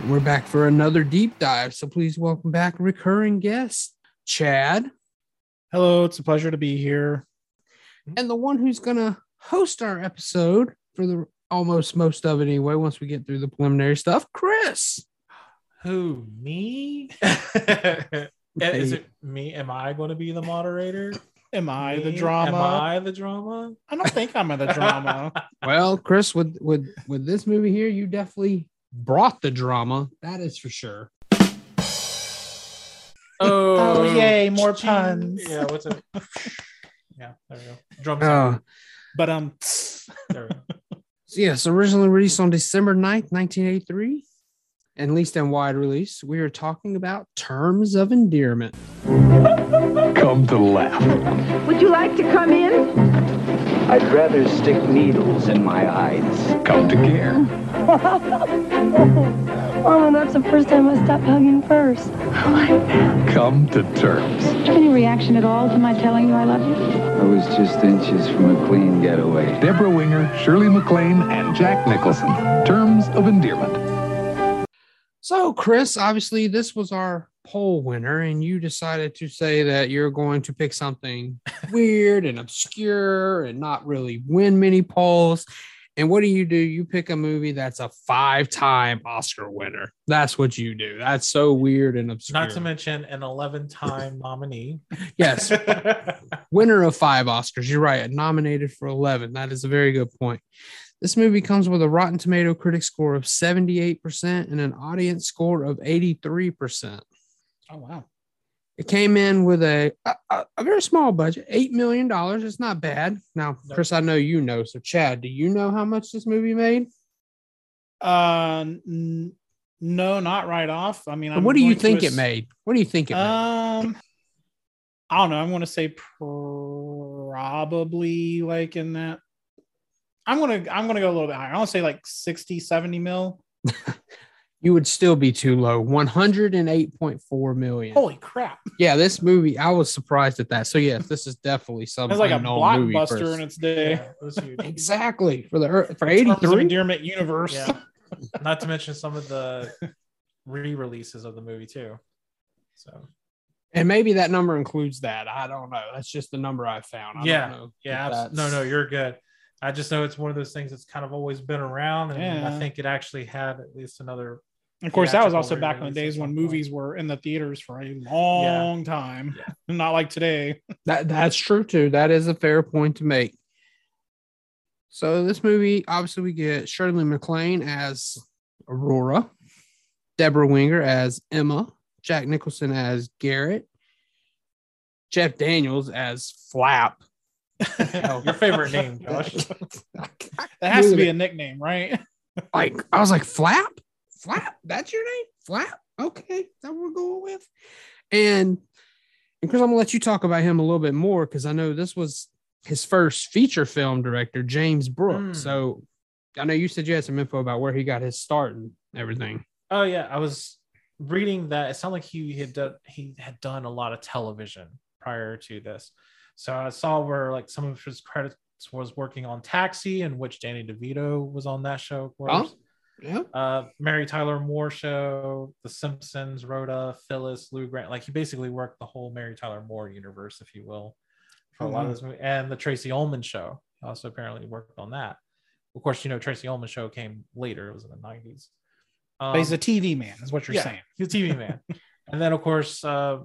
And we're back for another deep dive. So please welcome back recurring guest, Chad, Hello, it's a pleasure to be here. and the one who's going to host our episode for the almost most of it anyway, once we get through the preliminary stuff, Chris. Who me? Is it me? Am I going to be the moderator? Am I the Me? drama? Am I the drama? I don't think I'm in the drama. Well, Chris, with with with this movie here, you definitely brought the drama. That is for sure. Oh, yay, more puns. Yeah, what's it? Yeah, there we go. Drum Uh, but um, There we go. So yes, originally released on December 9th, 1983, and least in wide release, we are talking about Terms of Endearment. Come to laugh. Would you like to come in? I'd rather stick needles in my eyes. Come to care. Oh, that's the first time I stopped hugging first. Come to terms. Any reaction at all to my telling you I love you? I was just inches from a clean getaway. Debra Winger, Shirley MacLaine, and Jack Nicholson. Terms of endearment. So, Chris, obviously, this was our poll winner, and you decided to say that you're going to pick something weird and obscure and not really win many polls. And what do you do? You pick a movie that's a five time Oscar winner. That's what you do. That's so weird and obscure. Not to mention an 11 time nominee. yes, winner of five Oscars. You're right. Nominated for 11. That is a very good point. This movie comes with a Rotten Tomato critic score of 78% and an audience score of 83%. Oh wow, It came in with a, a, a- very small budget, $8 million. It's not bad. Now, No. Chris, I know you know. So, Chad, do you know how much this movie made? uh, n- no, not right off. I mean, I'm what do you think it made? What do you think it made? Um, I don't know. I'm going to say probably like in that. I'm gonna I'm gonna go a little bit higher. I want to say like 60, 70 mil. You would still be too low. 108.4 million. Holy crap! Yeah, this movie, I was surprised at that. So yes, this is definitely something It's like a unknown movie blockbuster in its day. Yeah, it was huge. Exactly for the for 83. endearment universe. Yeah. Not to mention some of the re-releases of the movie too. So And maybe that number includes that. I don't know. That's just the number I found. I Yeah, don't know yeah, abs- no, no, you're good. I just know it's one of those things that's kind of always been around, and I think it actually had at least another. Of course, that was also back in the days when some point. movies were in the theaters for a long time, not like today. That that's true too. That is a fair point to make. So this movie, obviously, we get Shirley MacLaine as Aurora, Debra Winger as Emma, Jack Nicholson as Garrett, Jeff Daniels as Flap. Oh, your favorite name, Josh. That has to be a nickname, right? like I was like, Flap, Flap, that's your name, Flap. Okay, that we're going with. And and Chris, I'm gonna let you talk about him a little bit more because I know this was his first feature film director, James Brooks. Mm. So I know you said you had some info about where he got his start and everything. Oh yeah, I was reading that. It sounded like he had done, he had done a lot of television prior to this. So I saw where like some of his credits was working on Taxi, in which Danny DeVito was on that show. Of course. Yeah. Uh, Mary Tyler Moore show, The Simpsons, Rhoda, Phyllis, Lou Grant. Like he basically worked the whole Mary Tyler Moore universe, if you will, for a lot of this movie. And the Tracey Ullman show also apparently worked on that. Of course, you know Tracey Ullman show came later. It was in the nineties. But he's a TV man, is what you're yeah, saying. He's a TV man. and then, of course, uh,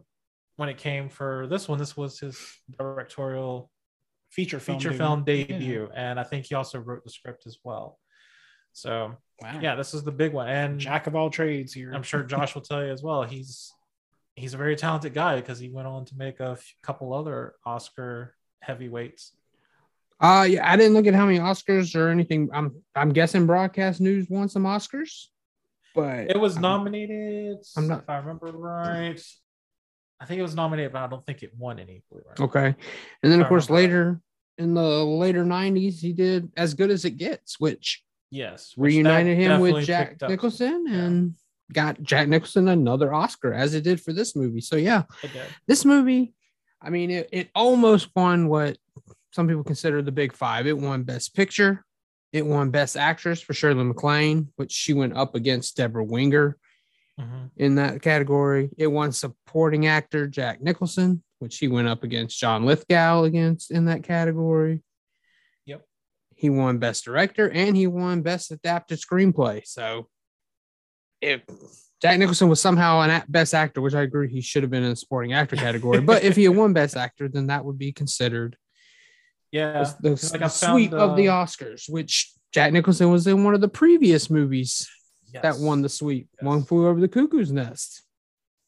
when it came for this one, this was his directorial Feature film. feature dude. film debut, and I think he also wrote the script as well. So Wow. yeah, this is the big one, and Jack of all trades here. I'm sure Josh will tell you as well. He's he's a very talented guy because he went on to make a f- couple other Oscar heavyweights. Uh yeah, I didn't look at how many Oscars or anything. I'm I'm guessing broadcast news won some Oscars. but It was I'm- nominated. I'm not- if I remember right. I think it was nominated, but I don't think it won any. believe it or not. Okay. And then of course remember. later in the later 90s he did as good as it gets, which Yes, reunited him with Jack. Nicholson Yeah. and got Jack Nicholson another Oscar as it did for this movie. So yeah, this movie, I mean, it, it almost won what some people consider the big five. It won Best Picture, it won Best Actress for Shirley MacLaine, which she went up against Debra Winger Mhm. in that category. It won Supporting Actor Jack Nicholson, which he went up against John Lithgow against in that category. He won Best Director and he won Best Adapted Screenplay. So if Jack Nicholson was somehow an Best Actor, which I agree he should have been in the Supporting Actor category, but if he had won Best Actor, then that would be considered Yeah, the, like, the sweep found, of the uh, Oscars, which Jack Nicholson was in one of the previous movies that won the sweep. Yes. One flew over the cuckoo's nest.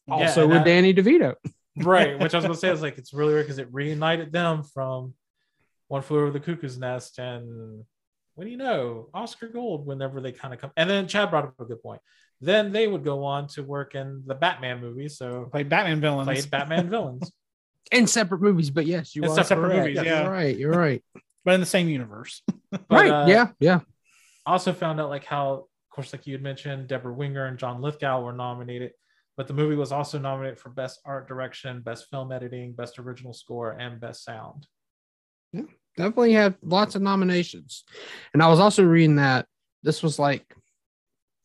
Yeah, Also and with that- Danny DeVito. right. Which I was gonna say is like it's really weird because it reunited them from One Flew Over the Cuckoo's Nest, and what do you know, Oscar Gold whenever they kind of come. And then Chad brought up a good point. Then they would go on to work in the Batman movies, so Played Batman villains. played Batman villains. in separate movies, but yes, you In are separate correct. movies, You're yeah. right. You're right. but in the same universe. But, right. uh, yeah. Yeah. also found out like how, of course, like you had mentioned, Debra Winger and John Lithgow were nominated, but the movie was also nominated for Best Art Direction, Best Film Editing, Best Original Score, and Best Sound. Definitely have lots of nominations. And I was also reading that this was like,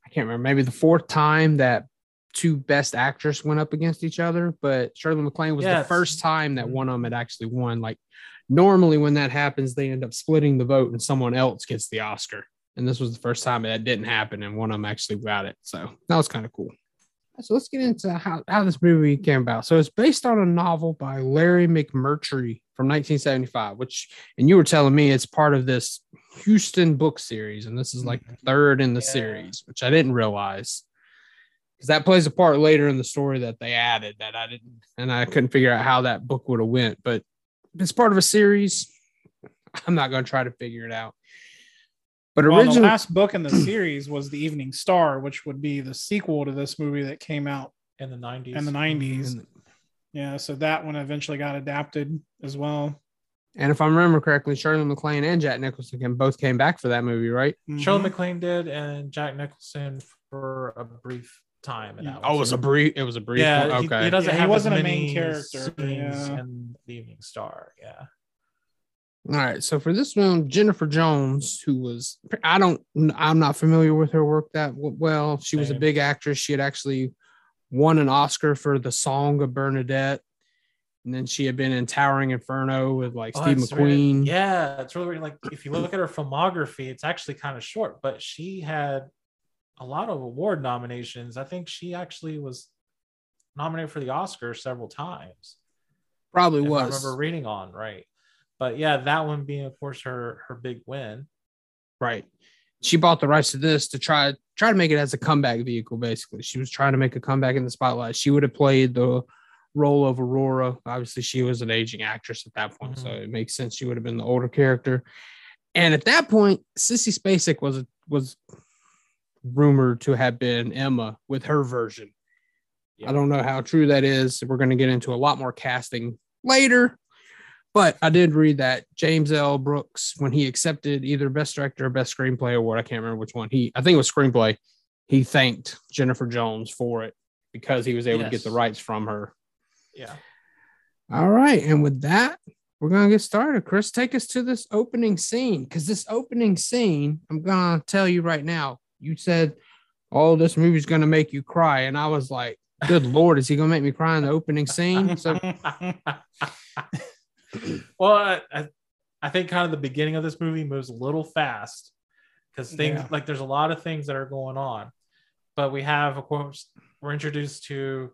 I can't remember, maybe the fourth time that two best actors went up against each other. But Shirley MacLaine was the first time that mm-hmm. one of them had actually won. Like normally when that happens, they end up splitting the vote and someone else gets the Oscar. And this was the first time that didn't happen, and one of them actually got it. So that was kind of cool. So let's get into how, how this movie came about. So it's based on a novel by Larry McMurtry from 1975, which, and you were telling me it's part of this Houston book series, and this is like the mm-hmm. third in the Yeah. series, which I didn't realize because that plays a part later in the story that they added that I didn't, and I couldn't figure out how that book would have went. But it's part of a series. I'm not going to try to figure it out. But Well, the last book in the series was The Evening Star, which would be the sequel to this movie that came out in the 90s. in the 90s. and, Yeah, so that one eventually got adapted as well. and if I remember correctly, Shirley MacLaine and Jack Nicholson both came back for that movie, right? Shirley Mhm. MacLaine did, and Jack Nicholson for a brief time. In that Oh, one, it was a brief. It was a brief. yeah, one? he- okay. He, doesn't Yeah, he wasn't as a main character, yeah. in the Evening Star. Yeah, All right. So for this one, Jennifer Jones, who was, I don't, I'm not familiar with her work that well. She was a big actress. She had actually won an Oscar for the Song of Bernadette. And then she had been in Towering Inferno with like Oh, Steve it's really- McQueen. yeah, it's really weird. Like if you look at her filmography, it's actually kind of short, but she had a lot of award nominations. I think she actually was nominated for the Oscar several times. Probably if I was. remember reading on right. But yeah, that one being, of course, her her big win. Right. She bought the rights to this to try try to make it as a comeback vehicle. Basically, she was trying to make a comeback in the spotlight. She would have played the role of Aurora. Obviously, she was an aging actress at that point, so Mhm. it makes sense she would have been the older character. And at that point, Sissy Spacek was was rumored to have been Emma with her version. Yeah. I don't know how true that is. We're going to get into a lot more casting later. But I did read that James L. Brooks, when he accepted either Best Director or Best Screenplay award, I can't remember which one. He, I think it was Screenplay. He thanked Jennifer Jones for it because he was able to get the rights from her. Yeah. All right, and with that, we're gonna get started. Chris, take us to this opening scene because this opening scene, I'm gonna tell you right now. You said, "Oh, this movie's gonna make you cry," and I was like, "Good lord, is he gonna make me cry in the opening scene?" So well, I, I, I think kind of the beginning of this movie moves a little fast because things Yeah. like there's a lot of things that are going on. But we have, of course, we're introduced to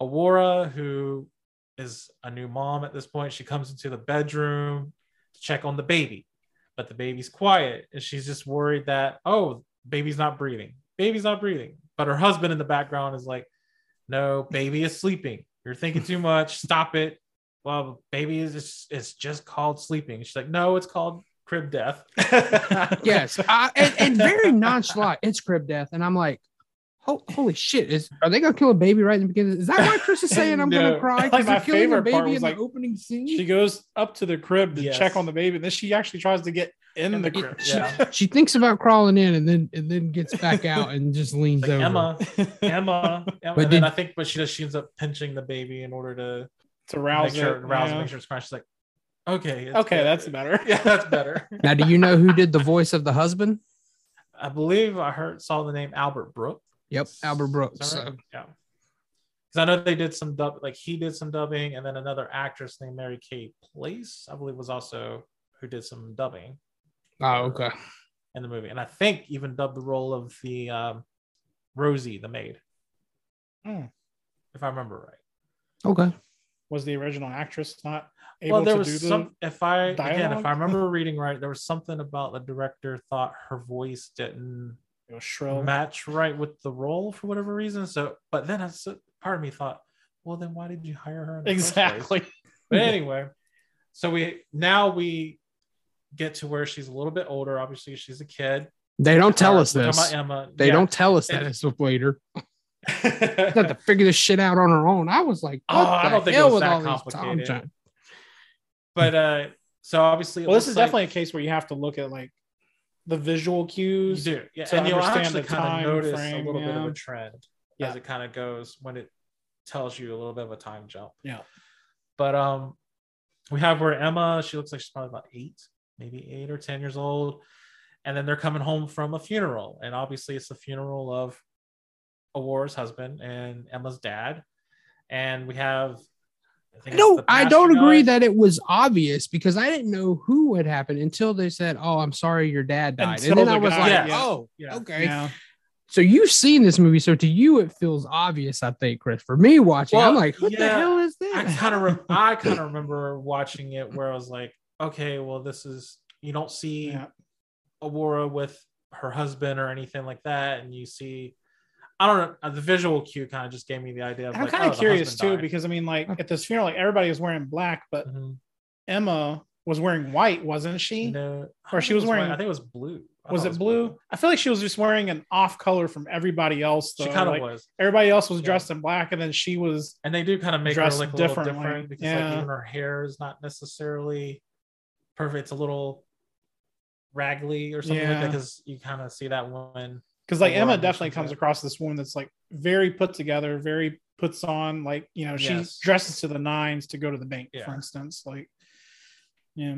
Aurora, who is a new mom at this point. She comes into the bedroom to check on the baby, but the baby's quiet and she's just worried that, oh, baby's not breathing. Baby's not breathing. But her husband in the background is like, no, baby is sleeping. You're thinking too much. Stop it. Well, baby is it's, it's just called sleeping. She's like, no, it's called crib death. yes, I, and, and very nonchalant. It's crib death, and I'm like, Oh, holy shit! Is are they gonna kill a baby right in the beginning? Is that why Chris is saying I'm No. gonna cry? Because my they're killing a baby in like, the opening scene. She goes up to the crib to Yes. check on the baby, and then she actually tries to get in, In the the crib. crib, yeah. she thinks about crawling in and then and then gets back out and just leans Like over. Emma, Emma, Emma. But and then I think, but she does. She ends up pinching the baby in order to to rouse make sure, it. rouse, yeah. make sure it's crying. She's like, okay, it's Okay, good. that's better. Yeah, that's better. Now, do you know who did the voice of the husband? I believe I heard saw the name Albert Brooks. Yep, Albert Brooks. right? So, Yeah. Because I know they did some dub, like he did some dubbing, and then another actress named Mary Kay Place, I believe, was also who did some dubbing oh, okay. in the movie, and I think even dubbed the role of the um, Rosie, the maid, Hmm. if I remember right. Okay. Was the original actress not able well, there to was do the? some. If I again, if I remember reading right, there was something about the director thought her voice didn't it was shrill. match right with the role for whatever reason. So, but then I, so part of me thought, well, then why did you hire her? In the first place? Exactly. But anyway, so we now we get to where she's a little bit older. Obviously, she's a kid. They don't tell Uh, us we're this. about Emma. They Yeah. don't tell us that And- it's later. She had to figure this shit out on her own. I was like, Oh, what I don't think it hell was with that complicated. But uh, so obviously, Well, this is like definitely a case where you have to look at like the visual you cues. do, yeah, to and you'll understand actually the kind time of notice frame, a little bit of a trend Yeah. as it kind of goes when it tells you a little bit of a time jump. Yeah. But um, we have where Emma, she looks like she's probably about eight, maybe eight or ten years old, and then they're coming home from a funeral, and obviously it's the funeral of Aurora's husband and Emma's dad, and we have. think it's No, I don't agree that it was obvious because I didn't know who had happened until they said, "Oh, I'm sorry, your dad died," Until and then the I was guy- like, Yeah. "Oh, Yeah. okay." Yeah. So you've seen this movie, so to you it feels obvious. I think, Chris. For me watching, I'm like, "What the hell is this?" I this?" kind of re- I kind of remember watching it where I was like, okay, well, this is you don't see Yeah. Aurora with her husband or anything like that, and you see, I don't know, uh, the visual cue kind of just gave me the idea of I'm like, kind oh, of the curious too died. because I mean, like at this funeral, like everybody was wearing black, but Mhm. Emma was wearing white, wasn't she? No, Or she think was it white. wearing- I think it was blue. I Was thought it blue? I feel like she was just wearing an off color from everybody else. Though. She kind of Like, was, Everybody else was Yeah. dressed in black, and then she was. and they do kind of make her Dressed look a little differently. different because Yeah. like even her hair is not necessarily perfect. It's a little raggly or something like that because you kind of see that when Because like Emma definitely comes that. across this woman that's like very put together, very puts on like you know she Yes. dresses to the nines to go to the bank, for instance. Like, yeah,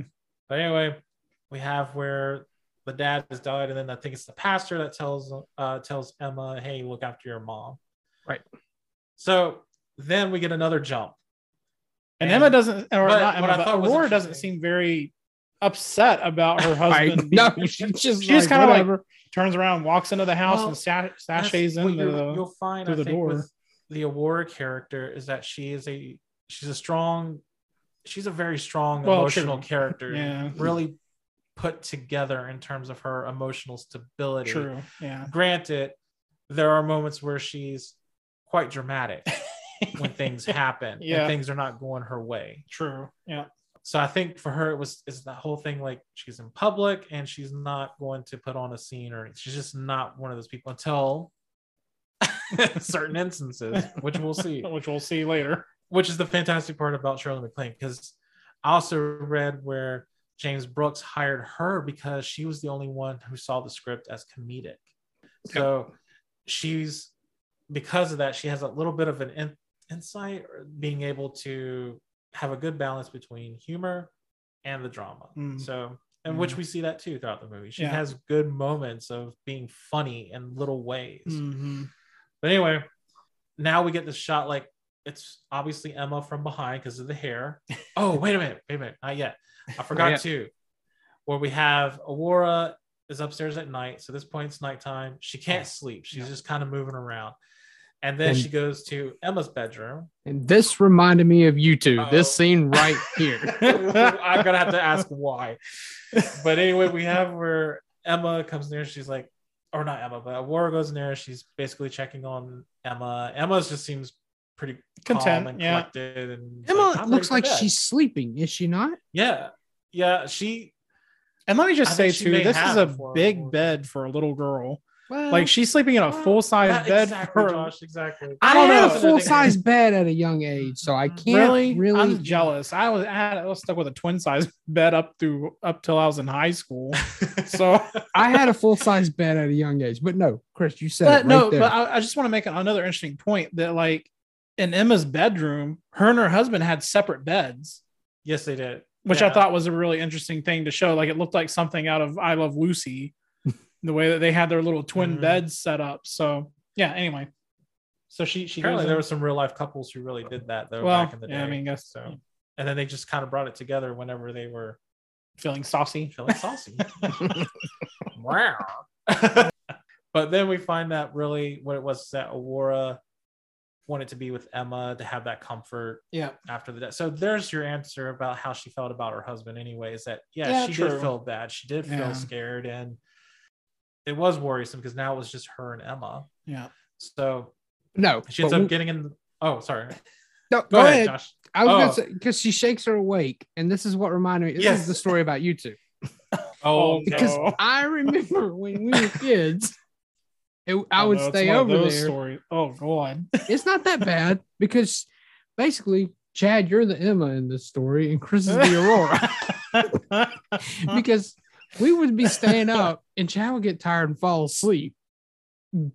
But anyway, we have where the dad has died, and then I think it's the pastor that tells uh tells Emma, "Hey, look after your mom." Right. So then we get another jump. and, And- Emma doesn't, or not Emma, I but Aurora doesn't seem very upset about her I, husband. no, being- she just she just like, kind of like turns around, walks into the house, Well, and sa- sashays what into the. you'll find through I the door. the Aurora character is that she is a she's a strong she's a very strong Well, emotional true. character Yeah. really put together in terms of her emotional stability True. Yeah. granted there are moments where she's quite dramatic when things happen Yeah. and things are not going her way True. Yeah. So i think for her it was is the whole thing like she's in public and she's not going to put on a scene or she's just not one of those people until certain instances which we'll see Which we'll see later. which is the fantastic part about Shirley MacLaine because I also read where James Brooks hired her because she was the only one who saw the script as comedic. So she's because of that she has a little bit of an in, insight being able to have a good balance between humor and the drama. Mm. So and which we see that too throughout the movie. She Yeah. has good moments of being funny in little ways. Mm-hmm. But anyway, now we get this shot like it's obviously Emma from behind because of the hair. Oh, wait a minute, wait a minute, not yet. I forgot too. Where we have Aurora is upstairs at night. So this point it's nighttime. She can't sleep. She's just kind of moving around. And then And- she goes to Emma's bedroom. And this reminded me of you two. Uh-oh. This oh. scene right here. I'm gonna have to ask why. But anyway, we have where Emma comes near. She's like, or not Emma, but Aurora goes in there. She's basically checking on Emma. Emma just seems pretty Content, calm and yeah. collected. And Emma like, looks like bed." she's sleeping, is she not? yeah, yeah. She And let me just I say too, this is a before big Aurora. bed for a little girl. Well, Like she's sleeping in a full size That- bed. exactly, for- Josh. Exactly. I, I don't had know. a full size bed at a young age, so I mm-hmm. can't Really? really. I'm jealous. I was I, had, I was stuck with a twin size bed up through up till I was in high school. So, I had a full size bed at a young age, but no, Chris, you said but it right no, there. but I, I just want to make another interesting point that like in Emma's bedroom, her and her husband had separate beds, yes, they did. which I thought was a really interesting thing to show. Like it looked like something out of I Love Lucy, the way that they had their little twin Mhm. beds set up. So yeah. Anyway, so she she Apparently, there in- were some real life couples who really did that though Well, back in the day. yeah, I mean, guess- so. And then they just kind of brought it together whenever they were feeling saucy. feeling saucy. wow. but then we find that really what it was that Aurora wanted to be with Emma to have that comfort Yeah. after the death. So there's your answer about how she felt about her husband, anyway, is That yeah, Yeah, she true. did feel bad. She did feel Yeah. scared, and it was worrisome because now it was just her and Emma. Yeah. So no, she ends up we- getting in. Oh, sorry. no, Go, ahead, Josh. I was Oh. gonna say because she shakes her awake, and this is what reminded me. This Yes. is the story about you two. Oh, oh Because no. I remember when we were kids, it, I Oh, would no, stay one over those there. stories. Oh god. It's not that bad because basically, Chad, you're the Emma in this story, and Chris is the Aurora. because we would be staying up, and Chad would get tired and fall asleep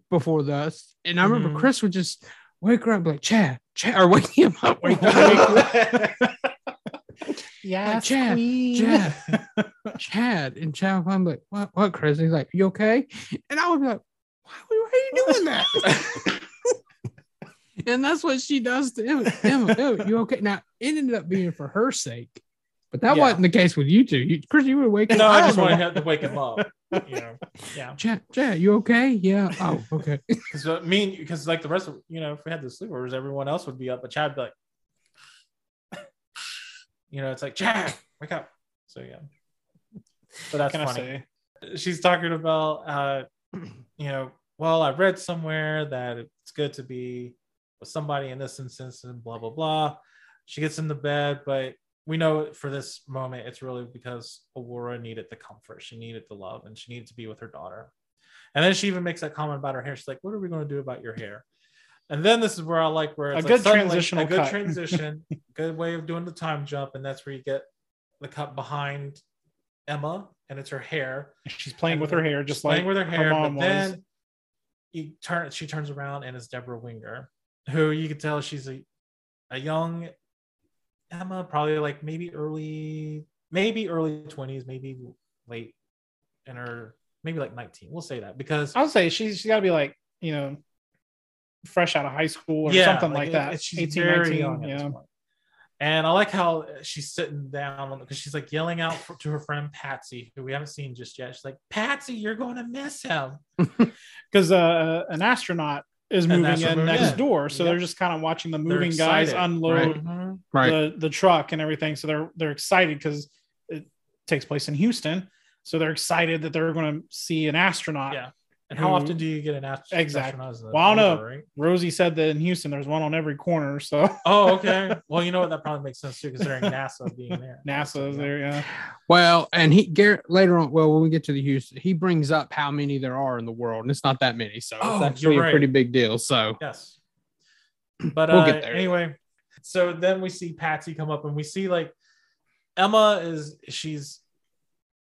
before us. And I remember Mhm. Chris would just wake her up, and be like Chad, Chad, or wake him up, wake him up. yeah, Like, Chad, Chad, Chad, and Chad would be like, "What, what, Chris?" And he's like, "You okay?" And I would be like, "Why, why are you doing that?" and that's what she does to Emma. Emma, Emma, you okay? Now it ended up being for her sake, but that Yeah. wasn't the case with you two. You, Chris, you were waking no, up. I just don't know wanted to wake him up. You know, yeah. Chad, Chad, you okay? Yeah. Oh, okay. Because I mean, because like the rest of you know, if we had the sleepovers, everyone else would be up, but Chad would be like, you know, it's like Chad, wake up. So yeah, but that's Can funny. She's talking about, uh, you know, well, I read somewhere that it's good to be with somebody in this instance, and blah blah blah. She gets in the bed, but we know for this moment, it's really because Aurora needed the comfort, she needed the love, and she needed to be with her daughter. And then she even makes that comment about her hair. She's like, "What are we going to do about your hair?" And then this is where I like where it's A it's good transition a good cut. transition, good way of doing the time jump, and that's where you get the cut behind Emma, and it's her hair. She's playing And with her hair, just playing like with her hair. mom but was. then you turn, she turns around and it's Debra Winger, who you can tell she's a a young Emma, probably like maybe early, maybe early twenties, maybe late in her, maybe like nineteen. We'll say that because I'll say she's she's got to be like you know, fresh out of high school or Yeah, something like like, that. it- she's 18, very 19, young yeah. And I like how she's sitting down because she's like yelling out for, to her friend Patsy, who we haven't seen just yet. She's like, "Patsy, you're going to miss him." because uh, an astronaut is moving in next yeah. door, so Yep. they're just kind of watching the moving guys unload Mhm. Right. the the truck and everything. So they're they're excited because it takes place in Houston. So they're excited that they're going to see an astronaut. Yeah. And how who- often do you get an ast- Exactly. astronaut? as Well, I don't know. right? Rosie said that in Houston there's one on every corner. So Oh, okay. well, you know what? That probably makes sense too, considering NASA being there. NASA is there. Yeah. Well, and he Garrett later on. Well, when we get to the Houston, he brings up how many there are in the world, and it's not that many, so Oh, it's actually you're a pretty big deal. So Yes. But We'll uh, get there. anyway, so then we see Patsy come up and we see like Emma is she's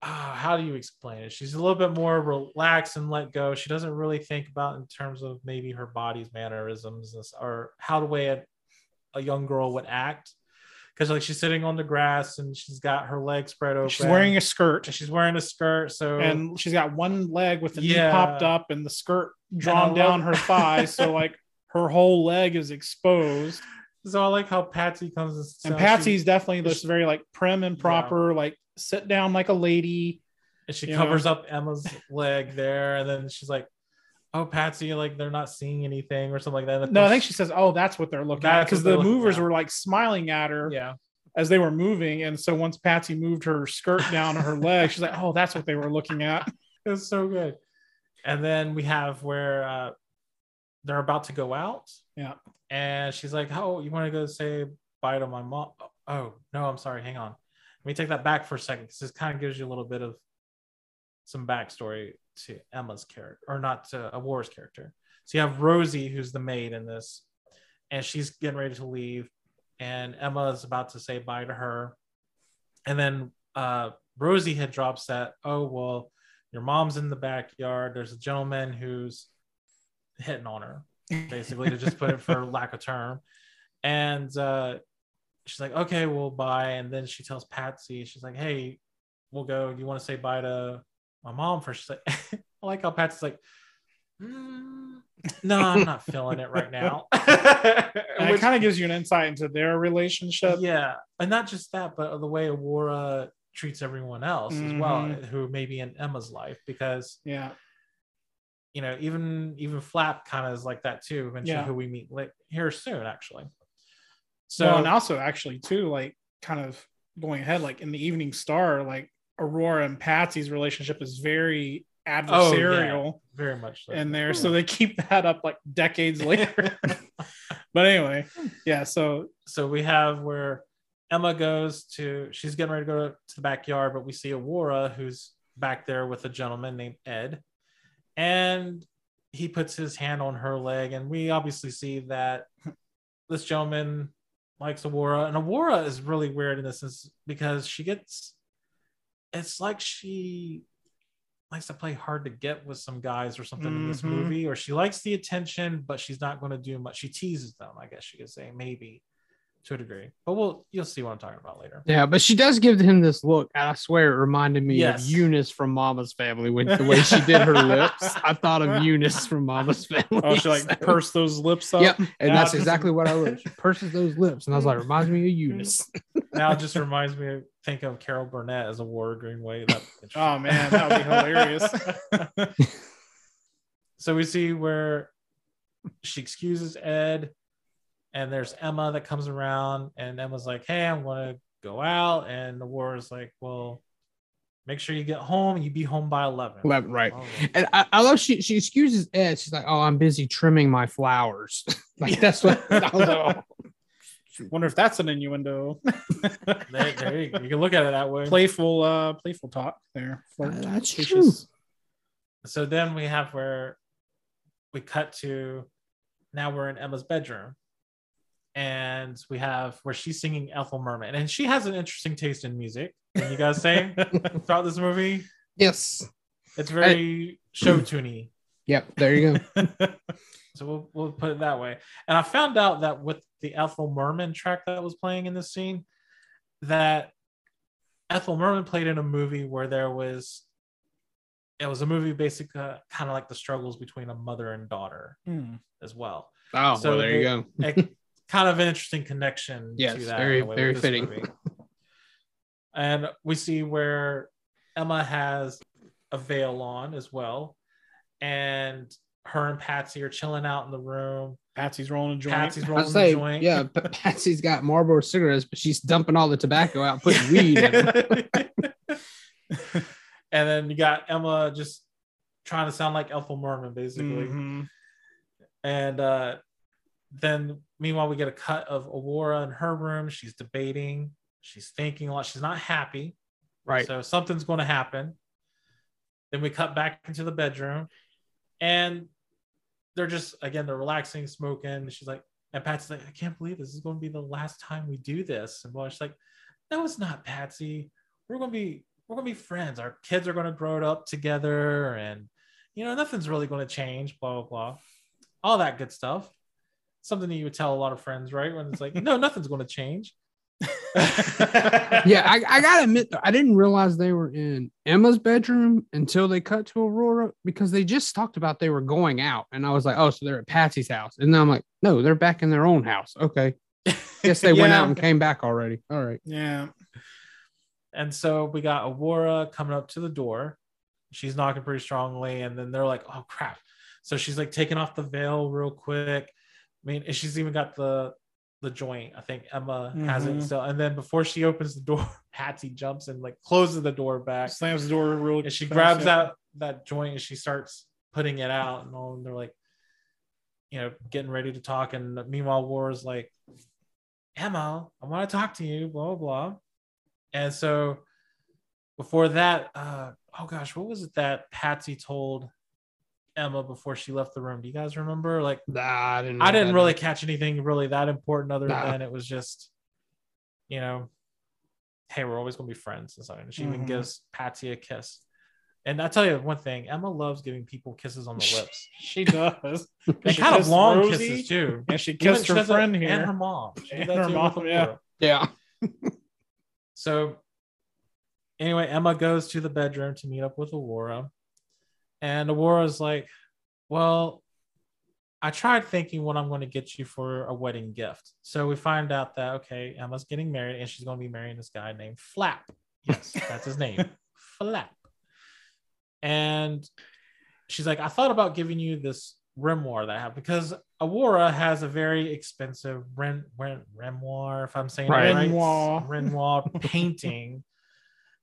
ah, how do you explain it? She's a little bit more relaxed and let go. She doesn't really think about in terms of maybe her body's mannerisms or how the way a, a young girl would act. Because like she's sitting on the grass and she's got her legs spread open. She's wearing a skirt she's wearing a skirt. So and she's got one leg with the knee popped up and the skirt drawn down love- her thigh. so like her whole leg is exposed. So I like how Patsy comes and, And so she- Patsy's definitely this very like prim and proper, like sit down like a lady. and she covers know. up Emma's leg there, and then she's like, "Oh, Patsy, like they're not seeing anything or something like that." No, I think she says, "Oh, that's what they're looking at," because the movers at. were like smiling at her yeah, as they were moving, and so once Patsy moved her skirt down to her leg, she's like, "Oh, that's what they were looking at." it's so good. And then we have where uh, they're about to go out, Yeah, and she's like, "Oh, you want to go say bye to my mom?" Oh no, I'm sorry. Hang on. Let me take that back for a second because this kind of gives you a little bit of some backstory to Emma's character, or not to Aurora's character. So you have Rosie, who's the maid in this, and she's getting ready to leave, and Emma is about to say bye to her, and then uh, Rosie had drops that, oh well, your mom's in the backyard. There's a gentleman who's hitting on her, basically, to just put it for lack of term, and uh, she's like, okay, we'll bye. And then she tells Patsy, she's like, hey, we'll go. Do you want to say bye to my mom first? She's like, I like how Patsy's like, "Mm, no, I'm not feeling it right now. And it kind of gives you an insight into their relationship. yeah, and not just that, but the way Aurora treats everyone else as well, Mhm. who may be in Emma's life, because Yeah. You know, even even Flap kind of is like that too. Eventually, Yeah. who we meet like here soon, actually. So So and also actually too, like kind of going ahead, like in the Evening Star, like Aurora and Patsy's relationship is very Oh, yeah. adversarial very much so. in there. So hmm. they keep that up like decades later. but anyway, yeah. So so we have where Emma goes to she's getting ready to go to the backyard, but we see Aurora who's back there with a gentleman named Ed, and he puts his hand on her leg, and we obviously see that this gentleman likes Aurora, and Aurora is really weird in this is because she gets it's like she likes to play hard to get with some guys or something in this Mhm. movie, or she likes the attention, but she's not going to do much. She teases them, I guess you could say, maybe to a degree. But we'll you'll see what I'm talking about later. Yeah, but she does give him this look. And I swear it reminded me Yes. of Eunice from Mama's Family with the way she did her lips. I thought of Eunice from Mama's Family. oh, she like so- purse those lips up. Yep, and Yeah, that's just- exactly what I was. She purses those lips, and I was like, reminds me of Eunice. now it just reminds me of think of Carol Burnett as Aurora Greenway. That Oh man, that would be hilarious. so we see where she excuses Ed, and there's Emma that comes around, and Emma's like, "Hey, I'm going to go out," and the war is like, "Well, make sure you get home. You be home by 11. Eleven, right. Oh. And I, I love she she excuses Ed. She's like, "Oh, I'm busy trimming my flowers." like that's what I was like, oh. Wonder if that's an innuendo. There, there you, you can look at it that way. playful, uh, playful talk there. Uh, that's Flirtatious. so then we have where we cut to now we're in Emma's bedroom. And we have where she's singing Ethel Merman. And she has an interesting taste in music. Can you guys say throughout this movie? Yes. It's very show tuney. Yep. There you go. So we'll, we'll put it that way. And I found out that with the Ethel Merman track that was playing in this scene, that Ethel Merman played in a movie where there was, it was a movie basically uh, kind of like the struggles between a mother and daughter Hmm. as well. Oh, So well, there you go. A, kind of an interesting connection Yes, to that. very- in a way with very fitting. movie. And we see where Emma has a veil on as well. And her and Patsy are chilling out in the room. Patsy's rolling a joint. Patsy's rolling was the joint. yeah, P- Patsy's got Marlboro cigarettes, but she's dumping all the tobacco out, putting weed in them. and then you got Emma just trying to sound like Ethel Merman, basically. Mhm. And uh, then meanwhile, we get a cut of Aurora in her room. She's debating, she's thinking a lot, she's not happy. Right. So something's going to happen. Then we cut back into the bedroom and they're just, again, they're relaxing, smoking. She's like, and Patsy's like, I can't believe this is going to be the last time we do this. And well, she's like, no, it's not, Patsy. We're going to be, we're going to be friends. Our kids are going to grow up together and, you know, nothing's really going to change, blah, blah, blah. All that good stuff. Something that you would tell a lot of friends, right? When it's like, no, nothing's going to change. yeah, I, I gotta admit, though, I didn't realize they were in Emma's bedroom until they cut to Aurora because they just talked about they were going out, and I was like, oh, so they're at Patsy's house, and then I'm like, no, they're back in their own house. Okay, guess they went out and came back already. All right, Yeah. And so we got Aurora coming up to the door. She's knocking pretty strongly. And then they're like, oh crap. So she's like taking off the veil real quick. I mean, and she's even got the the joint. I think Emma has it Mhm. still. And then before she opens the door, Patsy jumps and like closes the door back. Slams the door real And she fast, grabs yeah. out that joint and she starts putting it out. And all and they're like, you know, getting ready to talk. And meanwhile, War's like, Emma, I want to talk to you, blah, blah, blah. And so before that, uh, oh gosh, what was it that Patsy told Emma before she left the room? Do you guys remember? Like, Nah, I didn't. I didn't really catch anything really that important other Nah. than it was just, you know, hey, we're always gonna be friends and something. She even Mhm. gives Patsy a kiss. And I tell you one thing, Emma loves giving people kisses on the lips. She does. And She kind of long Rosie, kisses too. And she kissed she her does it- friend here. and her mom. She And her mom, yeah. Aurora. Yeah. So anyway, Emma goes to the bedroom to meet up with Aurora. And Aurora's like, Well, I tried thinking what I'm going to get you for a wedding gift. So we find out that okay, Emma's getting married and she's going to be marrying this guy named Flap. Yes, that's his name. Flap. And she's like, I thought about giving you this grimoire that I have because Aurora has a very expensive ren, ren, grimoire, if I'm saying Right. it right. Grimoire. Grimoire painting.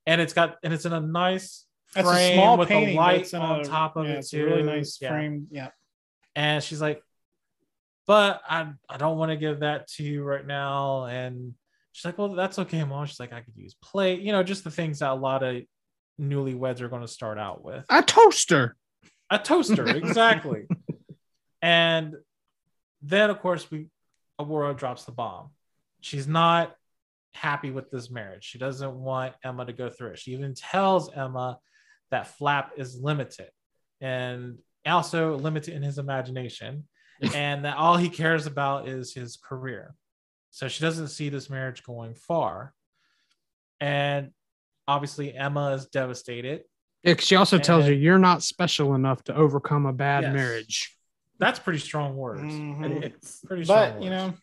And it's got and it's in a nice That's frame a small with painting a light on a- top of yeah, it it's too. a really nice Yeah. frame. Yeah. And she's like, but I, I don't want to give that to you right now. And she's like, well, that's okay, mom. She's like, I could use plate, you know, just the things that a lot of newlyweds are going to start out with. A toaster. A toaster, exactly. and then, of course, we Aurora drops the bomb. She's not happy with this marriage. She doesn't want Emma to go through it. She even tells Emma that Flap is limited and also limited in his imagination, and that all he cares about is his career. So she doesn't see this marriage going far. And obviously, Emma is devastated. Yeah, 'cause she also tells you you're not special enough to overcome a bad Yes. marriage. That's pretty strong words. Mhm. It's pretty strong. But you know,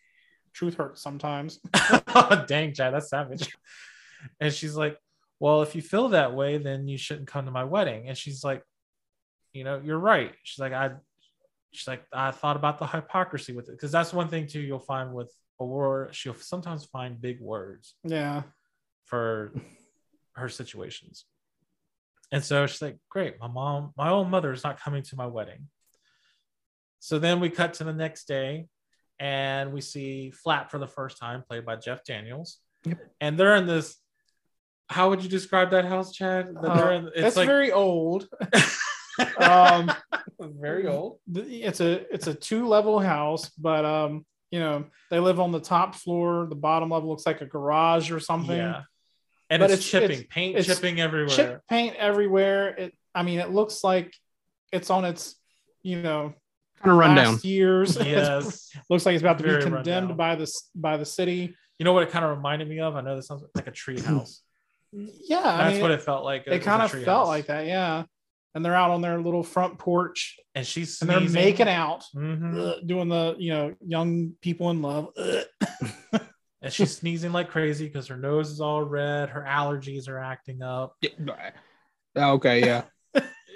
truth hurts sometimes. know, dang, Chad, that's savage. And she's like, Well, if you feel that way, then you shouldn't come to my wedding. And she's like, You know, you're right. She's like, I, she's like, I thought about the hypocrisy with it. Because that's one thing, too, you'll find with Aurora, she'll sometimes find big words Yeah. for her situations. And so she's like, Great, my mom, my own mother is not coming to my wedding. So then we cut to the next day and we see Flap for the first time, played by Jeff Daniels. And they're in this. How would you describe that house, Chad? That they're in, Uh, It's very old. um, very old. it's a it's a two level house, but um, you know, they live on the top floor. The bottom level looks like a garage or something. Yeah. And But it's, it's- chipping, it's- paint it's chipping everywhere. Chip paint everywhere. It. I mean, it looks like it's on its, you know, Kind of rundown. last years. Yes. looks like it's about to be condemned rundown. by this by the city. You know what it kind of reminded me of? I know this sounds like a tree house. Yeah, I That's mean, what it felt like. It was kind of felt house. like that, yeah. And they're out on their little front porch And she's and they're making out, Mhm. ugh, doing the you know young people in love. and she's sneezing like crazy because her nose is all red. Her allergies are acting up. Okay, yeah.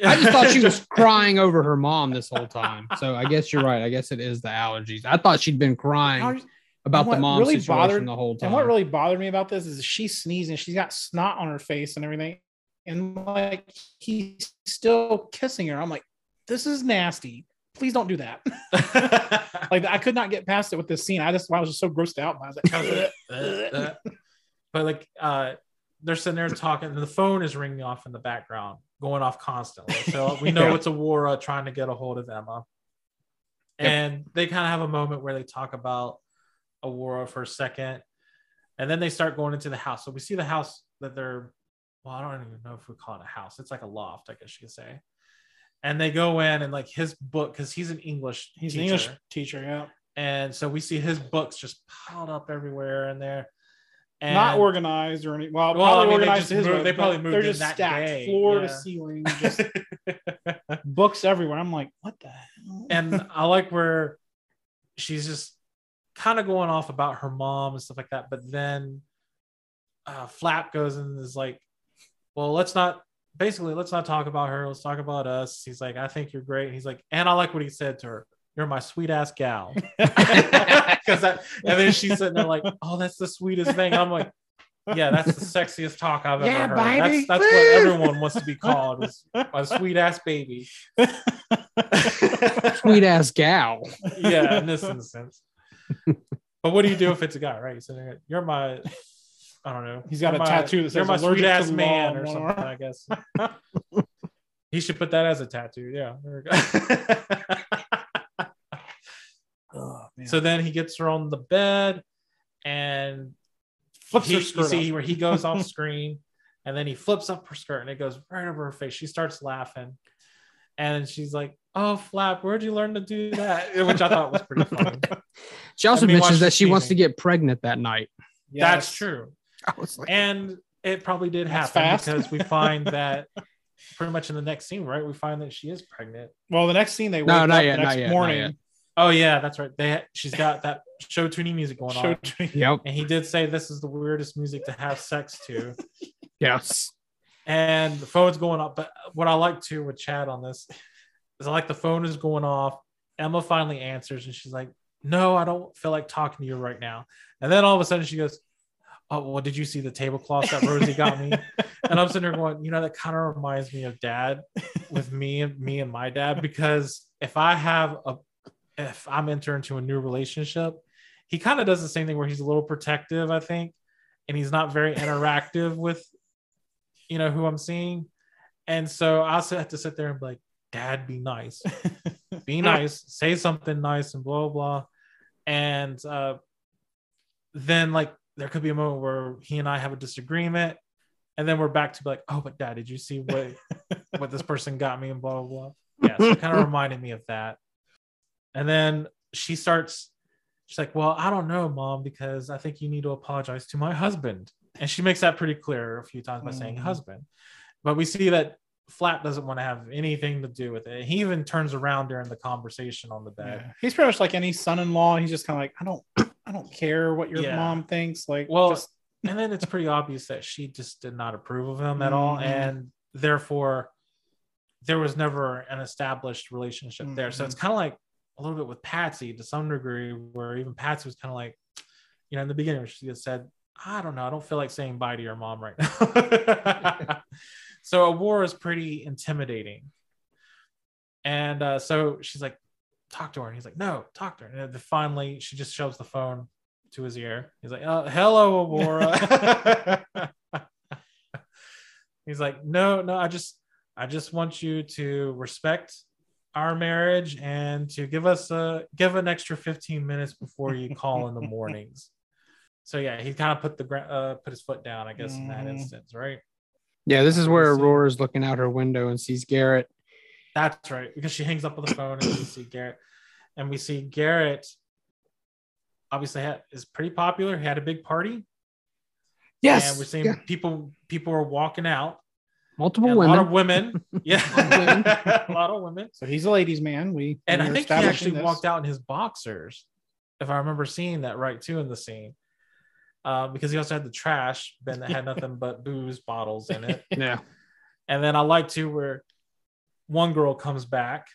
I just thought she was crying over her mom this whole time. So I guess you're right. I guess it is the allergies. I thought she'd been crying I was- about the mom really situation bothered- the whole time. And what really bothered me about this is she's sneezing. She's got snot on her face and everything. And like he's still kissing her. I'm like, this is nasty. Please don't do that. like I could not get past it with this scene. I just I was just so grossed out. by it. I was like, Uh, but like uh they're sitting there talking and the phone is ringing off in the background going off constantly so we know Yeah. it's aurora trying to get a hold of emma and they kind of have a moment where they talk about aurora for a second and then they start going into the house so we see the house that they're well i don't even know if we call it a house it's like a loft i guess you could say and they go in and like his book because he's an english he's teacher. an English teacher, yeah. and so we see his books just piled up everywhere in there and not organized or any. Well, Well, probably I mean, they organized to his moved- way, they probably moved They're in just that stacked, day, floor to ceiling, just books everywhere. I'm like, what the hell? and I like where she's just kind of going off about her mom and stuff like that. But then uh, Flap goes and is like, well, let's not basically let's not talk about her. Let's talk about us. He's like, I think you're great. He's like, and I like what he said to her. You're my sweet ass gal. Because that, and then she's sitting there like, oh, that's the sweetest thing. I'm like, yeah, that's the sexiest talk I've Yeah, ever heard. baby. That's, that's what everyone wants to be called. Is my sweet ass baby. Sweet ass gal. yeah, in this instance. But what do you do if it's a guy, right? So you're my I don't know. He's got a my- tattoo that you're says my allergic sweet ass man or something. I guess he should put that as a tattoo. Yeah. There we go. Oh, man. so then he gets her on the bed and Flips he, her you skirt see up. where he goes off screen and then he flips up her skirt and it goes right over her face. She starts laughing. And she's like, Oh, Flap, where'd you learn to do that? Which I thought was pretty funny. She also Let me mentions that this she wants to get pregnant that night. That's true. Like, And it probably did happen fast. because we find that pretty much in the next scene, right? We find that she is pregnant. Well, the next scene they No, wake not up yet, the not next yet, not morning. yet. Oh yeah, that's right. They she's got that show tuning music going Show on. tree. yep, And he did say this is the weirdest music to have sex to. yes. and the phone's going off. But what I like too with Chad on this is I like the phone is going off. Emma finally answers and she's like, No, I don't feel like talking to you right now. And then all of a sudden she goes, Oh, well, did you see the tablecloth that Rosie got me? And I'm sitting there going, you know, that kind of reminds me of dad with me and me and my dad, because if I have a if I'm entering into a new relationship, he kind of does the same thing where he's a little protective, I think, and he's not very interactive with you know who I'm seeing. And so I also have to sit there and be like, Dad, be nice. be nice, say something nice, and blah blah. And uh then like there could be a moment where he and I have a disagreement, and then we're back to be like, oh, but dad, did you see what what this person got me and blah blah blah. Yeah, so it kind of reminded me of that. And then she starts, she's like, Well, I don't know, mom, because I think you need to apologize to my husband. And she makes that pretty clear a few times by saying Mhm. husband. But we see that Flap doesn't want to have anything to do with it. He even turns around during the conversation on the bed. Yeah. He's pretty much like any son-in-law. He's just kind of like, I don't, I don't care what your Yeah. mom thinks. Like, Well, just, and then it's pretty obvious that she just did not approve of him at all Mhm. and therefore there was never an established relationship there so it's kind of like a little bit with patsy to some degree where even patsy was kind of like you know in the beginning she just said i don't know i don't feel like saying bye to your mom right now so Aurora is pretty intimidating and uh, so she's like talk to her and he's like no talk to her and then finally she just shoves the phone to his ear. He's like, oh, hello, Aurora. He's like, no, no, I just, I just want you to respect our marriage and to give us a give an extra 15 minutes before you call in the mornings. So yeah, he kind of put the uh, put his foot down, I guess, in that Mhm. instance, right? Yeah, this is where See. Aurora's looking out her window and sees Garrett. That's right, because she hangs up on the phone and we see Garrett, and we see Garrett. Obviously, had, is pretty popular. He had a big party, Yes, and we're seeing yeah. people people are walking out. multiple women. A lot of women. Yeah. a lot of women. so he's a ladies' man. We And I we're think he actually this. walked out in his boxers, if I remember seeing that right too in the scene. Uh, because he also had the trash bin that had nothing but booze bottles in it. yeah, And then I like to where one girl comes back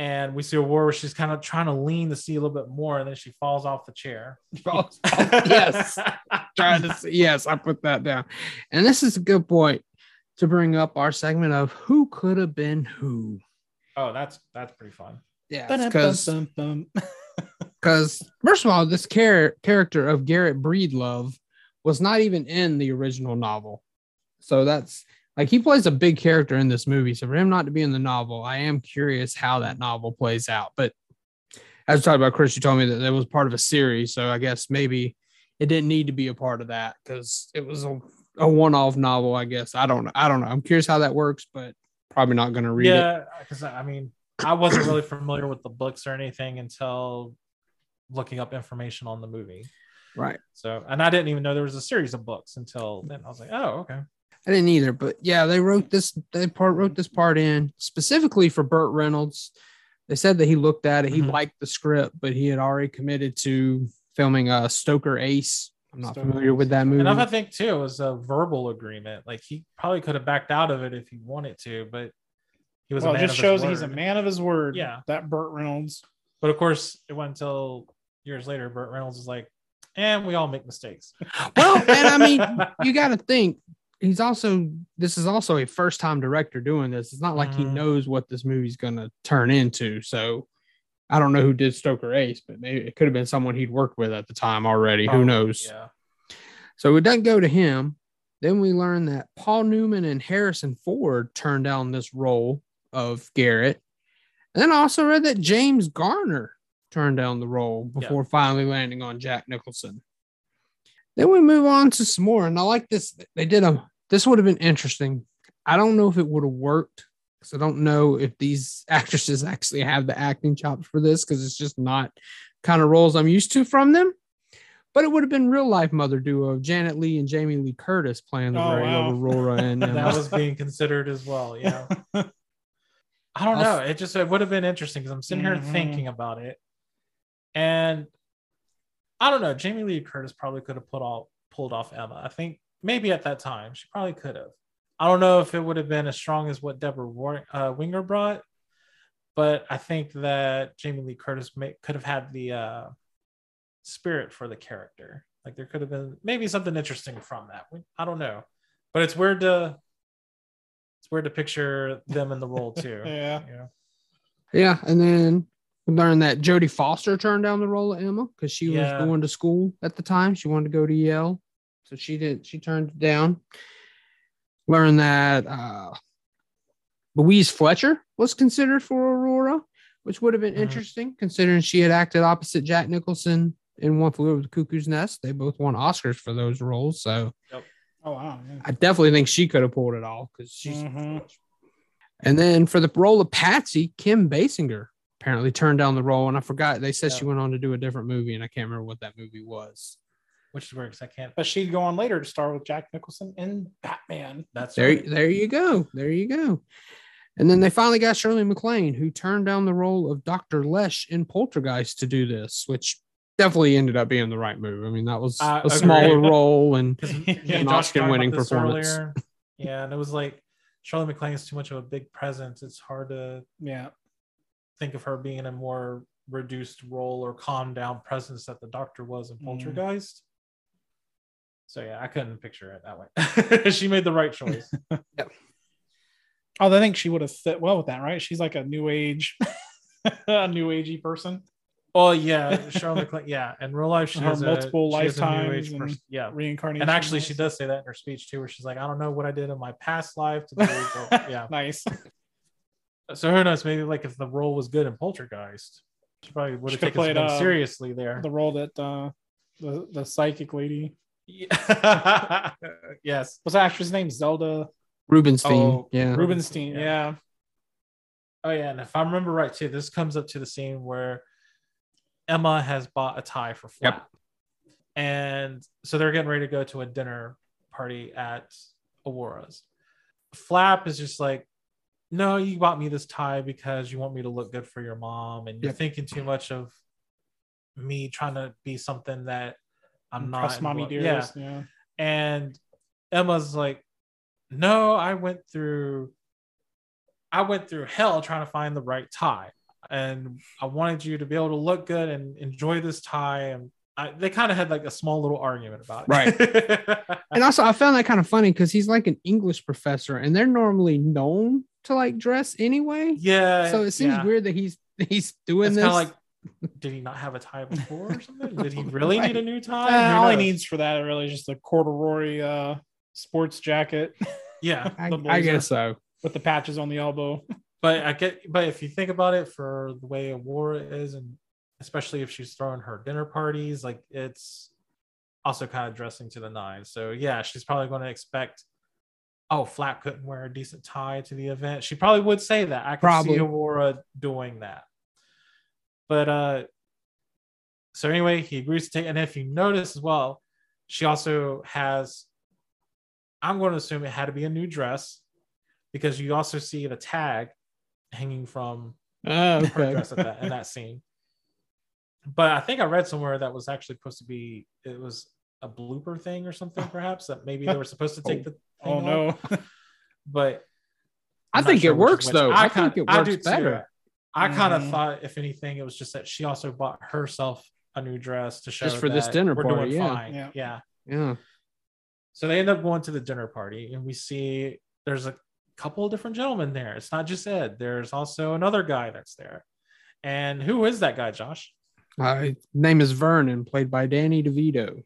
and we see Aurora where she's kind of trying to lean to see a little bit more, and then she falls off the chair. yes, trying to see. Yes, I put that down. And this is a good point to bring up our segment of who could have been who. Oh, that's that's pretty fun. Yeah, because. Because first of all, this char- character of Garrett Breedlove was not even in the original novel. So that's like he plays a big character in this movie. So for him not to be in the novel, I am curious how that novel plays out. But as we talked about, Chris, you told me that it was part of a series. So I guess maybe it didn't need to be a part of that because it was a, a one-off novel, I guess. I don't. I don't know. I'm curious how that works, but probably not going to read it. yeah, because I mean, I wasn't really familiar with the books or anything until looking up information on the movie. Right. So, and I didn't even know there was a series of books until then. I was like, oh, okay. I didn't either, but yeah, they wrote this. They part wrote this part in specifically for Burt Reynolds. They said that he looked at it, he Mhm. liked the script, but he had already committed to filming a Stroker Ace. I'm not Stroker familiar with that movie. And I think too, it was a verbal agreement. Like he probably could have backed out of it if he wanted to, but he was. well, a it man just of his shows he's a man of his word. Yeah. that Burt Reynolds. But of course, it went until years later. Burt Reynolds was like, "And we all make mistakes." well, and I mean, you got to think he's also this is also a first time director doing this. It's not like he Mhm. knows what this movie's going to turn into. So I don't know who did Stroker Ace, but maybe it could have been someone he'd worked with at the time already. Who knows? Yeah. So it doesn't go to him. Then we learn that Paul Newman and Harrison Ford turned down this role of Garrett. And then I also read that James Garner turned down the role before finally landing on Jack Nicholson. Then we move on to some more. And I like this. They did a, this would have been interesting. I don't know if it would have worked because I don't know if these actresses actually have the acting chops for this because it's just not kind of roles I'm used to from them. But it would have been real life mother duo of Janet Leigh and Jamie Lee Curtis playing the Oh, very wow. Aurora and that was being considered as well. Yeah. I don't know. It just it would have been interesting because I'm sitting here Mhm. thinking about it, and I don't know. Jamie Lee Curtis probably could have put off pulled off Emma. I think maybe at that time she probably could have. I don't know if it would have been as strong as what Debra War- uh, Winger brought, but I think that Jamie Lee Curtis may, could have had the uh, spirit for the character. Like there could have been maybe something interesting from that. I don't know, but it's weird to weird to picture them in the role too. Yeah. Yeah. Yeah, and then we learned that Jodie Foster turned down the role of Emma because she Yeah. was going to school at the time. She wanted to go to Yale, so she did. She turned it down. Learned that uh, Louise Fletcher was considered for Aurora, which would have been Mhm. interesting considering she had acted opposite Jack Nicholson in One Flew Over the Cuckoo's Nest. They both won Oscars for those roles, so Oh wow. Yeah. I definitely think she could have pulled it off because she's. Mhm. And then for the role of Patsy, Kim Basinger apparently turned down the role, and I forgot they said she went on to do a different movie, and I can't remember what that movie was. Which is weird because I can't. But she'd go on later to star with Jack Nicholson in Batman. That's There, right. there you go, there you go. And then they finally got Shirley MacLaine, who turned down the role of Dr. Lesh in Poltergeist to do this, which definitely ended up being the right move. I mean, that was I a smaller role, and 'Cause Yeah, and an Josh Oscar-winning performance. earlier. Yeah, and it was like Charlotte MacLaine is too much of a big presence. It's hard to Yeah. think of her being in a more reduced role or calmed down presence that the Doctor was in Mhm. Poltergeist. So yeah, I couldn't picture it that way. she made the right choice. Oh, I think she would have fit well with that, right? She's like a new age, a new agey person, Oh yeah, Charlotte MacLaine. Yeah, in real life, she Her has a- multiple she has a new lifetimes age and. Yeah, reincarnation. and actually, she does say that in her speech too, where she's like, "I don't know what I did in my past life to do." yeah, nice. So who knows? Maybe like if the role was good in Poltergeist, she probably would have taken played, uh, seriously there. The role that uh, the the psychic lady. Yeah. yes. What's the actress name? Zelda Rubinstein. Oh, yeah. Rubinstein. Yeah. Yeah. Oh yeah, and if I remember right too, this comes up to the scene where Emma has bought a tie for Flap, Yep. and so they're getting ready to go to a dinner party at Aurora's. Flap is just like, "No, you bought me this tie because you want me to look good for your mom, and you're Yep. thinking too much of me trying to be something that I'm not." Impress and mommy dearest. Yeah. and Emma's like, "No, I went through I went through hell trying to find the right tie. And I wanted you to be able to look good and enjoy this tie and I, they kind of had like a small little argument about it. Right. And also, I found that kind of funny because he's like an English professor, and they're normally known to like dress anyway. yeah. So it seems yeah. weird that he's he's doing It's this. kind of like, did he not have a tie before or something? Did he really need a new tie? Uh, Who all he needs for that really is just a corduroy uh, sports jacket Yeah. I, I guess so. with the patches on the elbow. But I get, but if you think about it, for the way Aurora is, and especially if she's throwing her dinner parties, like it's also kind of dressing to the nines. So yeah, she's probably going to expect. Oh, Flap couldn't wear a decent tie to the event. She probably would say that. I could Probably. see Aurora doing that. But uh, so anyway, he agrees to take. And if you notice as well, she also has. I'm going to assume it had to be a new dress because you also see the tag hanging from Oh, her dress at that in that scene. But I think I read somewhere that was actually supposed to be it was a blooper thing or something, perhaps that maybe they were supposed to take the. Thing Oh off. no. But I I'm not think sure it works which. though. I, kinda- think it I works do too. better. I kind of Mhm. thought, if anything, it was just that she also bought herself a new dress to show Just for this dinner we're party, doing yeah. fine. Yeah. yeah. Yeah. So they end up going to the dinner party, and we see there's a couple of different gentlemen there. It's not just Ed. There's also another guy that's there. And who is that guy, Josh? Uh, name is Vernon, played by Danny DeVito.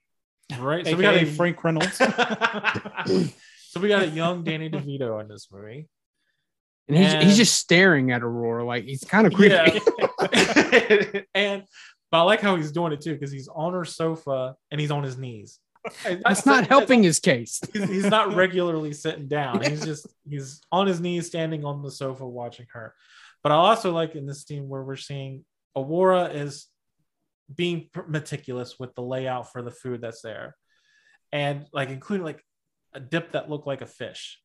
right? So we got a Frank Reynolds. so we got a young Danny DeVito in this movie. And he's, And- he's just staring at Aurora like he's kind of creepy. Yeah. and but I like how he's doing it too because he's on her sofa and he's on his knees. That's not helping his case. He's, he's not regularly sitting down. He's just he's on his knees, standing on the sofa, watching her. But I also like in this scene where we're seeing Aurora is being meticulous with the layout for the food that's there, and like including like a dip that looked like a fish.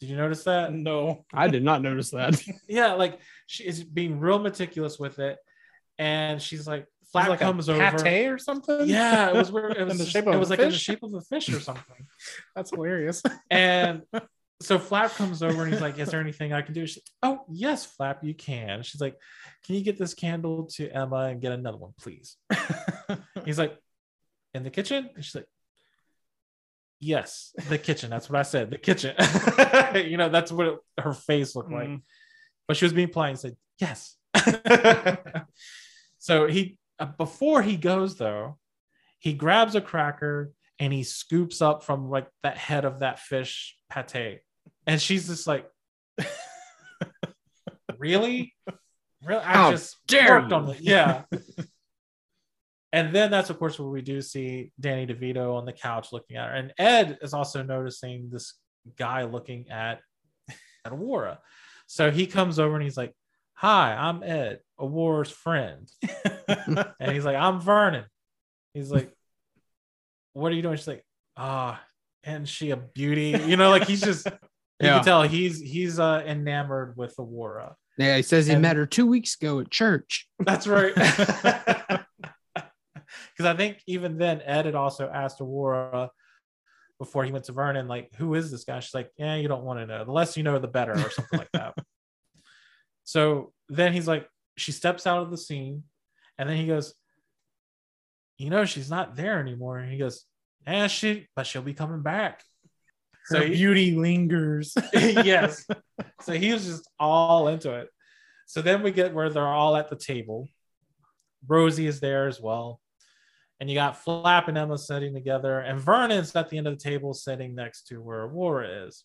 Did you notice that? no. I did not notice that. Yeah, like she is being real meticulous with it, and she's like, Flap like comes a over. pate or something. Yeah, it was weird. It was In the shape it was a like in the shape of a fish or something. That's hilarious. And so Flap comes over and he's like, Is there anything I can do? She's like, Oh, yes, Flap, you can. She's like, Can you get this candle to Emma and get another one, please? he's like, In the kitchen? And she's like, Yes, the kitchen. That's what I said. The kitchen. you know, that's what it, her face looked like. Mm. But she was being polite and said, Yes. so he, Uh, before he goes though, he grabs a cracker and he scoops up from like that head of that fish pate. And she's just like, Really? Really? I How just dare worked on it. Yeah. and then that's of course where we do see Danny DeVito on the couch looking at her. And Ed is also noticing this guy looking at, at. So he comes over and he's like, Hi, I'm Ed, Aurora's friend. and he's like, I'm Vernon. He's like, What are you doing? She's like, Ah, and she a beauty? You know, like he's just you Yeah. can tell he's he's uh enamored with Aurora. Yeah, he says he And- met her two weeks ago at church. That's right. Because I think even then, Ed had also asked Aurora before he went to Vernon, like, who is this guy? She's like, yeah, you don't want to know. The less you know, the better, or something like that. So then he's like, she steps out of the scene, and then he goes, you know, she's not there anymore. And he goes, yeah, she, but she'll be coming back. Her he- beauty lingers. yes. So he was just all into it. So then we get where they're all at the table. Rosie is there as well. And you got Flap and Emma sitting together, and Vernon's at the end of the table sitting next to where Aurora is.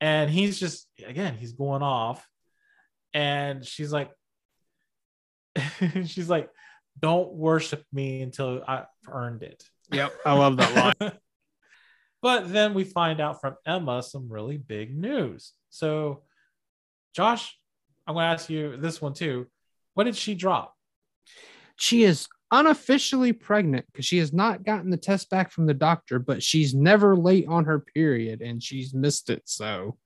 And he's just, again, he's going off. And she's like, she's like, don't worship me until I've earned it. Yep, I love that line. But then we find out from Emma some really big news. So, Josh, I'm going to ask you this one too. What did she drop? she is unofficially pregnant because she has not gotten the test back from the doctor, but she's never late on her period and she's missed it. So,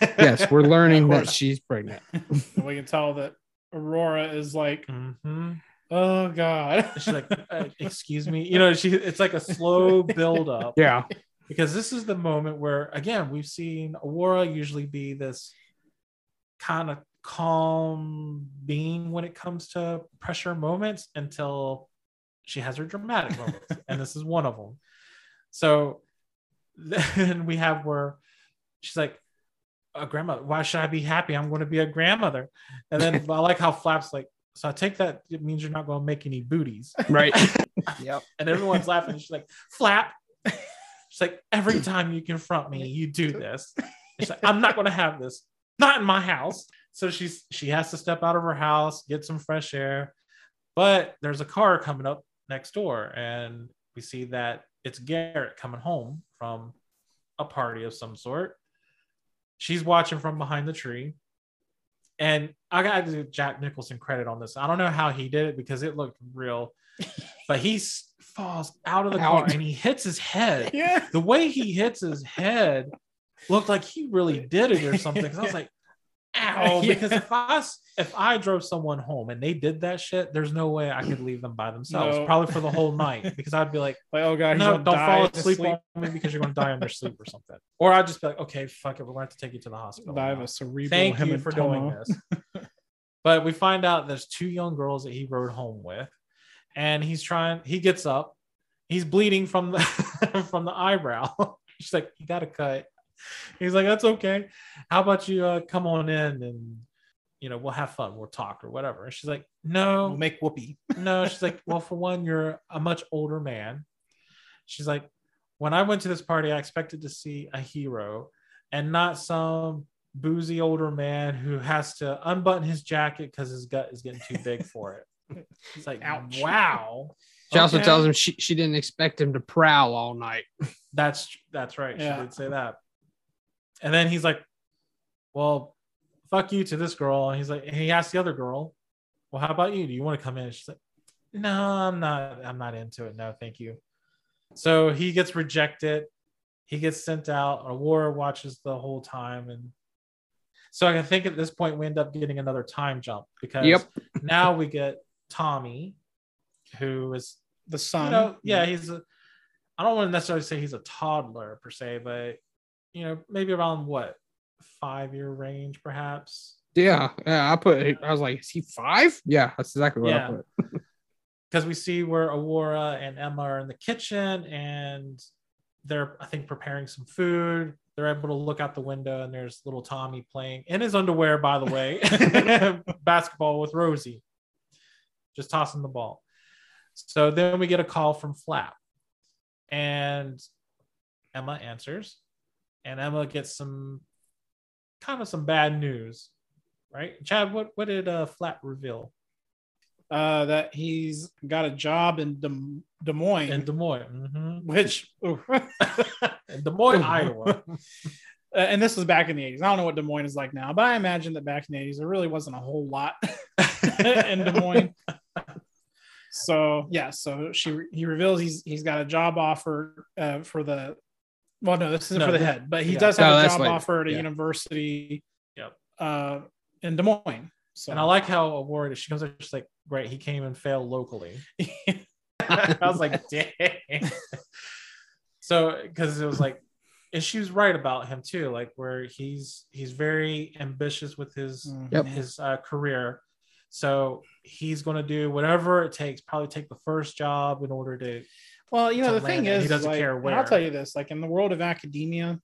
yes, we're learning that she's pregnant. And we can tell that Aurora is like, hmm oh god. She's like, uh, "Excuse me," you know. She it's like a slow build up. Yeah. because this is the moment where again we've seen Aurora usually be this kind of calm being when it comes to pressure moments until she has her dramatic moments and this is one of them so then we have where she's like a grandmother why should i be happy i'm going to be a grandmother and then i like how flaps like so i take that it means you're not going to make any booties Right. Yep. And everyone's laughing. She's like, Flap. She's like, every time you confront me, you do this. She's like, I'm not going to have this. Not in my house. So she's she has to step out of her house, get some fresh air. But there's a car coming up next door, and we see that it's Garrett coming home from a party of some sort. She's watching from behind the tree. And I got to give Jack Nicholson credit on this. I don't know how he did it because it looked real, but he falls out of the car and he hits his head. Yeah. The way he hits his head looked like he really did it or something. I was like, ow. Oh, yeah. Because if I if I drove someone home and they did that shit, there's no way I could leave them by themselves, No. probably for the whole night. Because I'd be like, Like, oh god, no, don't fall his asleep on me because you're going to die in your sleep or something. Or I'd just be like, okay, fuck it, we're going to have to take you to the hospital. Die of now. a cerebral Thank you for doing this. but we find out there's two young girls that he rode home with, and he's trying. He gets up, he's bleeding from the from the eyebrow. She's like, "You got to cut." He's like, "That's okay. How about you uh, come on in and you know we'll have fun, we'll talk or whatever." And she's like, "No, We'll make whoopee. no." She's like, "Well, for one, you're a much older man, She's like, when I went to this party, I expected to see a hero and not some boozy older man who has to unbutton his jacket because his gut is getting too big for it. It's like, Ouch. wow. She also tells him she, she didn't expect him to prowl all night. That's that's right. Yeah. She did say that. And then he's like, "Well, fuck you to this girl." And he's like, and he asked the other girl, "Well, how about you? Do you want to come in?" And she's like, "No, I'm not. I'm not into it. No, thank you." So he gets rejected. He gets sent out. Aurora watches the whole time, and so I think at this point we end up getting another time jump because Yep. now we get Tommy, who is The son. you know, yeah, he's a. I don't want to necessarily say he's a toddler per se, but you know, maybe around what five year range, perhaps. Yeah, yeah. I put. I was like, is he five? Yeah, that's exactly what Yeah. I put. Because we see where Aurora and Emma are in the kitchen, and they're, I think, preparing some food. They're able to look out the window, and there's little Tommy playing in his underwear, by the way, basketball with Rosie, just tossing the ball. So then we get a call from Flap, and Emma answers, and Emma gets some kind of some bad news, right? Chad, what what did uh, Flap reveal uh, that he's got a job in Des, Des Moines, in Des Moines? Mhm. which, in Des Moines, Iowa. Uh, and this was back in the 80s. I don't know what Des Moines is like now, but I imagine that back in the 80s, there really wasn't a whole lot in Des Moines. So yeah, so she he reveals he's he's got a job offer uh, for the well, no, this isn't No, for the head, but he yeah. does No, have a job later. offer at a Yeah. university. Yep. Uh, in Des Moines. So And I like how Aurora she comes up, she's like, "Great, he came and failed locally." I was like, "Dang." so because it was like, and she was right about him too, like where he's he's very ambitious with his Mhm. Yep. his uh, career. So he's going to do whatever it takes, probably take the first job in order to. Well, you know, the thing is, He doesn't like, care where. I'll tell you this: like in the world of academia,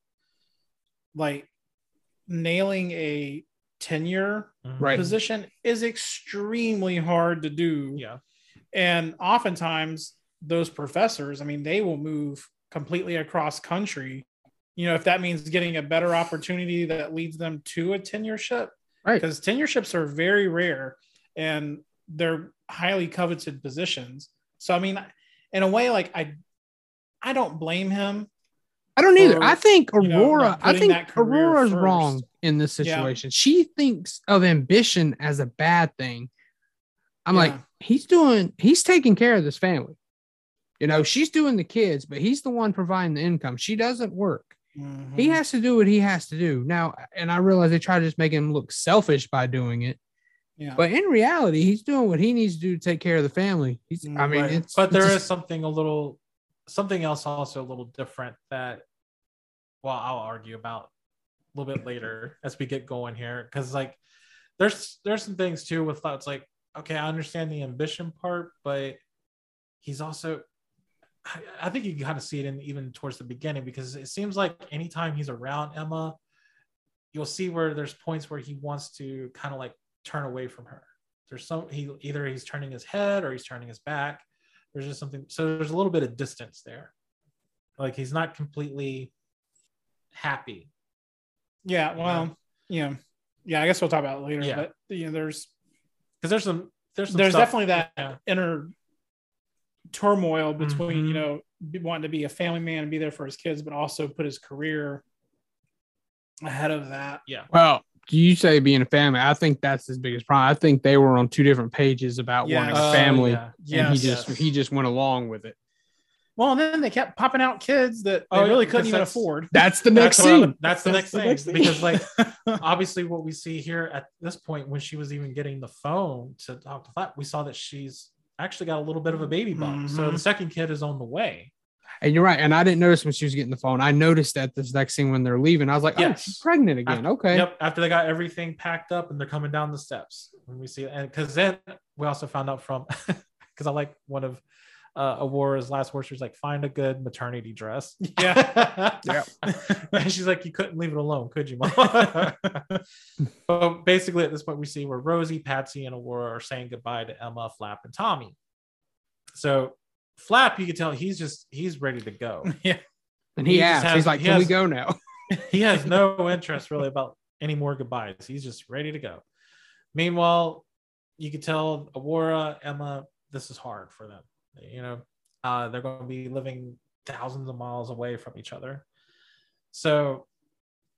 like nailing a tenure Right. position is extremely hard to do. Yeah. And oftentimes, those professors, I mean, they will move completely across country. You know, if that means getting a better opportunity that leads them to a tenureship, Right. Because tenureships are very rare and they're highly coveted positions. So, I mean, in a way, like I, I don't blame him. I don't either. for, I think you know, Aurora. I think Aurora's first. wrong in this Yeah. situation. She thinks of ambition as a bad thing. I'm like, he's doing. He's taking care of this family. You know, she's doing the kids, but he's the one providing the income. She doesn't work. Mm-hmm. He has to do what he has to do now. And I realize they try to just make him look selfish by doing it, yeah. but in reality, he's doing what he needs to do to take care of the family. He's. I Mm, mean, right. it's. but there it's is something a little something else also a little different that well i'll argue about a little bit later as we get going here because like there's there's some things too with thoughts like okay i understand the ambition part but he's also I, I think you can kind of see it in even towards the beginning because it seems like anytime he's around emma you'll see where there's points where he wants to kind of like turn away from her there's some he either he's turning his head or he's turning his back there's just something so there's a little bit of distance there like he's not completely happy yeah. Well, yeah. Yeah. I guess we'll talk about it later. Yeah. But, you know, there's, because there's some there's some there's stuff- definitely that yeah. inner turmoil between Mhm. you know wanting to be a family man and be there for his kids but also put his career ahead of that yeah Well, do you say being a family? I think that's his biggest problem. I think they were on two different pages about Yes. wanting a Oh, family, yeah. and he Yes. just he just went along with it. well and then they kept popping out kids that they Oh, yeah, really couldn't even that's- afford That's the next that's what I- scene. that's the That's next the thing next thing. because like obviously what we see here at this point when she was even getting the phone to talk to Flap, we saw that she's actually got a little bit of a baby bump. So Mhm. the second kid is on the way. And you're right. And I didn't notice when she was getting the phone. I noticed that this next scene when they're leaving. I was like, oh, Yes. she's pregnant again. Okay. Yep. After they got everything packed up and they're coming down the steps. When we see and because then we also found out from because I like one of uh Aurora's last words, she's like, find a good maternity dress. Yeah. yeah. and she's like, you couldn't leave it alone, could you, mom? but basically at this point we see where Rosie, Patsy, and Aurora are saying goodbye to Emma, Flap, and Tommy. So Flap, you could tell he's just he's ready to go. yeah. And he, He just asked, has- he's like, he "Can we go now?" he has no interest really about any more goodbyes. He's just ready to go. Meanwhile, you could tell Aurora, Emma, this is hard for them. You know, uh, they're going to be living thousands of miles away from each other. So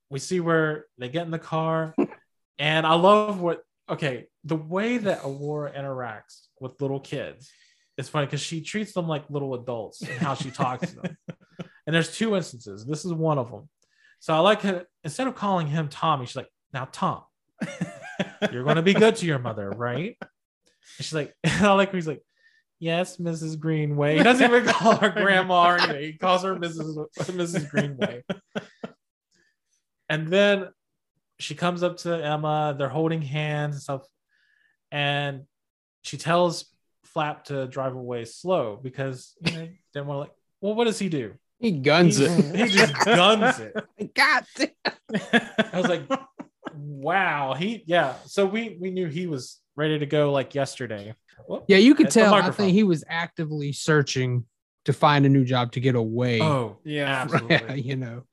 we see where they get in the car, and I love what. Okay, the way that Aurora interacts with little kids is funny because she treats them like little adults and how she talks to them. And there's two instances. This is one of them. So I like it. Instead of calling him Tommy, she's like, "Now, Tom, you're going to be good to your mother, right?" And she's like, "I like." when He's like, "Yes, Mrs. Greenway." He doesn't even call her grandma or anything. He calls her Mrs. Mrs. Greenway. And then she comes up to Emma. They're holding hands and stuff, and she tells Flap to drive away slow because you know they want to like. Well, what does he do? He guns he, it. He just guns it. God damn. I was like, wow. He yeah. So we we knew he was ready to go like yesterday. Whoop. Yeah, you could tell. I think he was actively searching to find a new job to get away. Oh Yeah. absolutely, you know,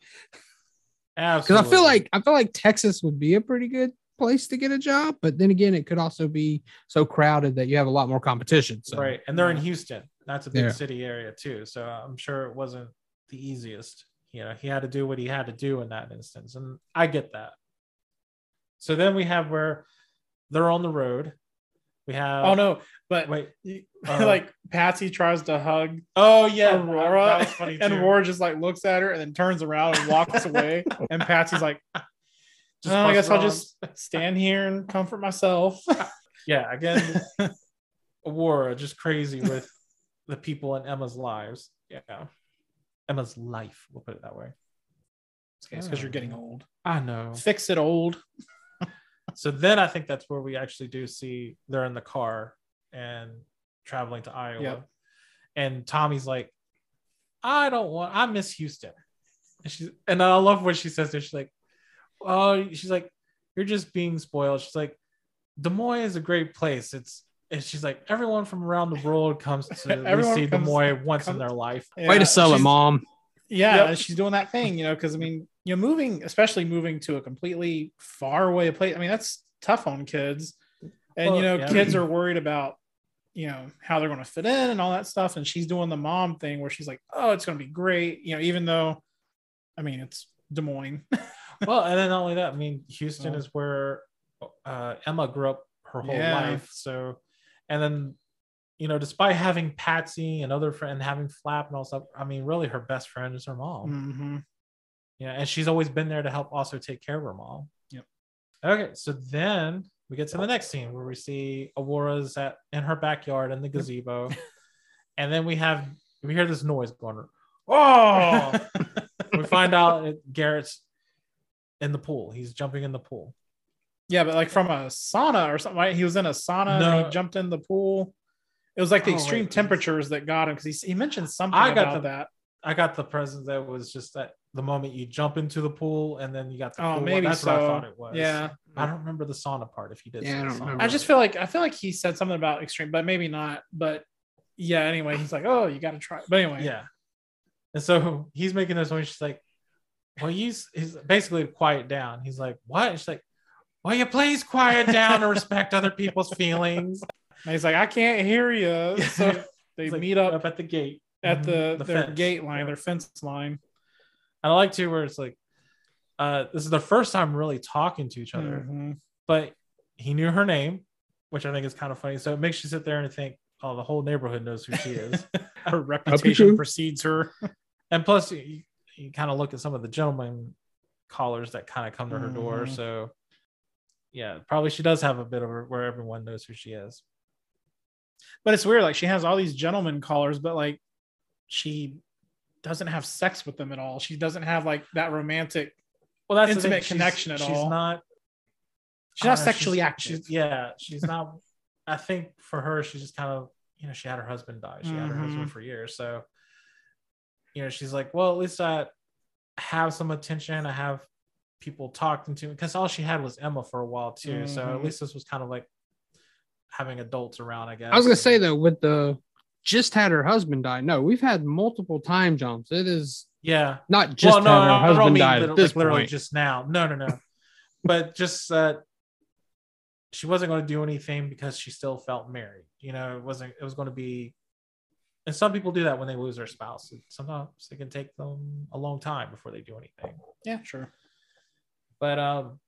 because. I feel like I feel like Texas would be a pretty good place to get a job, but then again, it could also be so crowded that you have a lot more competition. So right, and they're in Houston. That's a big Yeah. city area too. So I'm sure it wasn't the easiest. You know, he had to do what he had to do in that instance, and I get that. So then we have where they're on the road. We have Oh no, but wait. Uh, like Patsy tries to hug Oh yeah, Aurora, that was funny and too. Aurora just like looks at her and then turns around and walks away. And Patsy's like, Just "Oh, I guess busts I'll just stand here and comfort myself. yeah again aurora just crazy with the people in emma's lives yeah emma's life we'll put it that way It's because you're getting old. i know Fix it, old. so then i think that's where we actually do see they're in the car and traveling to iowa Yep. and tommy's like i don't want i miss houston and she's and i love what she says there she's like oh she's like you're just being spoiled she's like des moines is a great place it's and she's like everyone from around the world comes to at least Everyone see Des Moines once in their life way to sell it, mom. Yeah, Yep. she's doing that thing, you know, because I mean, you know, moving, especially moving to a completely far away place. I mean, that's tough on kids, and Well, you know, yeah. kids are worried about, you know, how they're going to fit in and all that stuff. And she's doing the mom thing where she's like, "Oh, it's going to be great," you know, even though, I mean, it's Des Moines. well and then not only that i mean houston Well. is where uh, emma grew up her whole Yeah. life so and then you know despite having patsy and other friend having flap and all stuff i mean really her best friend is her mom hmm Yeah, and she's always been there to help also take care of her mom. Yep. Okay, so then we get to the next scene where we see Aurora's at in her backyard in the gazebo, and then we have we hear this noise going. Oh! we find out it, Garrett's in the pool. He's jumping in the pool. Yeah, but like from a sauna or something. Right? He was in a sauna and No. he jumped in the pool. It was like the Oh, extreme wait, please. temperatures that got him because he, he mentioned something I got about the- that. I got the present that was just that the moment you jump into the pool and then you got the Oh, pool. maybe That's what I so. thought it was. Yeah. I don't remember the sauna part. If he did, Yeah, I don't remember. I just feel like I feel like he said something about extreme, but maybe not. But yeah, anyway, he's like, "Oh, you got to try." But anyway, Yeah. And so he's making this noise. She's like, well, he's, he's basically quiet down. He's like, what? She's like, will you please quiet down and respect other people's feelings? and he's like, "I can't hear you." So they like, meet up at the gate. at Mhm, the, their fence. gate line, their fence line. And I like to where it's like, uh, this is the first time really talking to each other, Mhm. but he knew her name, which I think is kind of funny. So it makes you sit there and think, oh, the whole neighborhood knows who she is. Her reputation precedes her. and plus you, kind of look at some of the gentleman callers that kind of come to her door Mhm. so yeah probably she does have a bit of a, where everyone knows who she is But it's weird. Like she has all these gentleman callers, but like she doesn't have sex with them at all. She doesn't have like that romantic. well that's Intimate she's- connection at she's all. She's not don't know, sexually she's- active. she's- yeah she's not i think for her she's just kind of you know she had her husband die she had her husband Mhm. for years so you know she's like well at least i have some attention i have people talking to me because all she had was emma for a while too so at Mhm. least this was kind of like having adults around i guess I was gonna say though, with the just had her husband die. No, we've had multiple time jumps. It is Yeah. not just well, no, had her no, husband died this like literally just now. No, no, no. but just that she wasn't going to do anything because she still felt married. You know, it wasn't. It was going to be. And some people do that when they lose their spouse. Sometimes it can take them a long time before they do anything. Yeah, sure. But um,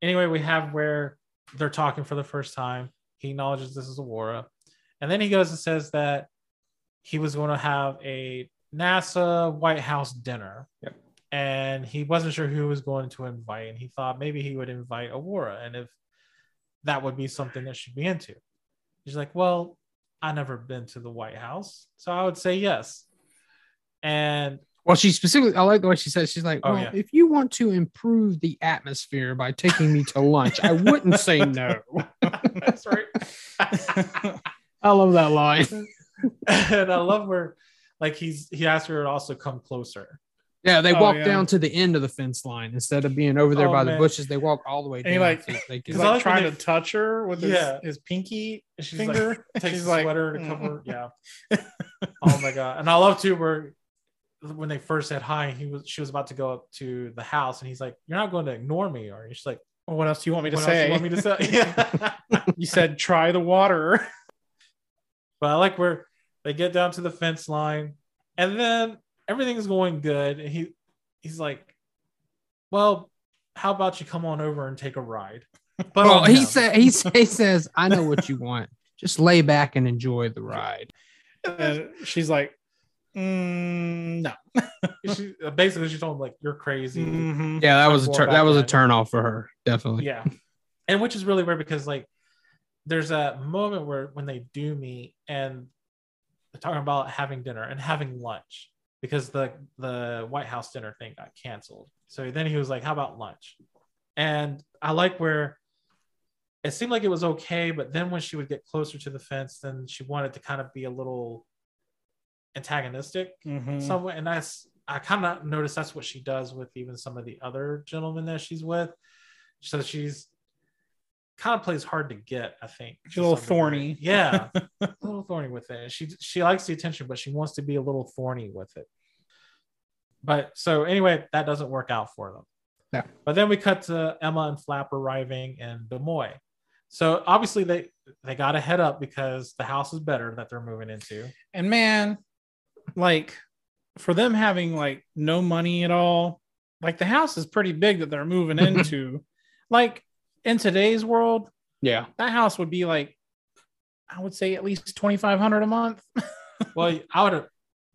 anyway, we have where they're talking for the first time. He acknowledges this is Aurora, and then he goes and says that he was going to have a NASA White House dinner. Yep. And he wasn't sure who was going to invite, and he thought maybe he would invite Aurora, and if that would be something that she'd be into. He's like, "Well, I never been to the White House, so I would say yes." And Well, she specifically, I like the way she said, she's like, Oh, well, yeah. if you want to improve the atmosphere by taking me to lunch, I wouldn't say no. that's right. I love that line. and I love where like he's he asked her to also come closer. Yeah, they Oh, walk yeah. down to the end of the fence line instead of being over there Oh, by the bushes. They walk all the way down. he, like- so they can, I like like trying they- to touch her with his, Yeah. his pinky And she's finger. like takes She's the like, sweater to "Mm." cover. Yeah. oh my god. And I love too where when they first said hi, he was she was about to go up to the house and he's like, You're not going to ignore me, or she's like, Well, what else do you want me to what else say? you want me to say? Yeah. you said try the water. But I like where they get down to the fence line, and then everything's going good. And he he's like, "Well, how about you come on over and take a ride?" But well, he said he, he says, I know what you want. Just lay back and enjoy the ride. And she's like, mm, no. she, uh, basically she told him like, "You're crazy." Mhm. Yeah, that was a going tur- that was a turn off for her, definitely. Yeah, and which is really weird because like, there's a moment where when they do meet and they're talking about having dinner and having lunch because the the White House dinner thing got canceled. So then he was like, "How about lunch?" And I like where it seemed like it was okay, but then when she would get closer to the fence, then she wanted to kind of be a little antagonistic Mhm. somewhat, and that's I kind of noticed that's what she does with even some of the other gentlemen that she's with. So she's kind of plays hard to get, I think. She's a little degree. thorny. Yeah, a little thorny with it. She she likes the attention, but she wants to be a little thorny with it. But so anyway, that doesn't work out for them. Yeah. But then we cut to Emma and Flap arriving in Des Moines. So obviously they they got to head up because the house is better that they're moving into. And man, like for them having like no money at all, like the house is pretty big that they're moving into. like in today's world, Yeah. that house would be like, I would say at least twenty five hundred a month. Well, I would.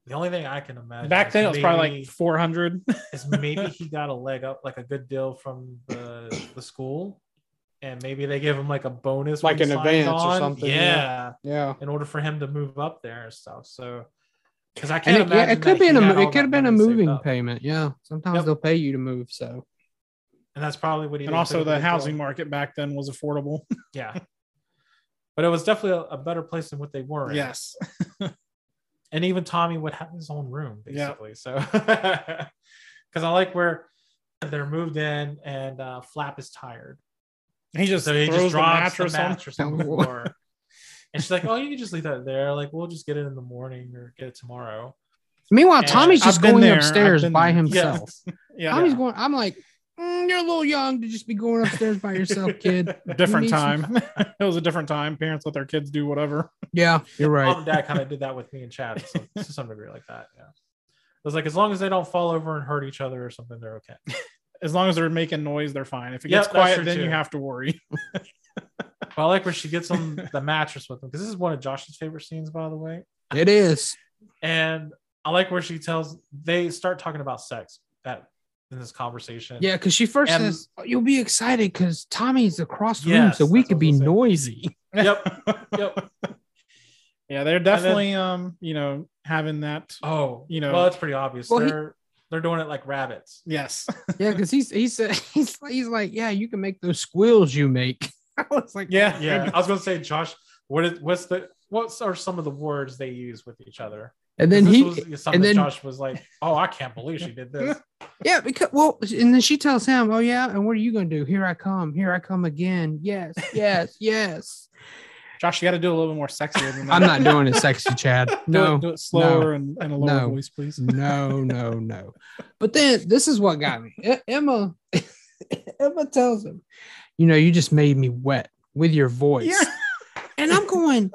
The only thing I can imagine Back then, it was probably like four hundred. is maybe he got a leg up, like a good deal from the the school, and maybe they give him like a bonus, Like an signed advance or something, Yeah, yeah. Yeah. in order for him to move up there and stuff. So, because I And can't it, yeah, imagine it could be have been he a had mo- all it could have been a moving payment. Yeah. Sometimes Yep. they'll pay you to move. So and that's probably what he. and also the housing deal. market back then was affordable. Yeah, but it was definitely a, a better place than what they were. yes. and even Tommy would have his own room Yeah. basically. So, because I like where they're moved in and uh, Flap is tired, He just so he throws just drops the mattress, on. mattress on the floor. and she's like, "Oh, you can just leave that there. Like, we'll just get it in the morning or get it tomorrow." meanwhile, And Tommy's just going there, upstairs by there. himself. Yeah. Tommy's going. I'm like, "Mm, you're a little young to just be going upstairs by yourself, kid. different You need some- time. it was a different time. Parents let their kids do whatever. Yeah, you're Mom right. and Dad kind of did that with me and Chad so, to some degree, like that. Yeah, it was like as long as they don't fall over and hurt each other or something, they're okay. As long as they're making noise, they're fine. If it Yep, gets quiet, true then you have to worry. But I like where she gets on the mattress with them because this is one of Josh's favorite scenes, by the way. It is. And I like where she tells they start talking about sex at in this conversation. Yeah, because she first And- says, "Oh, "You'll be excited because Tommy's across the room, so we could be I was gonna say. noisy." Yep. Yep. yeah, they're definitely um, you know, having that. Oh, You know- well, it's pretty obvious. Well, they're they're doing it like rabbits. Yes. Yeah, because he's he said he's he's like, "Yeah, you can make those squeals you make." I was like, Yeah. Yeah, I was gonna say, Josh, what is what's the what are some of the words they use with each other? And then he, was and then Josh was like, "Oh, I can't believe she did this." yeah, because well, and then she tells him, "Oh yeah, and what are you gonna do? Here I come, here I come again. Yes, yes, yes." Josh, you got to do a little bit more sexy. I'm not doing it sexy, Chad. Do No, it, do it slower and, and a lower No. voice, please. no, no, no. But then this is what got me. Emma, Emma tells him, you know, you just made me wet with your voice. Yeah. And I'm going,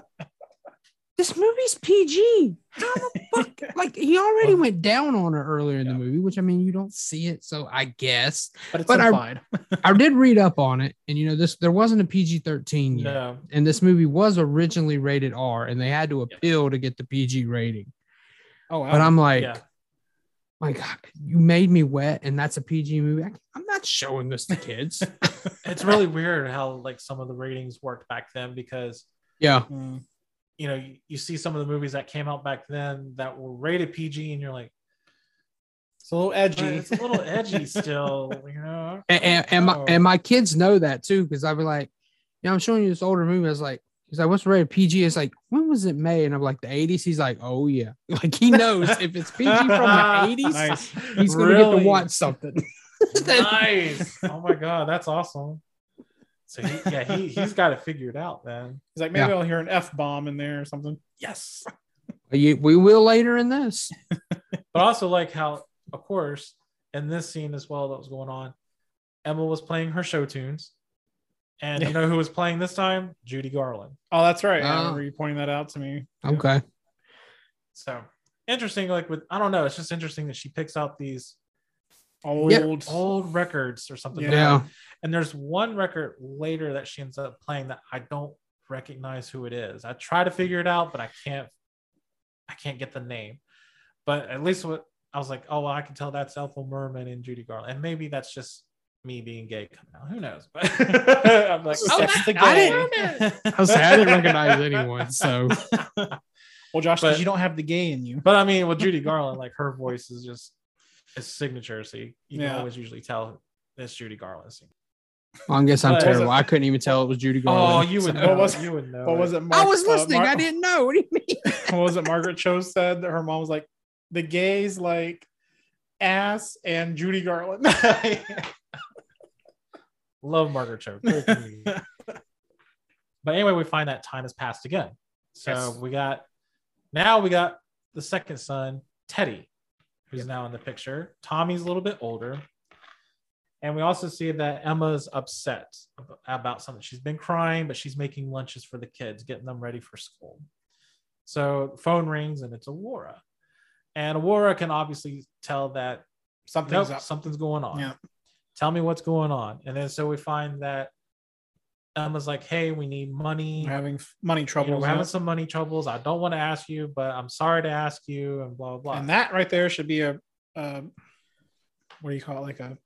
this movie's PG. How the fuck? Like he already went down on her earlier in the movie, which I mean, you don't see it, so I guess. But it's But I- implied. I did read up on it, and you know, this there wasn't a PG 13 yet. No. And this movie was originally rated R, and they had to appeal to get the PG rating. oh, wow. But I'm like, Yeah. my God, you made me wet, and that's a PG movie. I, I'm not showing this to kids. It's really weird how like some of the ratings worked back then because yeah, Mm. You know you, you see some of the movies that came out back then that were rated PG and you're like it's a little edgy. it's a little edgy still you know and, and, and my and my kids know that too, because I'd be like, you know, I'm showing you this older movie. I was like, he's like, what's rated PG? It's like, when was it made? And I'm like, the 80s. He's like, oh yeah, like he knows if it's PG from the 80s, Nice. he's gonna get to watch something. nice oh my god that's awesome so he, yeah he, he's got it figured out then He's like, maybe Yeah. I'll hear an F bomb in there or something. yes You- we will later in this. but also like how of course in this scene as well that was going on emma was playing her show tunes and you know who was playing this time judy garland Oh, that's right. I Oh. remember you pointing that out to me. Okay. so interesting like with i don't know it's just interesting that she picks out these Old. Yeah. old records or something Yeah. that. and there's one record later that she ends up playing that i don't recognize who it is i try to figure it out but i can't i can't get the name but at least what i was like oh well i can tell that's ethel merman and judy garland and maybe that's just me being gay coming out who knows but i'm like oh, that's the I gay. didn't- I was I didn't recognize anyone. So Well, Josh, But- because you don't have the gay in you. but i mean with judy garland like her voice is just it's signature so you, you Yeah. can always usually tell it's judy garland singing. I guess I'm But- terrible. I couldn't even tell it was Judy oh Garland. you would so- know What was- you would know What was it? I Mar- was uh, listening. Mar- I didn't know. What do you mean? What was it? Margaret Cho said that her mom was like, the gays like ass and Judy Garland. Love Margaret Cho. But anyway, we find that time has passed again. So Yes. we got now we got the second son, Teddy, who's now in the picture. Tommy's a little bit older. And we also see that Emma's upset about something. She's been crying, but she's making lunches for the kids, getting them ready for school. So phone rings and it's Aurora. And Aurora can obviously tell that Something's nope, something's going on. Yeah. Tell me what's going on. And then so we find that Emma's like, hey, we need money. We're having f- money You know, troubles. we're having yeah. some money troubles. I don't want to ask you, but I'm sorry to ask you, and blah blah blah. and that right there should be a, uh, what do you call it? Like a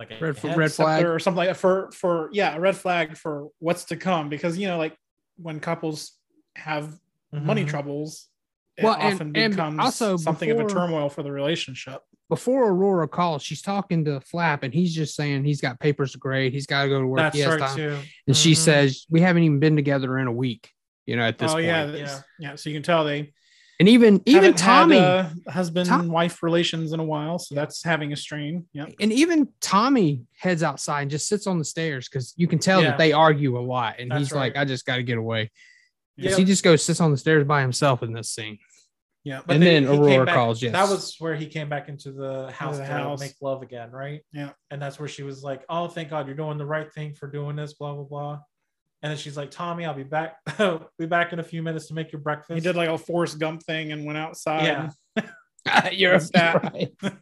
like a Red, red flag. or something like that for for yeah, a red flag for what's to come because you know like when couples have money Mhm. troubles, it Well, and- often and becomes also something of a turmoil for the relationship. Before Aurora calls, she's talking to Flap, and he's just saying he's got papers to grade. He's got to go to work. That's he has right time. too. And she Mhm. says, "We haven't even been together in a week." You know, at this oh point. yeah, yeah. yeah. So you can tell they And even even Tommy, had, uh, husband Tom- wife relations in a while, so that's having a strain. Yeah. and even Tommy heads outside and just sits on the stairs because you can tell Yeah. that they argue a lot. And That's he's like, "I just got to get away." 'Cause Yeah. He just goes sits on the stairs by himself in this scene. Yeah. But and then he came Aurora back- calls, yes. That was where he came back into the house the to house. make love again, right? Yeah. And that's where she was like, "Oh, thank God, you're doing the right thing for doing this." Blah blah blah. And then she's like, "Tommy, I'll be back. be back in a few minutes to make your breakfast." He did like a Forrest Gump thing and went outside. Yeah. You're What's that? right.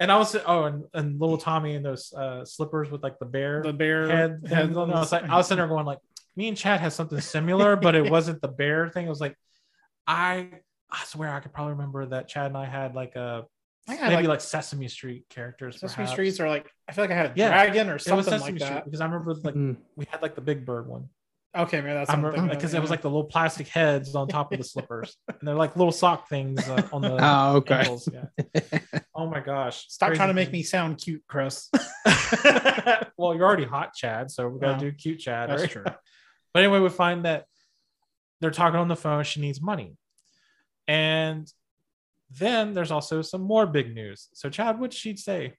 And I was oh, and, and little Tommy in those uh, slippers with like the bear The bear head. head things on it. I was like, I was sitting there going like, me and Chad had something similar, but it wasn't the bear thing. It was like, I I swear I could probably remember that Chad and I had like a I maybe like, like, Sesame Street characters. Sesame perhaps. Streets or like I feel like I had a Yeah. dragon or It was something Sesame like Street that. because I remember like Mm. we had like the Big Bird one. Okay, man, that's I remember because it was like the little plastic heads on top of the slippers, and they're like little sock things uh, on the Oh, okay. ankles. Yeah. Oh my gosh! Stop Crazy trying to make thing. me sound cute, Chris. well, you're already hot, Chad, so we gotta Wow. do cute Chad. That's right? true. But anyway, we find that they're talking on the phone. She needs money, and then there's also some more big news. So, Chad, what'd she say?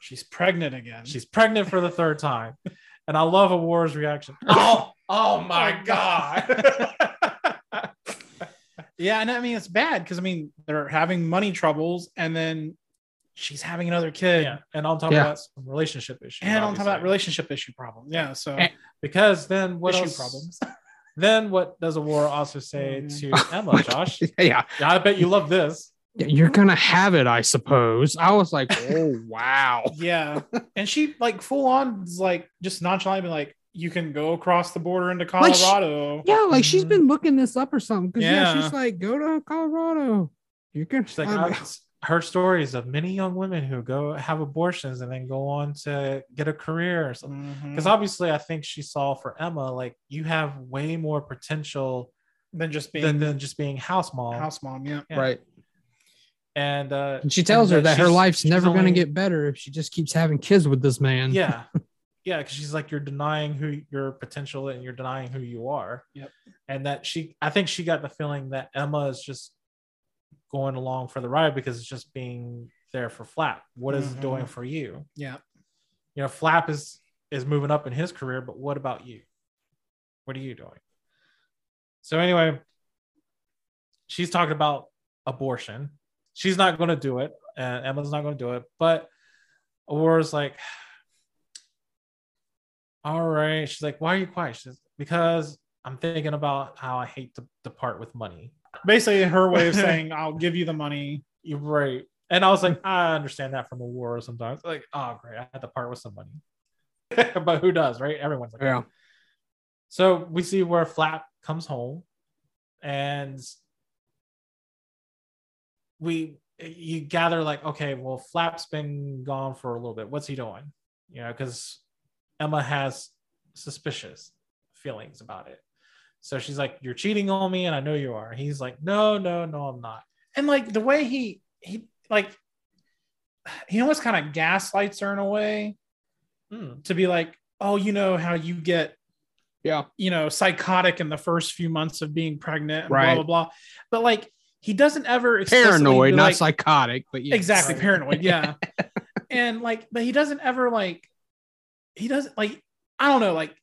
She's pregnant again. She's pregnant for the third time, and I love Aurora's reaction. Oh, Oh, oh my god. yeah, and I mean it's bad because I mean they're having money troubles, and then she's having another kid, yeah, and on top Yeah. of that, some relationship issues. and on top of that relationship issue problem. Yeah, so And- because then what issue else? problems. Then what does Aurora also say Mhm. to Emma, Josh? yeah, Yeah, I bet you love this. you're gonna have it, I suppose. I was like, oh wow. yeah, and she like full on is like just nonchalantly like you can go across the border into Like she- Colorado. Yeah, like she's Mhm. been looking this up or something. Because yeah. Yeah. she's like, go to Colorado. You can. She's like, I- I- her stories of many young women who go have abortions and then go on to get a career or something. Because obviously, I think she saw for Emma, like you have way more potential than just being than, than just being house mom. house mom. Yeah, Yeah. right. And uh, And she tells her that her life's never going to get better if she just keeps having kids with this man. yeah yeah because she's like you're denying who your potential and you're denying who you are Yep. and that she i think she got the feeling that emma is just going along for the ride because it's just being there for flap. What is it Mhm. doing for you? Yeah. you know flap is is moving up in his career but what about you? What are you doing? So anyway she's talking about abortion. She's not going to do it and emma's not going to do it but aurora's like all right. She's like why are you quiet? She says because i'm thinking about how i hate to depart with money Basically, her way of saying I'll give you the money. you're right and i was like i understand that from Aurora sometimes like oh great i had to part with some money but who does right everyone's like Yeah. So we see where Flap comes home, and we you gather like, okay, well, Flap's been gone for a little bit. What's he doing? You know, because Emma has suspicious feelings about it. So she's like, "You're cheating on me, and I know you are." He's like, "No, no, no, I'm not." and like the way he he like he almost kind of gaslights her in a way Hmm. to be like oh you know how you get Yeah. you know psychotic in the first few months of being pregnant and Right. blah blah blah but like he doesn't ever Paranoid, not like, psychotic, but yeah. exactly Right. paranoid yeah and like but he doesn't ever like he doesn't like i don't know like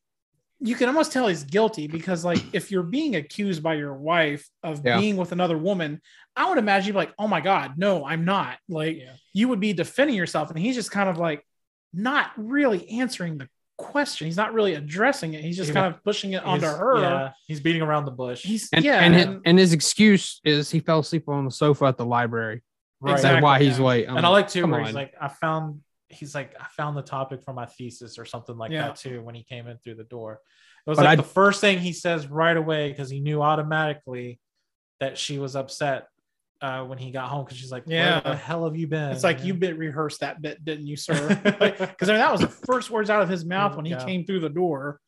you can almost tell he's guilty because like if you're being accused by your wife of Yeah. being with another woman i would imagine you'd be like oh my god no i'm not like Yeah. you would be defending yourself and he's just kind of like not really answering the question he's not really addressing it he's just Even- kind of pushing it onto He's- her Yeah, he's beating around the bush. he's And, yeah and, and, his, and his excuse is he fell asleep on the sofa at the library. right. That's Exactly, why he's late. I'm and I like too come where on. he's like, I found he's like, I found the topic for my thesis or something like Yeah. that too when he came in through the door. It was But like I- the first thing he says right away because he knew automatically that she was upset uh, when he got home because she's like, Yeah. Where the hell have you been? it's like you bit rehearsed that bit didn't you sir because I mean, that was the first words out of his mouth when he Yeah. came through the door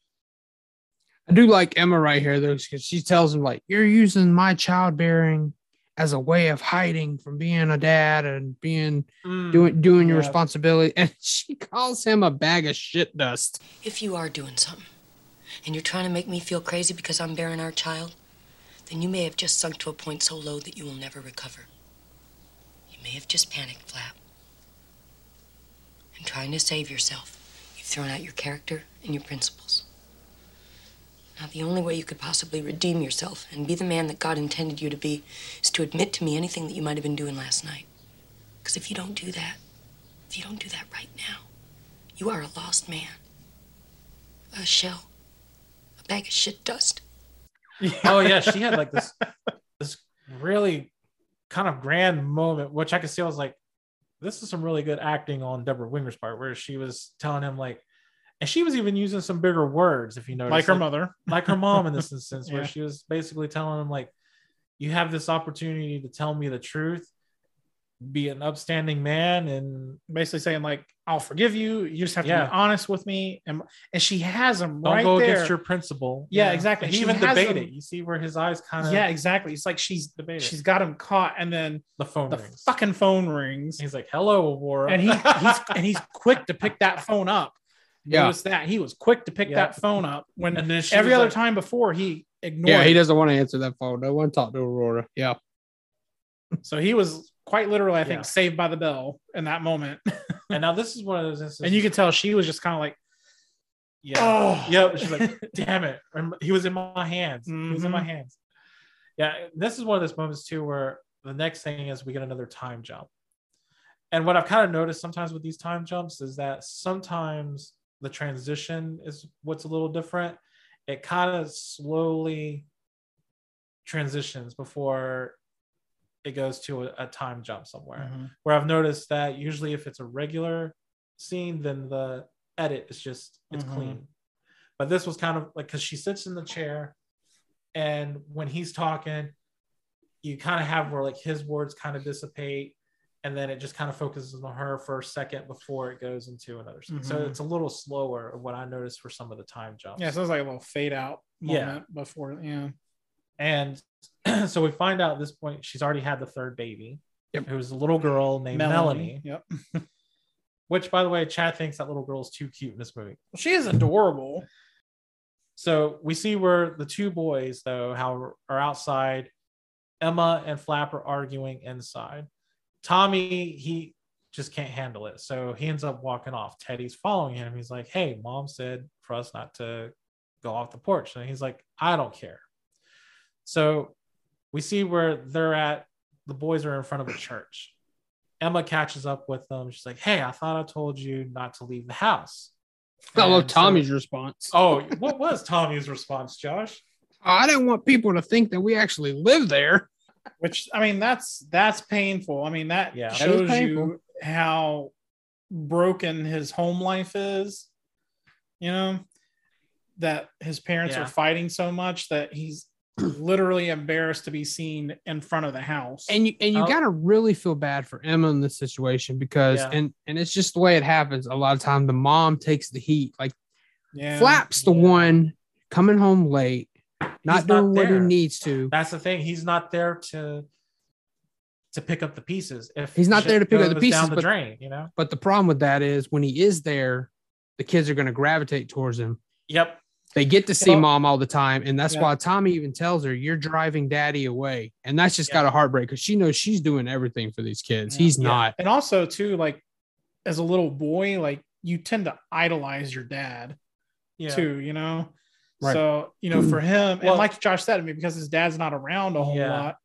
I do like Emma right here though, because she tells him like, "You're using my childbearing as a way of hiding from being a dad and being Mm, doing doing your yeah. responsibility." And she calls him a bag of shit dust. If you are doing something and you're trying to make me feel crazy because I'm bearing our child, then you may have just sunk to a point so low that you will never recover. You may have just panicked, Flap. And trying to save yourself, you've thrown out your character and your principles. Now, the only way you could possibly redeem yourself and be the man that God intended you to be is to admit to me anything that you might have been doing last night. Because if you don't do that, if you don't do that right now, you are a lost man. A shell. A bag of shit dust. oh yeah, she had like this this really kind of grand moment, which I could see. I was like, this is some really good acting on Debra Winger's part, where she was telling him like, and she was even using some bigger words, if you notice, like her mother like her mom in this instance, where Yeah. she was basically telling him like, you have this opportunity to tell me the truth, be an upstanding man, and basically saying like I'll forgive you. You just have to Yeah. be honest with me, and and she has him don't right go there. against your principle. Yeah, exactly. And he She even debated. him- You see where his eyes kind of yeah, exactly. It's like she's debated. she's got him caught, and then the phone the rings. fucking phone rings, He's like, "Hello, Aurora," and he he's and he's quick to pick that phone up. Yeah. Notice that he was quick to pick Yeah. that phone up when and then she every other like- time before he ignored. Yeah, he it. doesn't want to answer that phone. No one talk to Aurora. Yeah. So he was quite literally, I think, Yeah. saved by the bell in that moment. And now this is one of those instances. and you can tell she was just kind of like, Yeah. Oh. Yep. She's like, damn it. He was in my hands. He was in my Mhm. hands. Yeah. This is one of those moments too where the next thing is we get another time jump. And what I've kind of noticed sometimes with these time jumps is that sometimes the transition is what's a little different. It kind of slowly transitions before it goes to a, a time jump somewhere Mhm. where I've noticed that usually if it's a regular scene, then the edit is just it's Mhm. clean. But this was kind of like because she sits in the chair, and when he's talking, you kind of have where like his words kind of dissipate, and then it just kind of focuses on her for a second before it goes into another scene. So mm-hmm. it's a little slower of what I noticed for some of the time jumps. Yeah, so it's like a little fade out Yeah. before. Yeah. And so we find out at this point she's already had the third baby. It was a little girl named Melanie. Yep. Which, by the way, Chad thinks that little girl is too cute in this movie. She is adorable. So we see where the two boys, though, how are outside. Emma and Flap are arguing inside. Tommy, he just can't handle it. So he ends up walking off. Teddy's following him. He's like, Hey, mom said for us not to go off the porch. And he's like, I don't care. So we see where they're at. The boys are in front of a church. Emma catches up with them. She's like, Hey, I thought I told you not to leave the house. I love And so- Tommy's response. Oh, what was Tommy's response, Josh? I didn't want people to think that we actually live there. Which I mean, that's that's painful. I mean, that Yeah. Shows painful. you how broken his home life is. You know, that his parents Yeah. are fighting so much that he's literally embarrassed to be seen in front of the house. And you and you Oh. gotta really feel bad for Emma in this situation because Yeah. and and it's just the way it happens. A lot of time the mom takes the heat. Like yeah, Flap's the Yeah. one coming home late, not He's doing what he needs to. That's the thing. He's not there to to pick up the pieces. If He's not there to pick up the pieces, down the but- drain, you know. But the problem with that is when he is there, the kids are going to gravitate towards him. Yep. They get to see Well- mom all the time. And that's Yeah. why Tommy even tells her, You're driving daddy away. And that's just Yeah. got a heartbreak because she knows she's doing everything for these kids. Yeah. He's Yeah. not. and also too, like as a little boy, like you tend to idolize your dad Yeah. too. You know. Right. So you know, for him, Well- and like Josh said, I mean, because his dad's not around a whole Yeah. lot,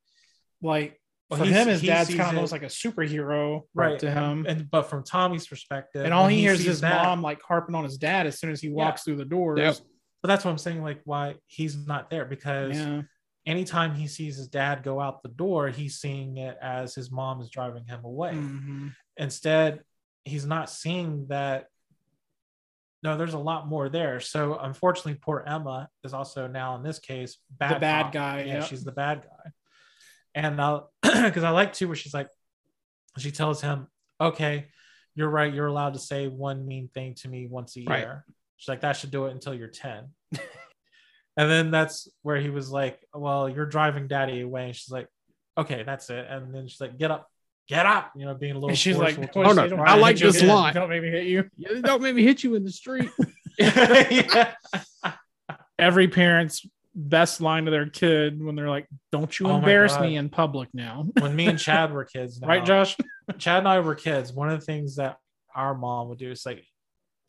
like Well, for him, his dad's kind of almost like a superhero right to him. And but from Tommy's perspective, And all when he, hears is his that- mom like harping on his dad as soon as he walks through the doors. Yep. But that's what I'm saying. Like why he's not there because Yeah. anytime he sees his dad go out the door, he's seeing it as his mom is driving him away. Mhm. Instead, he's not seeing that. No, there's a lot more there. So unfortunately, poor Emma is also now in this case bad the bad cop. guy, Yeah, yep. she's the bad guy. And uh, because I like too, where she's like, she tells him, "Okay, you're right. You're allowed to say one mean thing to me once a Right. year." She's like, "That should do it until you're 10. and then that's where he was like, "Well, you're driving daddy away." And she's like, "Okay, that's it." And then she's like, "Get up, get up," you know, being a little. And she's like, forceful "Hold towards on, him. I like this line. Don't make me hit you. Yeah, Don't make me hit you in the street. yeah. Every parent's best line to their kid when they're like, "Don't you Oh embarrass me in public now." When me and Chad were kids, now, right, Josh? Chad and I were kids, one of the things that our mom would do is like,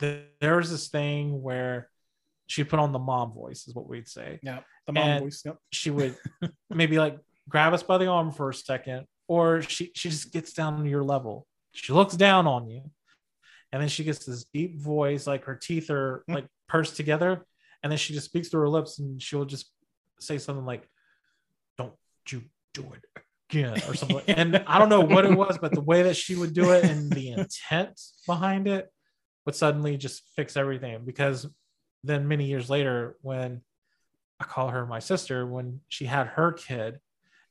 th- there was this thing where she put on the mom voice, is what we'd say. Yeah, the mom And- voice. Yep. She would maybe like grab us by the arm for a second, or she she just gets down to your level. She looks down on you, and then she gets this deep voice, like her teeth are mm. like pursed together, and then she just speaks through her lips, and she'll just say something like, "Don't you do it again," or something. and I don't know what it was, but the way that she would do it and the intent behind it would suddenly just fix everything. Because then many years later, when I call her my sister, when she had her kid,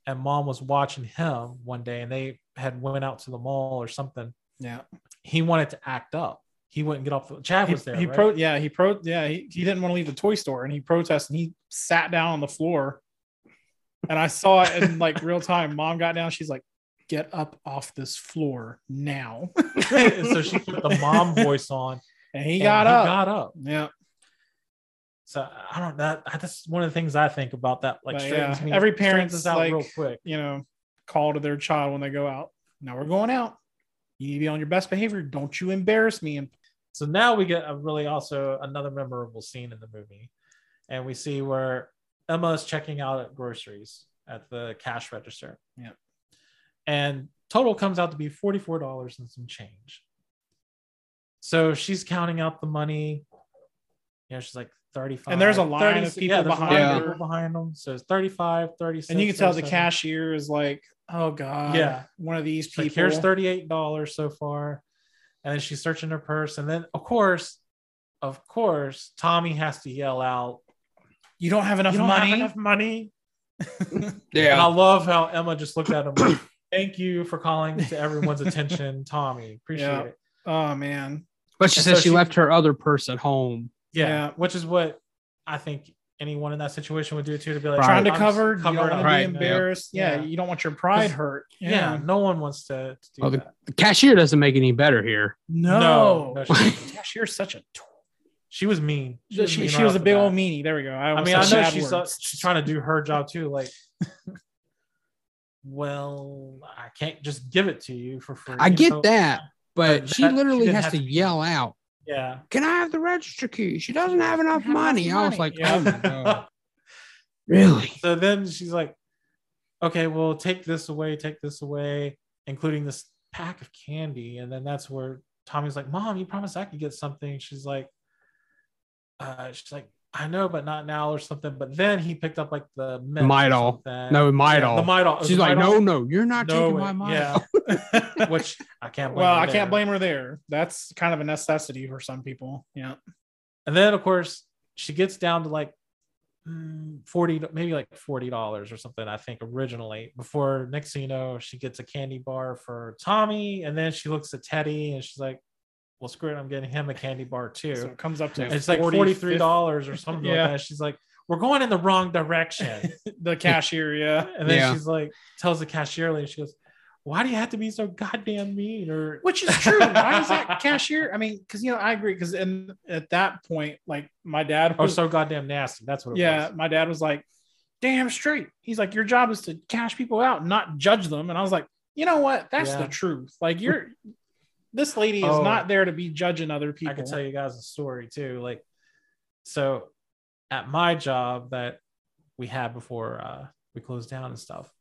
and mom was watching him one day, and they had went out to the mall or something, Yeah. he wanted to act up. He wouldn't get off the. Chad He, was there. he right? pro yeah, he pro yeah, he, he didn't want to leave the toy store and he protested and he sat down on the floor. And I saw it in like real time. Mom got down, she's like, get up off this floor now. So she put the mom voice on. And he and got up. Got up. yeah. So I don't that that's one of the things I think about that. Like yeah, me every parent is out like- real quick. You know, call to their child when they go out. Now we're going out. You need to be on your best behavior. Don't you embarrass me. And So now we get a really also another memorable scene in the movie, and we see where Emma is checking out at groceries at the cash register. Yeah. And total comes out to be forty-four dollars and some change. So she's counting out the money. You know, she's like 35. And there's a line of people there's a behind line of her. people behind them. So it's 35, 36. and you can tell the cashier is like, oh god, Yeah. one of these people. like, here's $38 so far. And then she's searching her purse. And then, of course, of course, Tommy has to yell out, You don't have enough "You don't money. have enough money. yeah And I love how Emma just looked at him like, thank you for calling to everyone's attention, Tommy. Appreciate Yeah. it. Oh man. But she And said so she she- left her other purse at home. Yeah, Yeah. Which is what I think anyone in that situation would do too, to be like, Right. Trying to "I'm cover, you don't want to be embarrassed. Yeah. Yeah. you don't want your pride hurt. Yeah. no one wants to, to do Oh, the, that. the cashier doesn't make any better here. No, No, no, she- cashier's such a. T- She was mean. she, was she, mean she right was a big bat. old meanie. There we go. I, I mean, I know she's uh, she's trying to do her job too. Like, well, I can't just give it to you for free. I get So- that, but but she that- literally didn't has to to yell out, Yeah. "Can I have the register key?" She doesn't have enough have enough money. I was money. like, Yeah. "Oh my god, really?" So then she's like, okay, well, take this away, take this away, including this pack of candy. And then that's where Tommy's like, Mom, you promised I could get something. She's like, uh, she's like, I know, but not now or something. But then he picked up like the mints or Midol. No, Yeah, Midol. the Midol. It She's the like, Midol. "No, no, you're not No taking way. my money." Yeah. Which I can't blame well, her I there. can't blame her there. That's kind of a necessity for some people. Yeah. And then of course she gets down to like mm, 40 maybe like 40 dollars or something i think originally before next thing you know she gets a candy bar for tommy and then she looks at teddy and she's like well screw it i'm getting him a candy bar too So it comes up to And it's like 43 dollars or something Yeah. like that she's like we're going in the wrong direction The cashier, yeah. and then Yeah. she's like tells the cashier lady she goes why do you have to be so goddamn mean or Which is true. Why is that cashier? I mean, because you know, I agree. Because in at that point, like my dad or was, so goddamn nasty that's what it yeah, was my dad was like, "Damn straight." He's like, "Your job is to cash people out, not judge them." And I was like, "You know what? That's Yeah. the truth. Like you're." This lady is Oh. not there to be judging other people. I can tell you guys a story too. Like, so at my job that we had before uh, we closed down and stuff,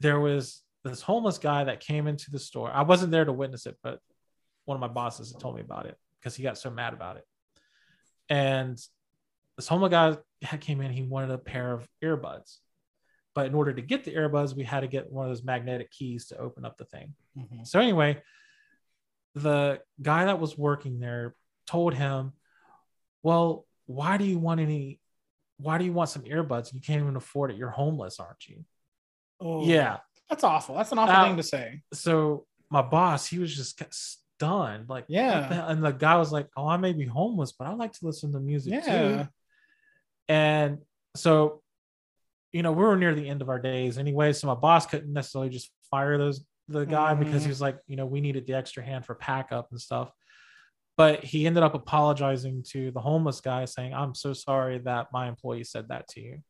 there was this homeless guy that came into the store. I wasn't there to witness it, but one of my bosses had told me about it because he got so mad about it. And this homeless guy came in, he wanted a pair of earbuds. But in order to get the earbuds, we had to get one of those magnetic keys to open up the thing. Mhm. So anyway, the guy that was working there told him, "Well, why do you want any? Why do you want some earbuds? You can't even afford it. You're homeless, aren't you?" Oh, Yeah. that's awful. That's an awful Uh, thing to say. So my boss, he was just stunned, like, Yeah. the? And the guy was like, "Oh, I may be homeless, but I like to listen to music Yeah. too." And so, you know, we were near the end of our days anyway. So my boss couldn't necessarily just fire those the guy because Mhm. he was like, you know, we needed the extra hand for pack up and stuff. But he ended up apologizing to the homeless guy, saying, "I'm so sorry that my employee said that to you."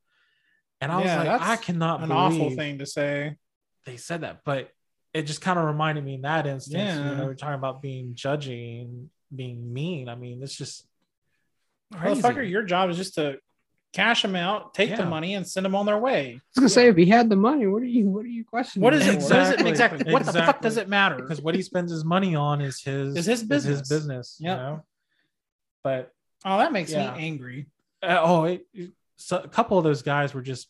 And I Yeah, was like, I cannot An awful thing to say. they said that, but it just kind of reminded me in that instance, Yeah. you know, we're talking about being judgy and being mean. I mean, it's just Motherfucker, your job is just to cash them out, take the money, and send them on their way. I was gonna say if he had the money, what are you what are you questioning? What is it? him for? What is it Exactly. exactly? What the fuck does it matter? because what he spends his money on is his Is his business. his business. business. You know, but Oh, that makes Yeah. me angry. uh, oh, it, it- so a couple of those guys were just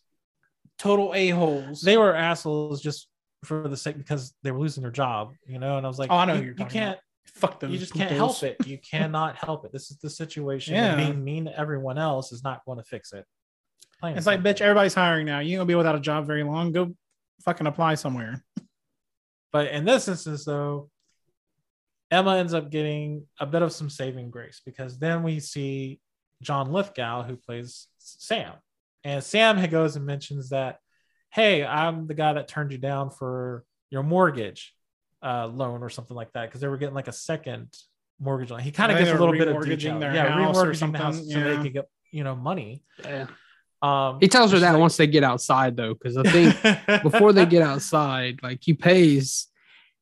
Total a holes. they were assholes just for the sake because they were losing their job, you know. And I was like, Oh, I know you, you're you can't. Fuck them. You just can't help it. You cannot help it. This is the situation. Yeah. being mean to everyone else is not going to fix it. Plain It's like, bitch, everybody's hiring now. You ain't gonna be without a job very long. Go fucking apply somewhere. But in this instance, though, Emma ends up getting a bit of some saving grace because then we see John Lithgow, who plays Sam. And Sam goes and mentions that, hey, I'm the guy that turned you down for your mortgage uh, loan or something like that because they were getting like a second mortgage loan. He kind of gets a little bit of remortgaging detail. their yeah, house or remortgaging the house something, so they yeah. could get you know money. Yeah. Um, He tells her that like- once they get outside though, because I think before they get outside, like he pays,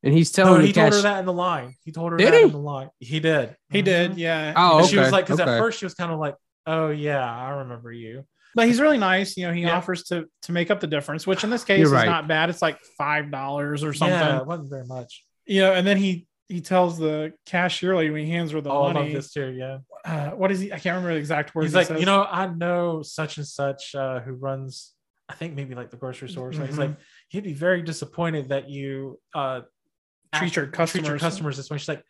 and he's telling No, the he told cash- her that in the line. He told her Did that he? in the line. He did. He Mhm. did, yeah. Oh, And she was like, because okay. at first she was kind of like, "Oh yeah, I remember you." But he's really nice. You know, he Yeah. offers to to make up the difference, which in this case You're is not bad. It's like five dollars or something. Yeah, it wasn't very much. You know, and then he he tells the cashier lady when he hands her the Oh, I love money. this too. Yeah, Uh, what is he? I can't remember the exact words. he's he like, you know, I know such and such uh, who runs. I think maybe like the grocery store. So he's Mhm. like, he'd be very disappointed that you uh, Treat your treat your customers. customers this way. She's like,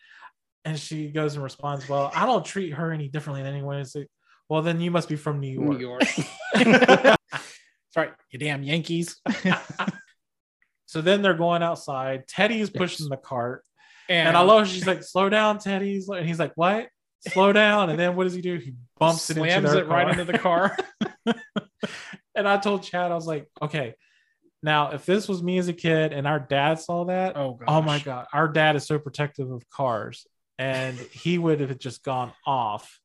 and she goes and responds, "Well, I don't treat her any differently than anyone." It's like, well, then you must be from New York. New York. That's right, you damn Yankees. So then they're going outside. Teddy's is pushing the cart. And, And I love she's like, slow down, Teddy. And he's like, what? Slow down. And then what does he do? He bumps it into slams their it right into the car. and I told Chad, I was like, okay, now if this was me as a kid and our dad saw that, oh, oh my. God, our dad is so protective of cars. And he would have just gone off.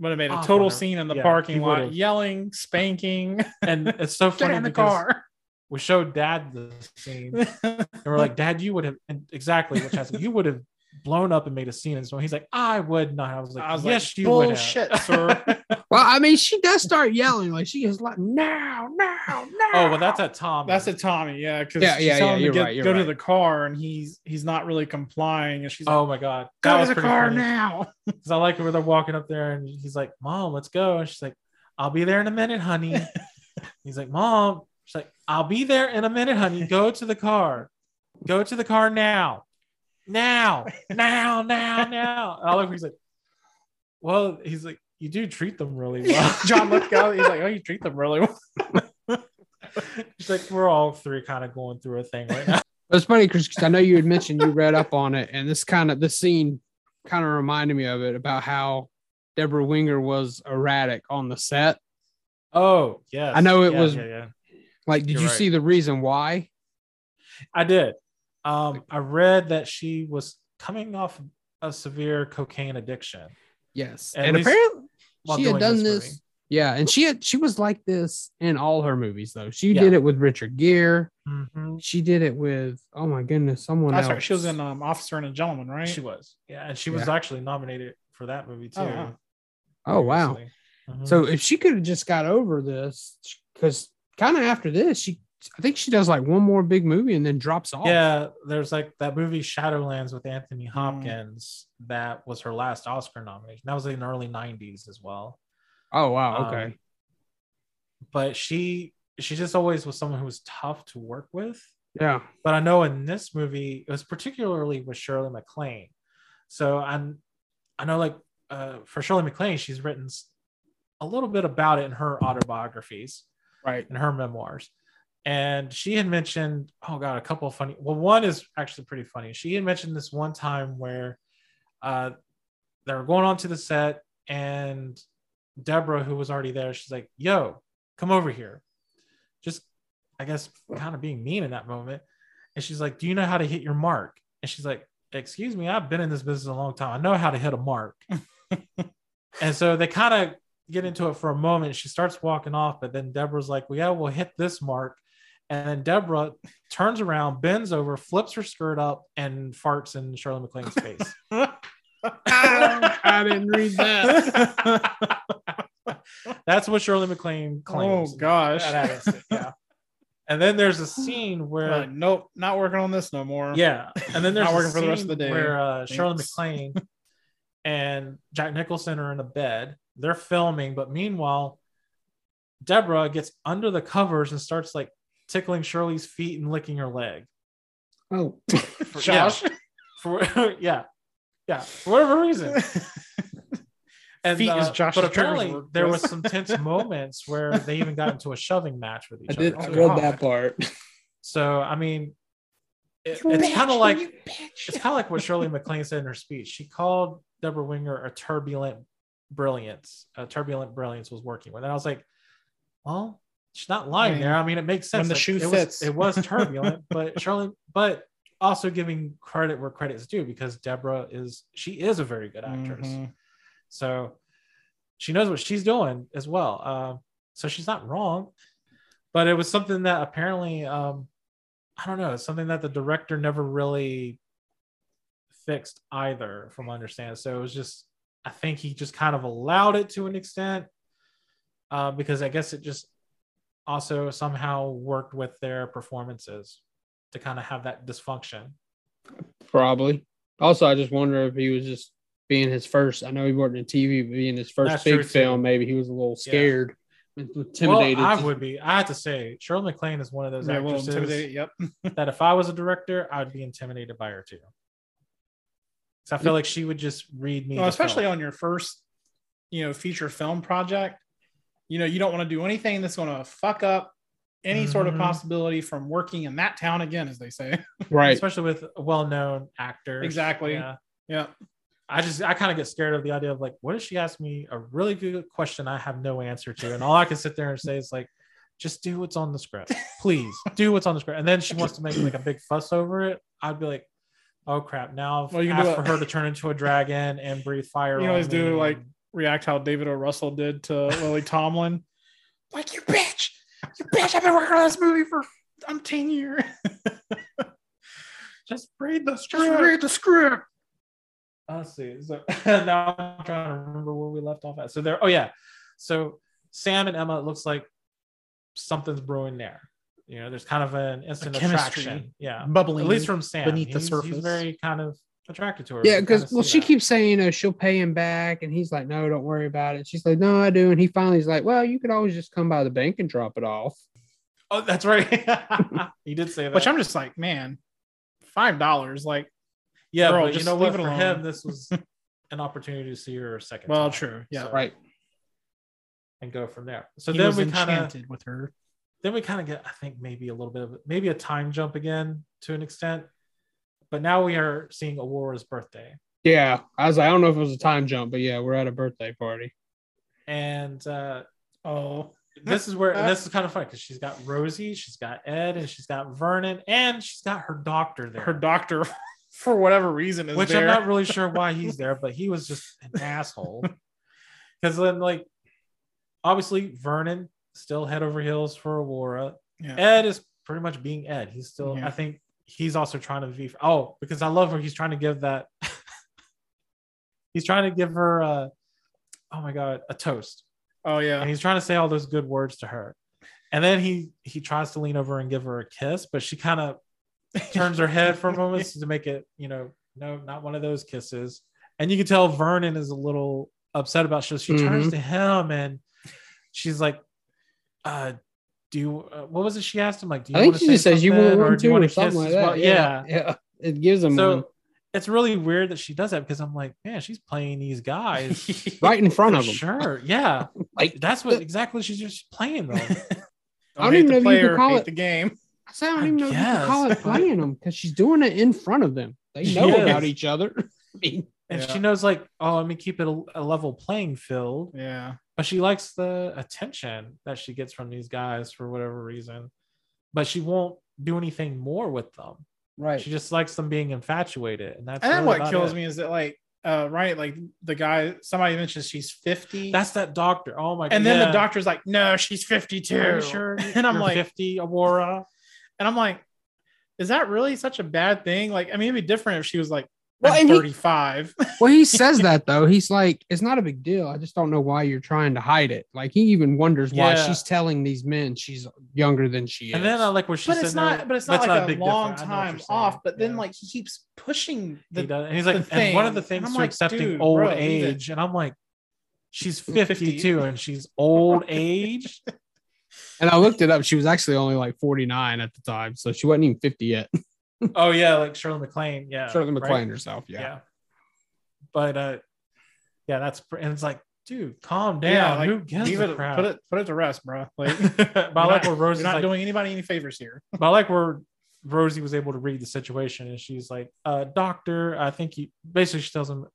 Would have made a Off total scene in the Yeah, parking lot, would've. yelling, spanking. And it's so Get funny in the because car. we showed dad the scene and we're like, Dad, you would have and exactly what you would have blown up and made a scene. And so he's like, I would not. I was like, I was yes, like, you would bullshit, have. sir. Well, I mean, she does start yelling like she is like now, now, now. oh, well, that's at Tom. That's a Tommy, yeah. Because Yeah, she's yeah, yeah, him you're get, right, you're go to the car, and he's he's not really complying, and she's like, Oh my god, "Go that to was the car funny. now." Because I like it where they're walking up there and he's like, Mom, let's go. And she's like, I'll be there in a minute, honey. he's like, Mom, she's like, I'll be there in a minute, honey. Go to the car. Go to the car now. Now, now, now, now. And he's like, Well, he's like, you do treat them really well. John Lithgow, he's like, "Oh, you treat them really well." She's like, we're all three kind of going through a thing right now. It's funny because I know you had mentioned you read up on it, and this kind of this scene kind of reminded me of it about how Debra Winger was erratic on the set. Oh, yes. I know it Yeah, was- yeah, yeah. Like, did You're you right. see the reason why? I did. Um, I read that she was coming off a severe cocaine addiction. Yes, At and apparently she had done this this. Yeah, and she had she was like this in all her movies though. She Yeah. did it with Richard Gere. Mhm. She did it with oh my goodness, someone That's else. right. She was in um, Officer and a Gentleman, right? She was, yeah, and she was Yeah. actually nominated for that movie too. Oh, wow. Oh wow. previously. Mhm. So if she could have just got over this, because kind of after this, she I think she does like one more big movie and then drops off. yeah, there's like that movie Shadowlands with Anthony Mm. Hopkins. That was her last Oscar nomination. That was in the early '90s as well. Oh wow. Um, Okay. but she she just always was someone who was tough to work with. yeah. but I know in this movie it was particularly with Shirley MacLaine. So I'm I know like uh, for Shirley MacLaine, she's written a little bit about it in her autobiographies, right. in her memoirs. And she had mentioned, oh god, a couple of funny. Well, one is actually pretty funny. She had mentioned this one time where uh, they were going on to the set, and Debra, who was already there, she's like, "Yo, come over here." Just, I guess, kind of being mean in that moment. And she's like, "Do you know how to hit your mark?" And she's like, "Excuse me, I've been in this business a long time. I know how to hit a mark." and so they kind of get into it for a moment. She starts walking off, but then Debra's like, "Well, yeah, we'll hit this mark." And then Debra turns around, bends over, flips her skirt up, and farts in Shirley MacLaine's face. I didn't read that. That's what Shirley MacLaine Oh claims. gosh. that yeah. And then there's a scene where Like, nope, not working on this no more. Yeah, and then there's Not a working for the rest scene of the day. where uh, Shirley Thanks. MacLaine and Jack Nicholson are in a bed. They're filming, but meanwhile, Debra gets under the covers and starts like tickling Shirley's feet and licking her leg. Oh, For, Josh. yeah, for yeah, yeah, for whatever reason. And, Feet is uh, Josh's but apparently there was some tense moments where they even got into a shoving match with each I did. other. I read that part. So I mean, it- it's kind of like it's kind of like what Shirley MacLaine said in her speech. She called Debra Winger a turbulent brilliance. A turbulent brilliance was working with, and I was like, well, she's not lying I mean, there. I mean, it makes sense. when the Like, shoe it fits. Was, it was turbulent, but Shirley, but also giving credit where credit's due because Debra is she is a very good actress. Mhm. So she knows what she's doing as well. Um, so she's not wrong. But it was something that apparently um, I don't know, it's something that the director never really fixed either, from what I understand. So it was just, I think he just kind of allowed it to an extent, uh, because I guess it just also somehow worked with their performances to kind of have that dysfunction. Probably. Also, I just wonder if he was just being his first. I know he worked in TV, but being his first That's big true, too. film, maybe he was a little Yeah. scared, intimidated. Well, I would be. I have to say, Shirley MacLaine is one of those Yeah, actresses intimidated. Yep. that if I was a director, I would be intimidated by her too. So I feel like she would just read me. Well, especially film. on your first, you know, feature film project. You know, you don't want to do anything that's going to fuck up any sort of Mhm. possibility from working in that town again, as they say. right. especially with a well-known actor. Exactly. Yeah. yeah. I just I kind of get scared of the idea of like, what if she asked me a really good question I have no answer to, and all I can sit there and say is like, just do what's on the script, please do what's on the script. And then she wants to make like a big fuss over it. I'd be like, oh crap! Now Well, you can do for her to turn into a dragon and breathe fire. You on always do me like and- react how David O. Russell did to Lily Tomlin. Like you bitch, you bitch! I've been working on this movie for umpteen years. just read the Just script. read the script. Let's see. So now I'm trying to remember where we left off at. So there, oh yeah. So Sam and Emma, it looks like something's brewing there. You know, there's kind of an instant attraction. Yeah. bubbling At least from Sam. beneath the surface. He's very kind of attracted to her. Yeah, because well, she that. keeps saying, you know, she'll pay him back, and he's like, no, don't worry about it. She's like, no, I do, and he finally's like, well, you could always just come by the bank and drop it off. Oh, that's right. he did say that. Which I'm just like, man, five dollars. Like, yeah, girl, but you just know leave what? it For alone. him, this was an opportunity to see her a second. well, time. true. Yeah. So- Right. And go from there. So he then was we kind of enchanted with her. then we kind of get i think maybe a little bit of maybe a time jump again to an extent but now we are seeing aurora's birthday Yeah, I was like, I don't know if it was a time jump, but yeah, we're at a birthday party. and uh Oh, this is where this is kind of funny because she's got rosie she's got ed and she's got vernon and she's got her doctor there her doctor, for whatever reason, is which there. i'm not really sure why he's there but he was just an asshole because then like obviously vernon still head over heels for aurora Yeah. Ed is pretty much being Ed. He's still, Yeah. I think he's also trying to be. Oh, because I love her. He's trying to give that. he's trying to give her, uh, oh my god, a toast, Oh yeah. and he's trying to say all those good words to her, and then he he tries to lean over and give her a kiss, but she kind of turns her head for a moment to make it, you know, no, not one of those kisses, and you can tell Vernon is a little upset about. So she turns Mhm. to him and she's like, uh do you uh, what was it she asked him like do you I think want she to just says you want one too, want to something like that. yeah. yeah, it gives him so one it's really weird that she does that because i'm like man she's playing these guys right in front of him. sure yeah Like that's what exactly she's just playing them I don't hate even the know if you player, could call hate it- the game. I said, I don't I even know if you can call guess, it playing them because she's doing it in front of them. They know Yes. about each other. I mean, and Yeah. she knows like oh let me keep it a, a level playing field Yeah. but she likes the attention that she gets from these guys for whatever reason but she won't do anything more with them right. she just likes them being infatuated and that's And really what kills it. me is that like, uh, right, like the guy, somebody mentions she's fifty, that's that doctor oh my god and then yeah. the doctor's like, no, she's fifty-two. Are you sure And I'm like, 50 aurora and I'm like, is that really such a bad thing? Like, I mean, it'd be different if she was like, Well, I'm and he- 35. Well, he says that though. He's like, it's not a big deal. I just don't know why you're trying to hide it. Like he even wonders why Yeah. she's telling these men she's younger than she is. and then i like where she's but it's sitting there- not, but it's not like a big long difference. I know what time off. But then Yeah. like he keeps pushing the he does. And he's like, the and one of the things I'm to like, accepting dude, old bro, leave it. age, and I'm like, she's 50. 52 and she's old age. and I looked it up. She was actually only like 49 at the time, so she wasn't even 50 yet. Oh yeah, like Shirley MacLaine. Yeah, Shirley right? MacLaine herself. Yeah. Yeah. But uh, yeah, that's and it's like, dude, calm down. yeah, like Who gives leave a it, crap? put it put it to rest, bro. Like, but I like you're where not, Rosie's not like, doing anybody any favors here. but I like where Rosie was able to read the situation and she's like, uh, doctor, I think you basically she tells him,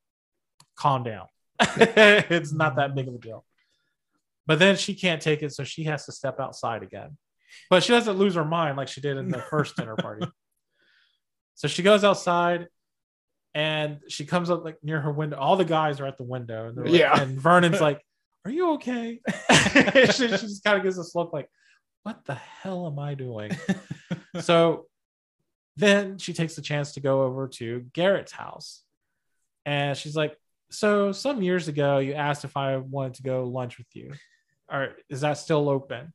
calm down. it's not that big of a deal. But then she can't take it, so she has to step outside again. But she doesn't lose her mind like she did in the first dinner party. So she goes outside and she comes up like near her window. All the guys are at the window, and like, Yeah. and Vernon's like, Are you okay? she, she just kind of gives this look like, What the hell am I doing? so then she takes the chance to go over to Garrett's house. And she's like, So some years ago, you asked if I wanted to go lunch with you. Or is that still open?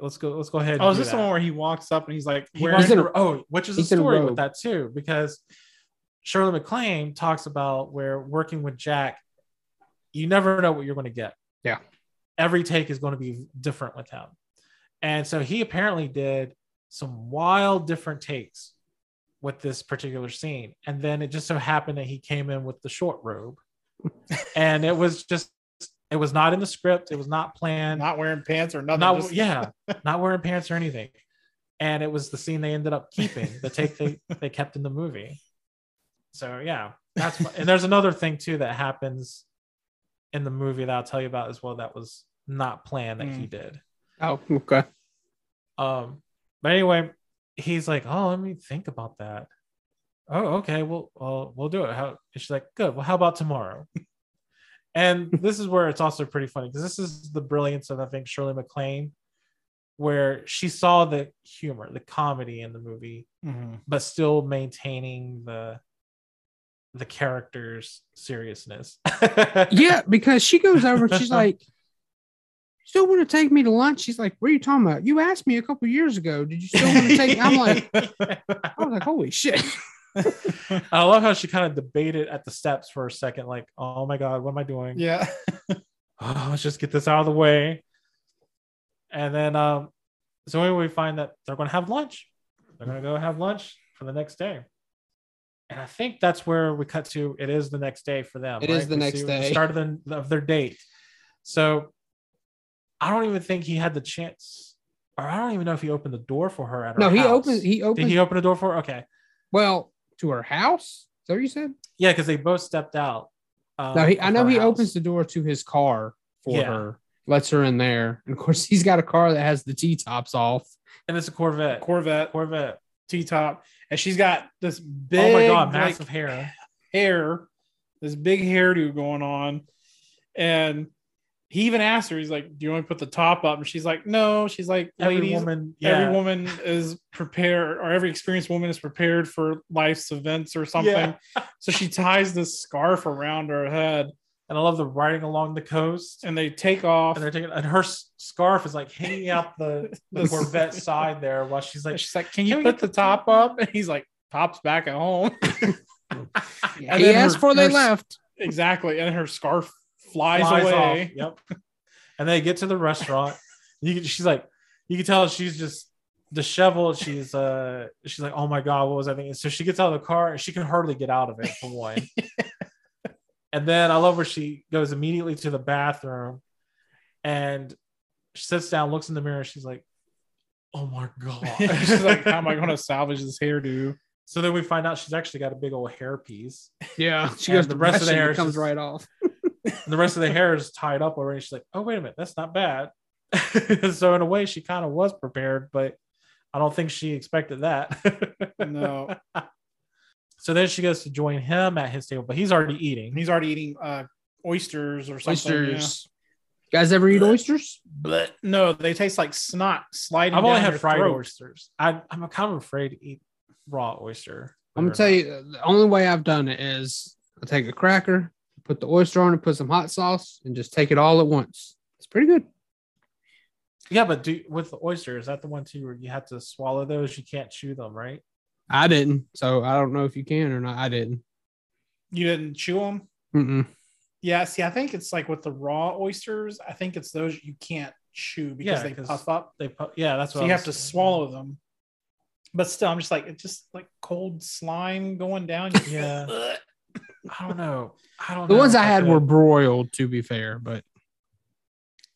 Let's go, let's go ahead. and Oh, is this the one where he walks up and he's like, He wearing walks in in- a- oh, which is a story with that too, because Shirley MacLaine talks about where working with Jack, you never know what you're going to get. Yeah. Every take is going to be different with him. And so he apparently did some wild different takes with this particular scene. And then it just so happened that he came in with the short robe. and it was just, it was not in the script. It was not planned not wearing pants or nothing. not just- yeah not wearing pants or anything and it was the scene they ended up keeping the take they, they kept in the movie so yeah that's and there's another thing too that happens in the movie that i'll tell you about as well that was not planned that he Mm. did Oh, okay. um but anyway he's like oh let me think about that oh okay well, well we'll do it how and she's like good well how about tomorrow and this is where it's also pretty funny because this is the brilliance of i think shirley maclaine where she saw the humor the comedy in the movie Mhm. but still maintaining the the character's seriousness Yeah, because she goes over, she's like, still want to take me to lunch? She's like, What are you talking about? You asked me a couple years ago. Did you still want to take I'm like, I was like, holy shit. I love how she kind of debated at the steps for a second, like, oh my god, what am I doing? Yeah. Oh, let's just get this out of the way. And then um so anyway, we find that they're gonna have lunch. They're gonna go have lunch for the next day. And I think that's where we cut to it is the next day for them. It is right? the We next day. The start of, the, of their date. So I don't even think he had the chance, or I don't even know if he opened the door for her at her No, he house. opens he Did he open the door for her? Okay. well to her house. Is that what you said? Yeah, because they both stepped out. um, no, he I know he house. opens the door to his car for Yeah. her, lets her in there. And of course, he's got a car that has the T tops off. and it's a Corvette. Corvette Corvette. T top, and she's got this big, oh my god, like, massive hair. hair, this big hairdo going on, and he even asked her, he's like, "Do you want to put the top up?" And she's like, "No." She's like, Every "Ladies, woman, yeah. every woman is prepared, or every experienced woman is prepared for life's events or something." Yeah. So she ties this scarf around her head, And I love the riding along the coast. and they take off. and they're taking and her s- scarf is like hanging out the, the Corvette side there while she's like And she's like, "Can you "Can put the the top up?" And he's like, "Top's back at home." And he then asked her- before they her- left. exactly, and her scarf flies, flies away. off. Yep. And they get to the restaurant. You can, she's like, you can tell she's just disheveled. She's uh she's like, oh my god, what was I thinking? So she gets out of the car and she can hardly get out of it for one. and then I love where she goes immediately to the bathroom and she sits down, looks in the mirror, she's like, Oh my god. she's like, "How am I going to salvage this hairdo?" So then we find out she's actually got a big old hair piece. Yeah, she goes the rest of the hair comes just- right off. And the rest of the hair is tied up already. She's like, oh, wait a minute, that's not bad. so in a way, she kind of was prepared, but I don't think she expected that. No, so then she goes to join him at his table, but he's already eating. he's already eating uh, oysters or something. Oysters. You guys ever eat oysters? But no, they taste like snot sliding. I've only had fried throat. oysters. I, I'm kind of afraid to eat raw oyster. I'm gonna tell it you, the only way I've done it is I take a cracker, put the oyster on it, put some hot sauce, and just take it all at once. It's pretty good. Yeah, but do, with the oyster, is that the one too where you have to swallow those? You can't chew them, right? I didn't, so I don't know if you can or not. I didn't. You didn't chew them. Mm-mm. Yeah, see, I think it's like with the raw oysters. I think it's those you can't chew because Yeah, they puff up. They, pu- yeah, that's what So I you have to saying. swallow them. But still, I'm just like it's just like cold slime going down. Yeah. I don't know. I don't. The know ones I had could. were broiled, to be fair, but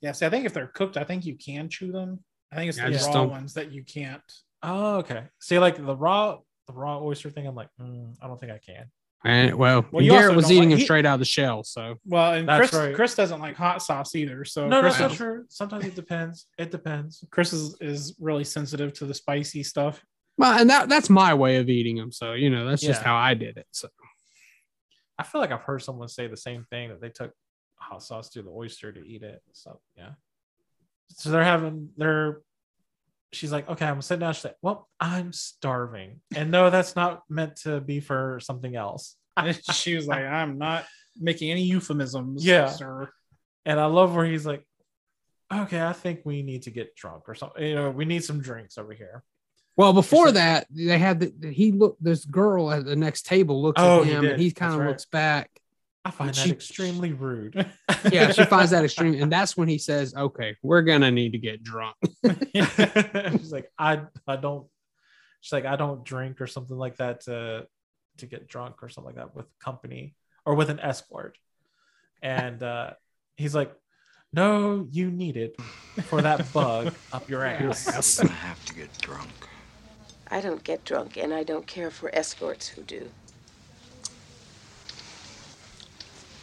yeah. See, I think if they're cooked, I think you can chew them. I think it's Yeah, the raw don't- ones that you can't. Oh, okay. See, like the raw, the raw oyster thing. I'm like, mm, I don't think I can. and well, Well, you Garrett was eating like- them he- straight out of the shell. So Well, and That's Chris right. Chris doesn't like hot sauce either. So No, Chris, that's not true. Sometimes it depends. It depends. Chris is, is really sensitive to the spicy stuff. well, and that that's my way of eating them. So you know, that's just how I did it. So I feel like I've heard someone say the same thing that they took hot sauce to the oyster to eat it. So yeah. So they're having they're she's like, okay, I'm sitting down. She's like, well, I'm starving. And no, that's not meant to be for something else. she was like, I'm not making any euphemisms, Yeah. sir. And I love where he's like, okay, I think we need to get drunk or something. You know, we need some drinks over here. Well, before that, they had the, the- he looked this girl at the next table looks Oh, at him did. and he kind That's of right. looks back. I find And that she- extremely rude. Yeah, she finds that extreme, and that's when he says, "Okay, we're gonna need to get drunk." she's like, I I don't she's like, I don't drink or something like that to to get drunk or something like that with company or with an escort. And uh he's like, No, you need it for that bug up your ass. I have to get drunk. I don't get drunk, and I don't care for escorts who do.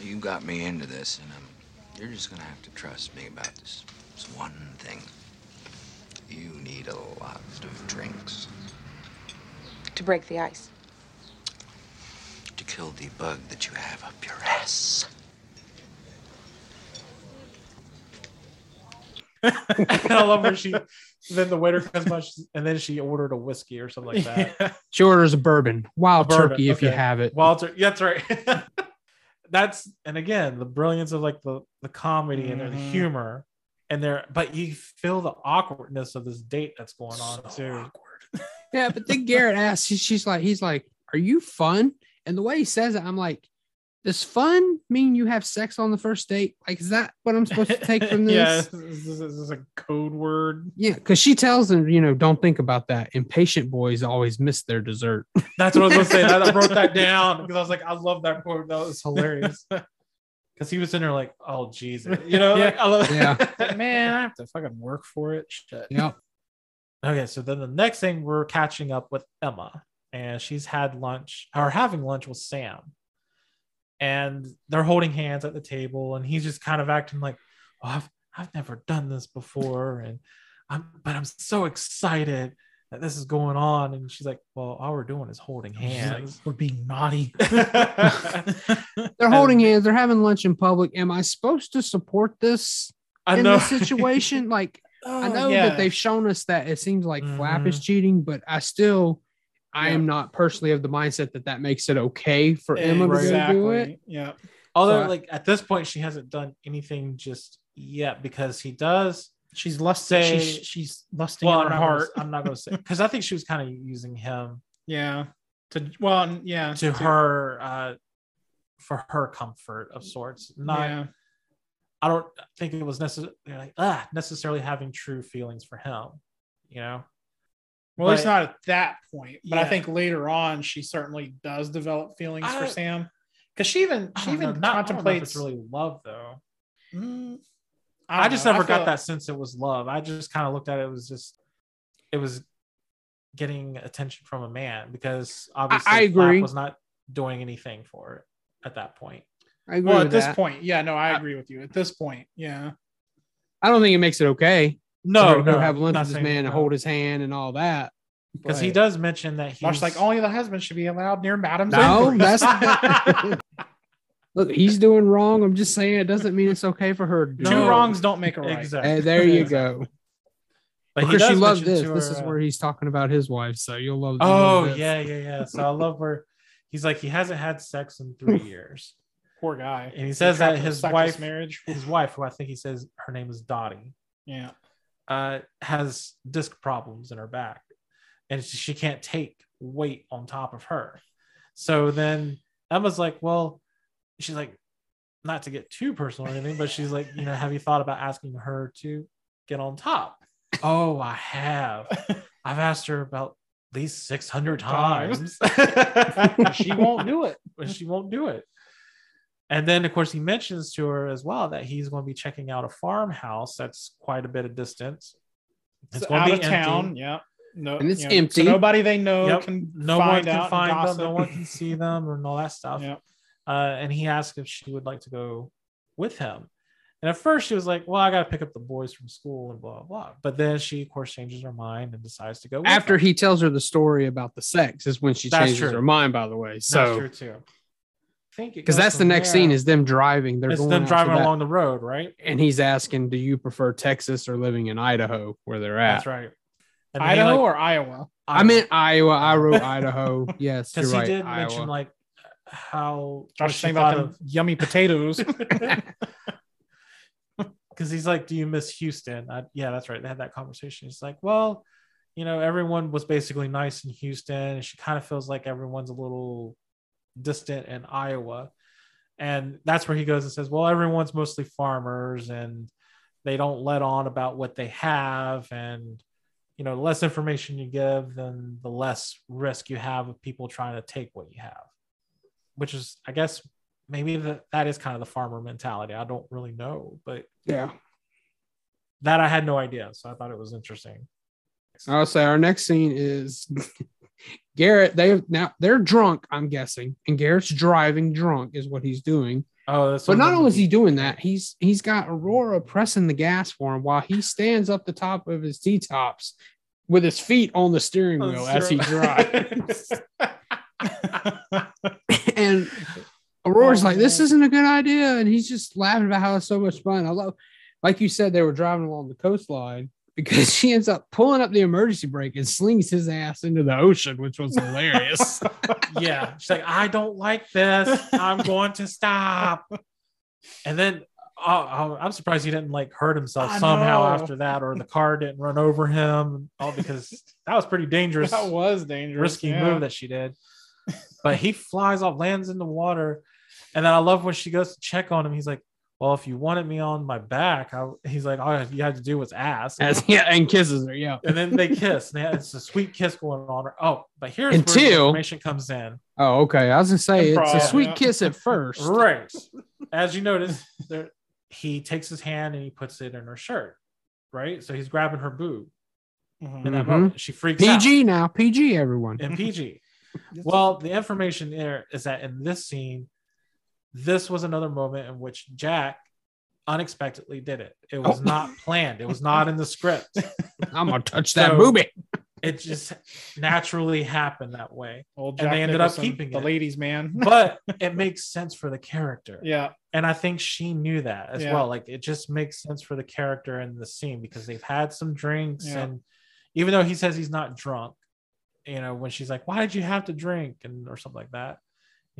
You got me into this, and um, you're just gonna have to trust me about this. This one thing. You need a lot of drinks To break the ice. to kill the bug that you have up your ass. I love where she then the waiter comes by and then she ordered a whiskey or something like that. She orders a bourbon, wild Bourbon, turkey, if you have it. Walter, yeah, that's right. that's and again the brilliance of like the the comedy and the mm-hmm. humor and there, but you feel the awkwardness of this date that's going on too. Yeah, but then Garrett asks, she's like, he's like, "Are you fun?" And the way he says it, I'm like, "Does fun mean you have sex on the first date? Like, is that what I'm supposed to take from this?" yeah, this is, this is a code word. Yeah, because she tells him, you know, don't think about that. Impatient boys always miss their dessert. That's what I was gonna say. I wrote that down because I was like, I love that quote. That was hilarious. Because he was in there like, oh Jesus, you know, like, I love Yeah. Man, I have to fucking work for it. Shit. Yep. Okay, so then the next thing we're catching up with Emma, and she's had lunch or having lunch with Sam, and they're holding hands at the table, and he's just kind of acting like, "Oh, I've I've never done this before, and I'm but I'm so excited that this is going on." And she's like, "Well, all we're doing is holding She's like, hands." We're being naughty. They're holding hands. They're having lunch in public. Am I supposed to support this I in know. this situation? Like, I Oh, know yeah. that they've shown us that it seems like Flap Mhm. is cheating, but I still, I am not personally of the mindset that that makes it okay for Yeah, Emma to do it. Yeah. Although, So like at this point, she hasn't done anything just yet because he does She's lusting. Say- she's, she's lusting well, in I'm her not gonna- heart. I'm not going to say because I think she was kind of using him Yeah. To well, n- yeah. to her uh, for her comfort of sorts. Not, yeah. I don't think it was necessarily like ah necessarily having true feelings for him. You know, Well, least not at that point. But I think later on, she certainly does develop feelings I- for Sam. Because she even she know, even not- I know if contemplates. it's really love though. Mm, I, don't just know. never got feel- that sense it was love. I just kind of looked at it, it was just it was getting attention from a man because obviously I Flap agree. was not doing anything for it at that point. I agree Well, at this that. point, yeah, no, I agree with you. At this point, yeah. I don't think it makes it okay. No, to go no, have lunch with this man and hold his hand and all that. because he does mention that he's Much like only the husband should be allowed near Madam's No, ovaries. that's look. He's doing wrong. I'm just saying it doesn't mean it's okay for her. Two No. wrongs don't make a right. exactly. Hey, there you go. But he because she does loves this. to This is uh, where he's talking about his wife. So you'll love. Oh love yeah, yeah, yeah. So I love where he's like he hasn't had sex in three years, Poor guy. and he says that Trapped in a his wife, marriage. his wife, who I think he says her name is Dottie, Yeah. Uh, has disc problems in her back, and she, she can't take weight on top of her. So then Emma's like, "Well," she's like, not to get too personal or anything, but she's like, "You know, have you thought about asking her to get on top?" oh, I have. I've asked her about at least six hundred times. she won't do it. she won't do it. And then, of course, he mentions to her as well that he's going to be checking out a farmhouse that's quite a bit of distance. It's going out to of be empty. town. Yeah. No, And it's you know, so empty. nobody they know Yep. can no find one can out find them. No one can see them and all that stuff. Yeah. Uh, and he asked if she would like to go with him. And at first, she was like, "Well, I got to pick up the boys from school and blah blah blah." But then she, of course, changes her mind and decides to go with After him. he tells her the story about the sex is when she That's changes true. her mind. By the way, That's so true too. I think because that's the from next there. scene is them driving. They're it's going them out to driving that- along the road, right? and he's asking, "Do you prefer Texas or living in Idaho, where they're at?" That's right. And Idaho like- or Iowa? I meant Iowa. I wrote Idaho. Yes, you're because right. he did Iowa. mention like how Josh what she saying about thought them yummy potatoes. because he's like, "Do you miss Houston?" I, yeah, that's right. They had that conversation. He's like, "Well, you know, everyone was basically nice in Houston, and she kind of feels like everyone's a little distant in Iowa." And that's where he goes and says, "Well, everyone's mostly farmers, and they don't let on about what they have, and you know, the less information you give, then the less risk you have of people trying to take what you have." Which is, I guess, maybe that that is kind of the farmer mentality. I don't really know, but Yeah. that I had no idea. So I thought it was interesting. I'll say our next scene is Garrett. They now they're drunk. I'm guessing, and Garrett's driving drunk is what he's doing. Oh, that's But not only is he doing that, he's he's got Aurora pressing the gas for him while he stands up the top of his T tops with his feet on the steering Oh, wheel as he drives. and Aurora's like, "This isn't a good idea," and he's just laughing about how it's so much fun. I love, like you said, they were driving along the coastline because she ends up pulling up the emergency brake and slings his ass into the ocean, which was hilarious. yeah, she's like, I don't like this. I'm going to stop. And then oh, oh, I'm surprised he didn't like hurt himself I somehow know. after that, or the car didn't run over him. All because that was pretty dangerous. that was dangerous. risky yeah. move that she did. But he flies off, lands in the water, and then I love when she goes to check on him. He's like, "Well, if you wanted me on my back, I, he's like, all you had to do was ask." As, yeah, and kisses her. Yeah. and then they kiss. And it's a sweet kiss going on. Oh, but here's where the Until- information comes in. Oh, okay. I was gonna say it's a sweet yeah. kiss at first. Right. As you notice, there he takes his hand and he puts it in her shirt. Right. So he's grabbing her boob. Mhm. In that Mhm. moment, she freaks out. PG now. PG everyone. and PG. well, the information there is that in this scene, this was another moment in which Jack unexpectedly did it. It was Oh. not planned. It was not in the script. I'm gonna touch that So- booby. It just naturally happened that way. Old And Jack they ended up keeping the it. ladies' man. But it makes sense for the character. yeah, And I think she knew that as Yeah. well. Like it just makes sense for the character in the scene because they've had some drinks. Yeah. And even though he says he's not drunk, you know, when she's like, Why did you have to drink? And or something like that.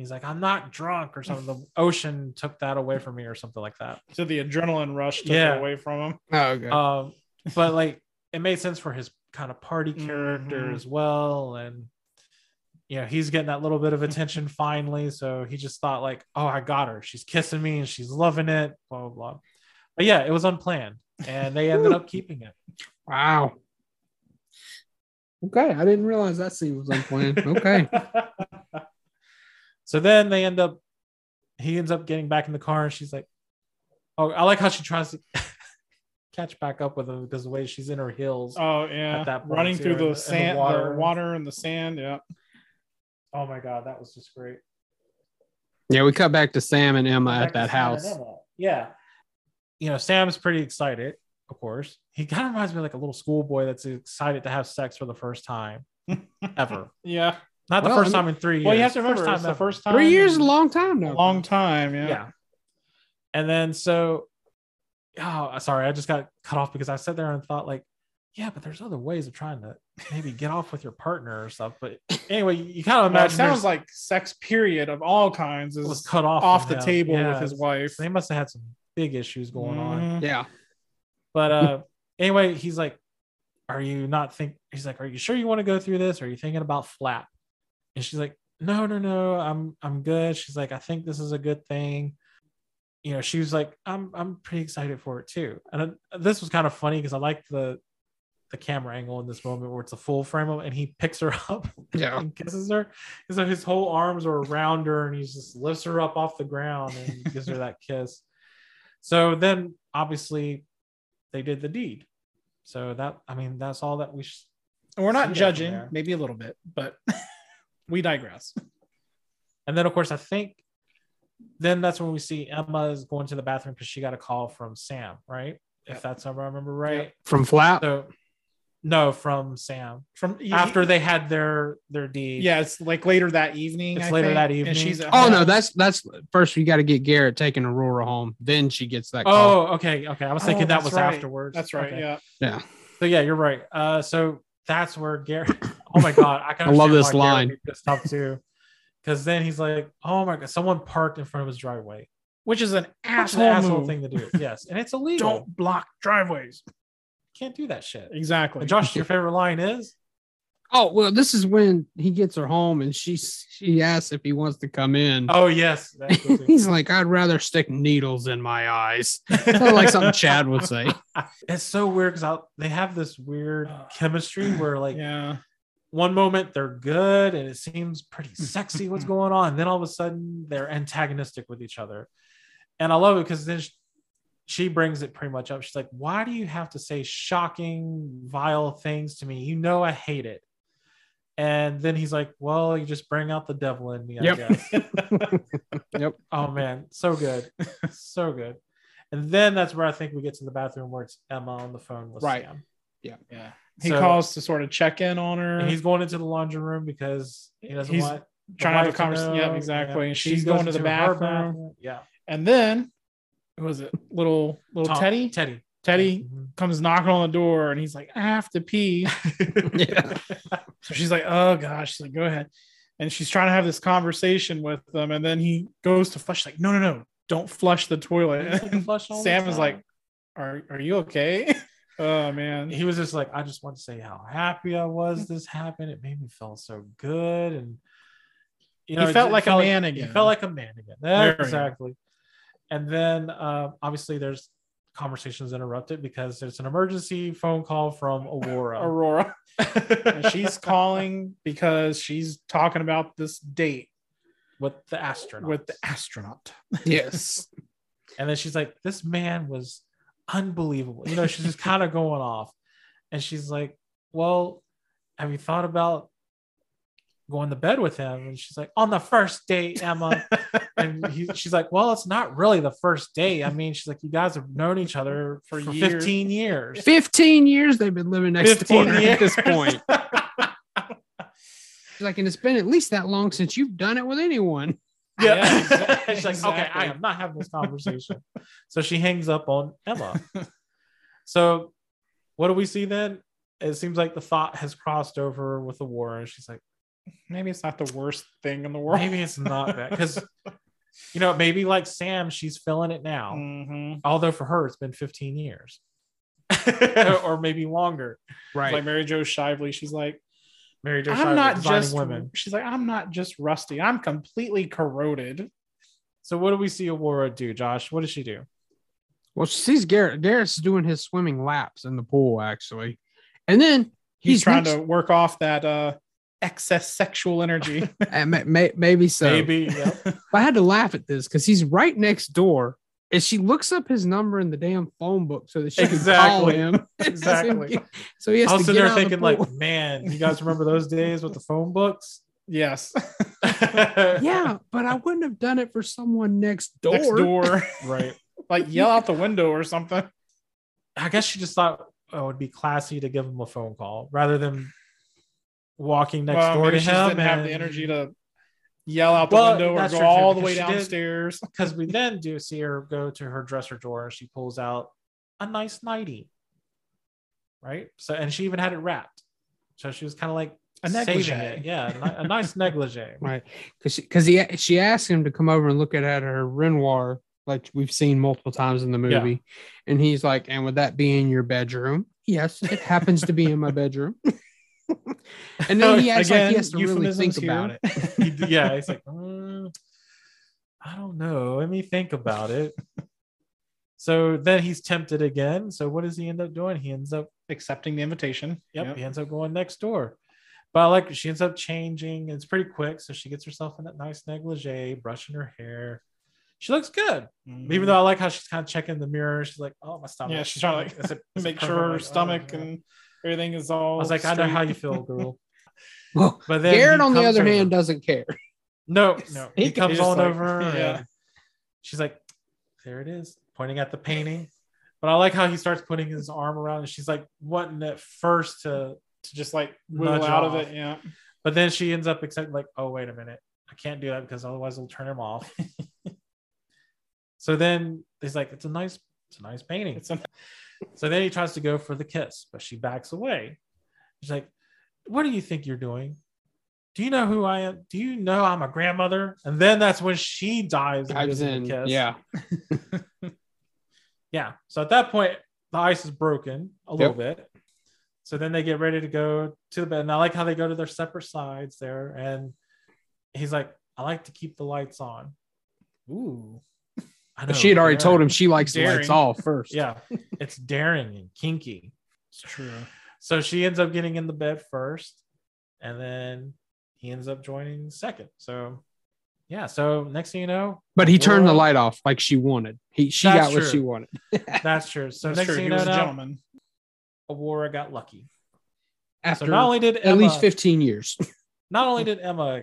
He's like, I'm not drunk or something. The ocean took that away from me or something like that. so the adrenaline rush took Yeah. it away from him. Oh, okay. Um, but like it made sense for his kind of party character Mhm. as well. And you know, he's getting that little bit of attention finally. So he just thought, like, oh, I got her. She's kissing me and she's loving it, blah, blah, blah. But yeah, it was unplanned. And they ended up keeping it. Wow. Okay, I didn't realize that scene was unplanned. Okay. so then they end up he ends up getting back in the car and she's like, Oh, I like how she tries to catch back up with him because the way she's in her heels. Oh yeah, At that point, running through the, the- in the sand, the water. water. and the sand. Yeah, Oh my god, that was just great. Yeah, we cut back to Sam and Emma at that house. Yeah. You know, Sam's pretty excited, of course. He kind of reminds me of like a little schoolboy that's excited to have sex for the first time ever. yeah. Not the Well, first I mean- time in three years. Well, you have to First remember time it's the first time. Three years is a long time a now. long time. Yeah. Yeah. And then so, oh, sorry, I just got cut off because I sat there and thought like, yeah, but there's other ways of trying to maybe get off with your partner or stuff. But anyway, you, you kind of Well, it imagine sounds like sex period of all kinds is was cut off off the him. table Yeah, with his wife. They must have had some big issues going on. Mhm. Yeah. But uh anyway, he's like, Are you not think he's like, Are you sure you want to go through this? Are you thinking about flap? And she's like, No, no, no, I'm I'm good. She's like, I think this is a good thing. You know, she was like, I'm I'm pretty excited for it too. And uh, this was kind of funny because I like the the camera angle in this moment where it's a full frame of and he picks her up Yeah. and kisses her. And so his whole arms are around her and he just lifts her up off the ground and gives her that kiss. So then obviously they did the deed. So that I mean that's all that we sh- And we're not judging, maybe a little bit, but we digress. and then of course I think then that's when we see Emma is going to the bathroom because she got a call from Sam, right? If that's if I remember right. From Flap. So no, from Sam. From After they had their their deed. yeah, it's like later that evening. It's I later think, that and evening. she's at Oh home. no, that's that's first. You got to get Garrett taking Aurora home. Then she gets that call. Oh, okay, okay. I was Oh, thinking that was right. afterwards. That's right. Okay. Yeah. Yeah. So yeah, you're right. Uh, so that's where Gary. Oh my god, I can. I love this line. would be pissed off too, because then he's like, "Oh my god, someone parked in front of his driveway." Which is an That's an asshole, asshole thing to do. Yes, and it's illegal. Don't block driveways. Can't do that shit. Exactly. And Josh, your favorite line is? Oh well, this is when he gets her home and she she asks if he wants to come in. Oh yes, that's the thing. He's like, I'd rather stick needles in my eyes. Like something Chad would say. it's so weird because they have this weird uh, chemistry where like yeah. One moment they're good and it seems pretty sexy what's going on and then all of a sudden they're antagonistic with each other and i love it because then sh- she brings it pretty much up she's like why do you have to say shocking vile things to me you know i hate it and then he's like well you just bring out the devil in me i Yep. guess Yep. oh man so good so good and then that's where i think we get to the bathroom where it's emma on the phone with Right. sam Yeah. Yeah. He So- calls to sort of check in on her. and he's going into the laundry room because he doesn't He's want trying to have a conversation. know. Yeah, exactly. Yeah. And She she's goes going to the into her bathroom. Yeah. And then, who was it? Little little Tom- Teddy. Teddy. Teddy Mhm. comes knocking on the door, and he's like, "I have to pee." Yeah. So she's like, "Oh gosh," she's like, "Go ahead," and she's trying to have this conversation with them, and then he goes to flush. Like, no, no, no, don't flush the toilet. "Flush all the Sam is like, "Are are you okay?" Oh man, he was just like, I just want to say how happy I was this happened. It made me feel so good. And you know, He it felt just like a man again. He felt like a man again. There exactly. And then uh, obviously there's conversations interrupted because there's an emergency phone call from Aurora. Aurora. and she's calling because she's talking about this date with the astronaut. with the astronaut. Yes. And then she's like, This man was unbelievable. You know, she's just kind of going off. And she's like, Well, have you thought about going to bed with him? And she's like, On the first date, Emma. and he, she's like, Well, it's not really the first date. I mean, she's like, You guys have known each other for, For years. 15 years. 15 years they've been living next 15 door years at this point. She's like, and it's been at least that long since you've done it with anyone. Yeah. Yeah, exactly. She's like, okay, I am not having this conversation. so she hangs up on Emma. so what do we see then? It seems like the thought has crossed over with the war, and she's like, Maybe it's not the worst thing in the world. maybe it's not that. Because you know, maybe like Sam, she's feeling it now. Mhm. Although for her, it's been 15 years. or maybe longer. Right. Like Mary Jo Shively, she's like, Mary Jo I'm Shriver not just women. She's like, I'm not just rusty. I'm completely corroded. So what do we see Aurora do, Josh? What does she do? Well, she sees Garrett. Garrett's doing his swimming laps in the pool, actually. And then He's, he's, trying next- to work off that uh excess sexual energy. May- may- maybe so. Maybe. yeah. But I had to laugh at this because he's right next door. And she looks up his number in the damn phone book so that she can call him. Exactly. so he has I was to sitting get there out of the thinking, like, man, you guys remember those days with the phone books? yes. yeah, but I wouldn't have done it for someone next door. Next door. right. like yell out the window or something. I guess she just thought oh, it would be classy to give him a phone call rather than walking next Well, door maybe to she just him. didn't have the energy to yell out the Well, window or go true, all the way downstairs. because we then do see her go to her dresser drawer and she pulls out a nice nightie. Right. So, and she even had it wrapped. So she was kind of like A negligee. Yeah. a A nice negligee. Right. Because she, because he she asked him to come over and look at, at her Renoir, like we've seen multiple times in the Yeah. movie. And he's like, and would that be in your bedroom? Yes, it happens to be in my bedroom. and then he acts like Again, he has to really euphemisms think about it. He yeah. He's like, "Mm, I don't know. Let me think about it. So then he's tempted again. So what does he end up doing? He ends up Accepting the invitation. Yep, he ends up going next door. But I like she ends up changing. and It's pretty quick. So she gets herself in that nice negligee, brushing her hair. She looks good. Mhm. Even though I like how she's kind of checking the mirror. She's like, oh, my stomach. Yeah, she's trying to Is it- is make sure her Like, oh, stomach yeah. and everything is all. I was like, I know how you feel, girl. Well, But then Garrett, on the other over. hand, doesn't care. No, no. He He comes just on like- over. yeah. and she's like, there it is, pointing at the painting. But I like how he starts putting his arm around and she's like wanting at first to to just like wiggle nudge out of it. Yeah. But then she ends up accepting, like, oh, wait a minute. I can't do that because otherwise it'll turn him off. so then he's like, it's a nice, it's a nice painting. It's a, So then he tries to go for the kiss, but she backs away. She's like, what do you think you're doing? Do you know who I am? Do you know I'm a grandmother? And then that's when she dives Dives gives him in, kiss. yeah. yeah. So at that point, the ice is broken a little bit. So then they get ready to go to the bed. And I like how they go to their separate sides there. And he's like, I like to keep the lights on. Ooh. I But she had already told him she likes the lights Daring. off first. Yeah, it's daring and kinky. It's true. So she ends up getting in the bed first, and then he ends up joining second. So yeah, so next thing you know, But he turned the light off like she wanted. He she That's got what she wanted. That's true. So That's next true. thing He you know, a gentleman. Aurora got lucky. After so not only did at least 15 years. not only did Emma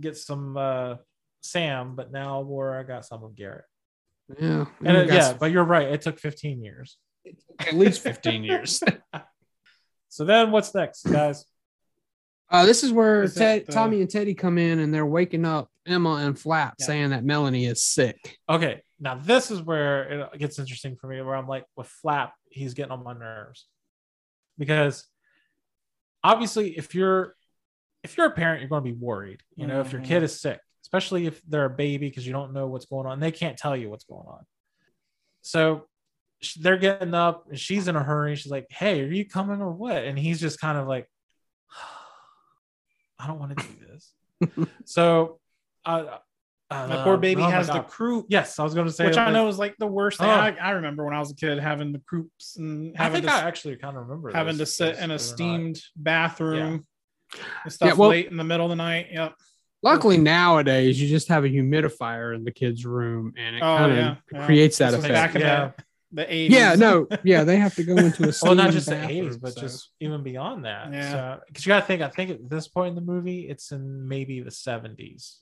get some uh, Sam, but now Aurora got some of Garrett. Yeah. And it- yeah, but you're right. It took 15 years. at least 15 years. So then what's next, guys? Uh, this is where Is Ted, the- Tommy and Teddy come in and they're waking up Emma and Flap Yeah. saying that Melanie is sick. Okay, now this is where it gets interesting for me, where I'm like, with Flap, he's getting on my nerves because obviously, if you're if you're a parent, you're going to be worried. You know, if your Mhm. kid is sick, especially if they're a baby, because you don't know what's going on, they can't tell you what's going on. So they're getting up, and she's in a hurry. She's like, "Hey, are you coming or what?" And he's just kind of like, "I don't want to do this." so, uh, uh, The poor baby oh has the God. croup, Yes, I was going to say which I know is like the worst thing. Oh. I, I remember when I was a kid having the croups and I having think to, I actually kind of remember having to sit believe in a or not. steamed bathroom and stuff Yeah, well- late in the middle of the night. Yep. Luckily nowadays you just have a humidifier in the kids' room and it Oh, kind of yeah, yeah. creates that This effect. back in Yeah. the, the 80s. Yeah, no, yeah, they have to go into a Well, not just the 80s, but so- just even beyond that. Yeah. Because you got to think, I think at this point in the movie, it's in maybe the 70s.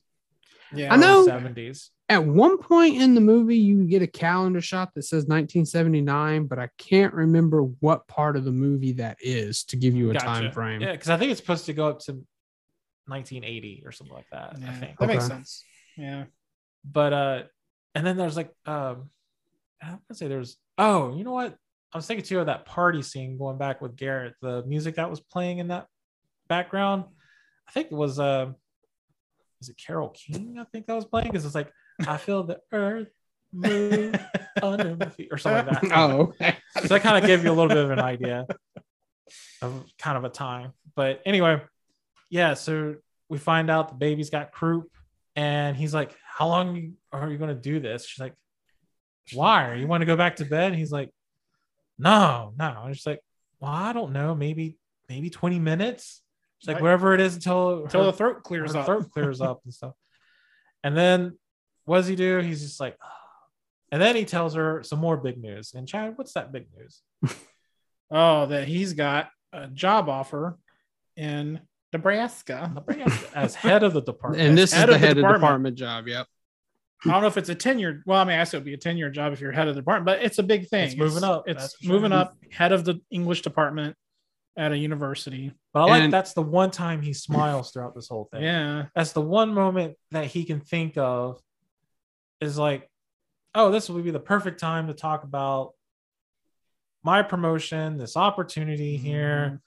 yeah. I know- 70s. at one point in the movie you get a calendar shot that says 1979, but I can't remember what part of the movie that is to give you a Gotcha. time frame. Yeah, because I think it's supposed to go up to 1980 or something like that. I think. that makes sense. Yeah. But uh, and then there's like um, I would say there's oh, you know what? I was thinking too of that party scene going back with Garrett. The music that was playing in that background, I think it was uh, is it Carole King? I think that was playing because it's like I feel the earth move under my feet or something like that. Oh, okay. so that kind of gave you a little bit of an idea of kind of a time. But anyway, yeah. So we find out the baby's got croup, and he's like, "How long are you going to do this?" She's like, "Why? You want to go back to bed?" And he's like, "No, no." And she's like, "Well, I don't know. Maybe, maybe twenty minutes." She's like, Right. "Whatever it is until Until her- the throat clears up. throat clears up and stuff." And then what does he do? He's just like, ah. and then he tells her some more big news. And Chad, what's that big news? Oh, that he's got a job offer in Nebraska. Nebraska As head of the department. And this is Head the of the head of department. department job. Yep. I don't know if it's a tenure. Well, I mean, I guess it would be a tenure job if you're head of the department, but it's a big thing. It's moving up, It's that's for sure. moving up. Head of the English department at a university. But I like And- that's the one time he smiles throughout this whole thing. Yeah. That's the one moment that he can think of is like, oh, this would be the perfect time to talk about my promotion, this opportunity Mm-hmm. here.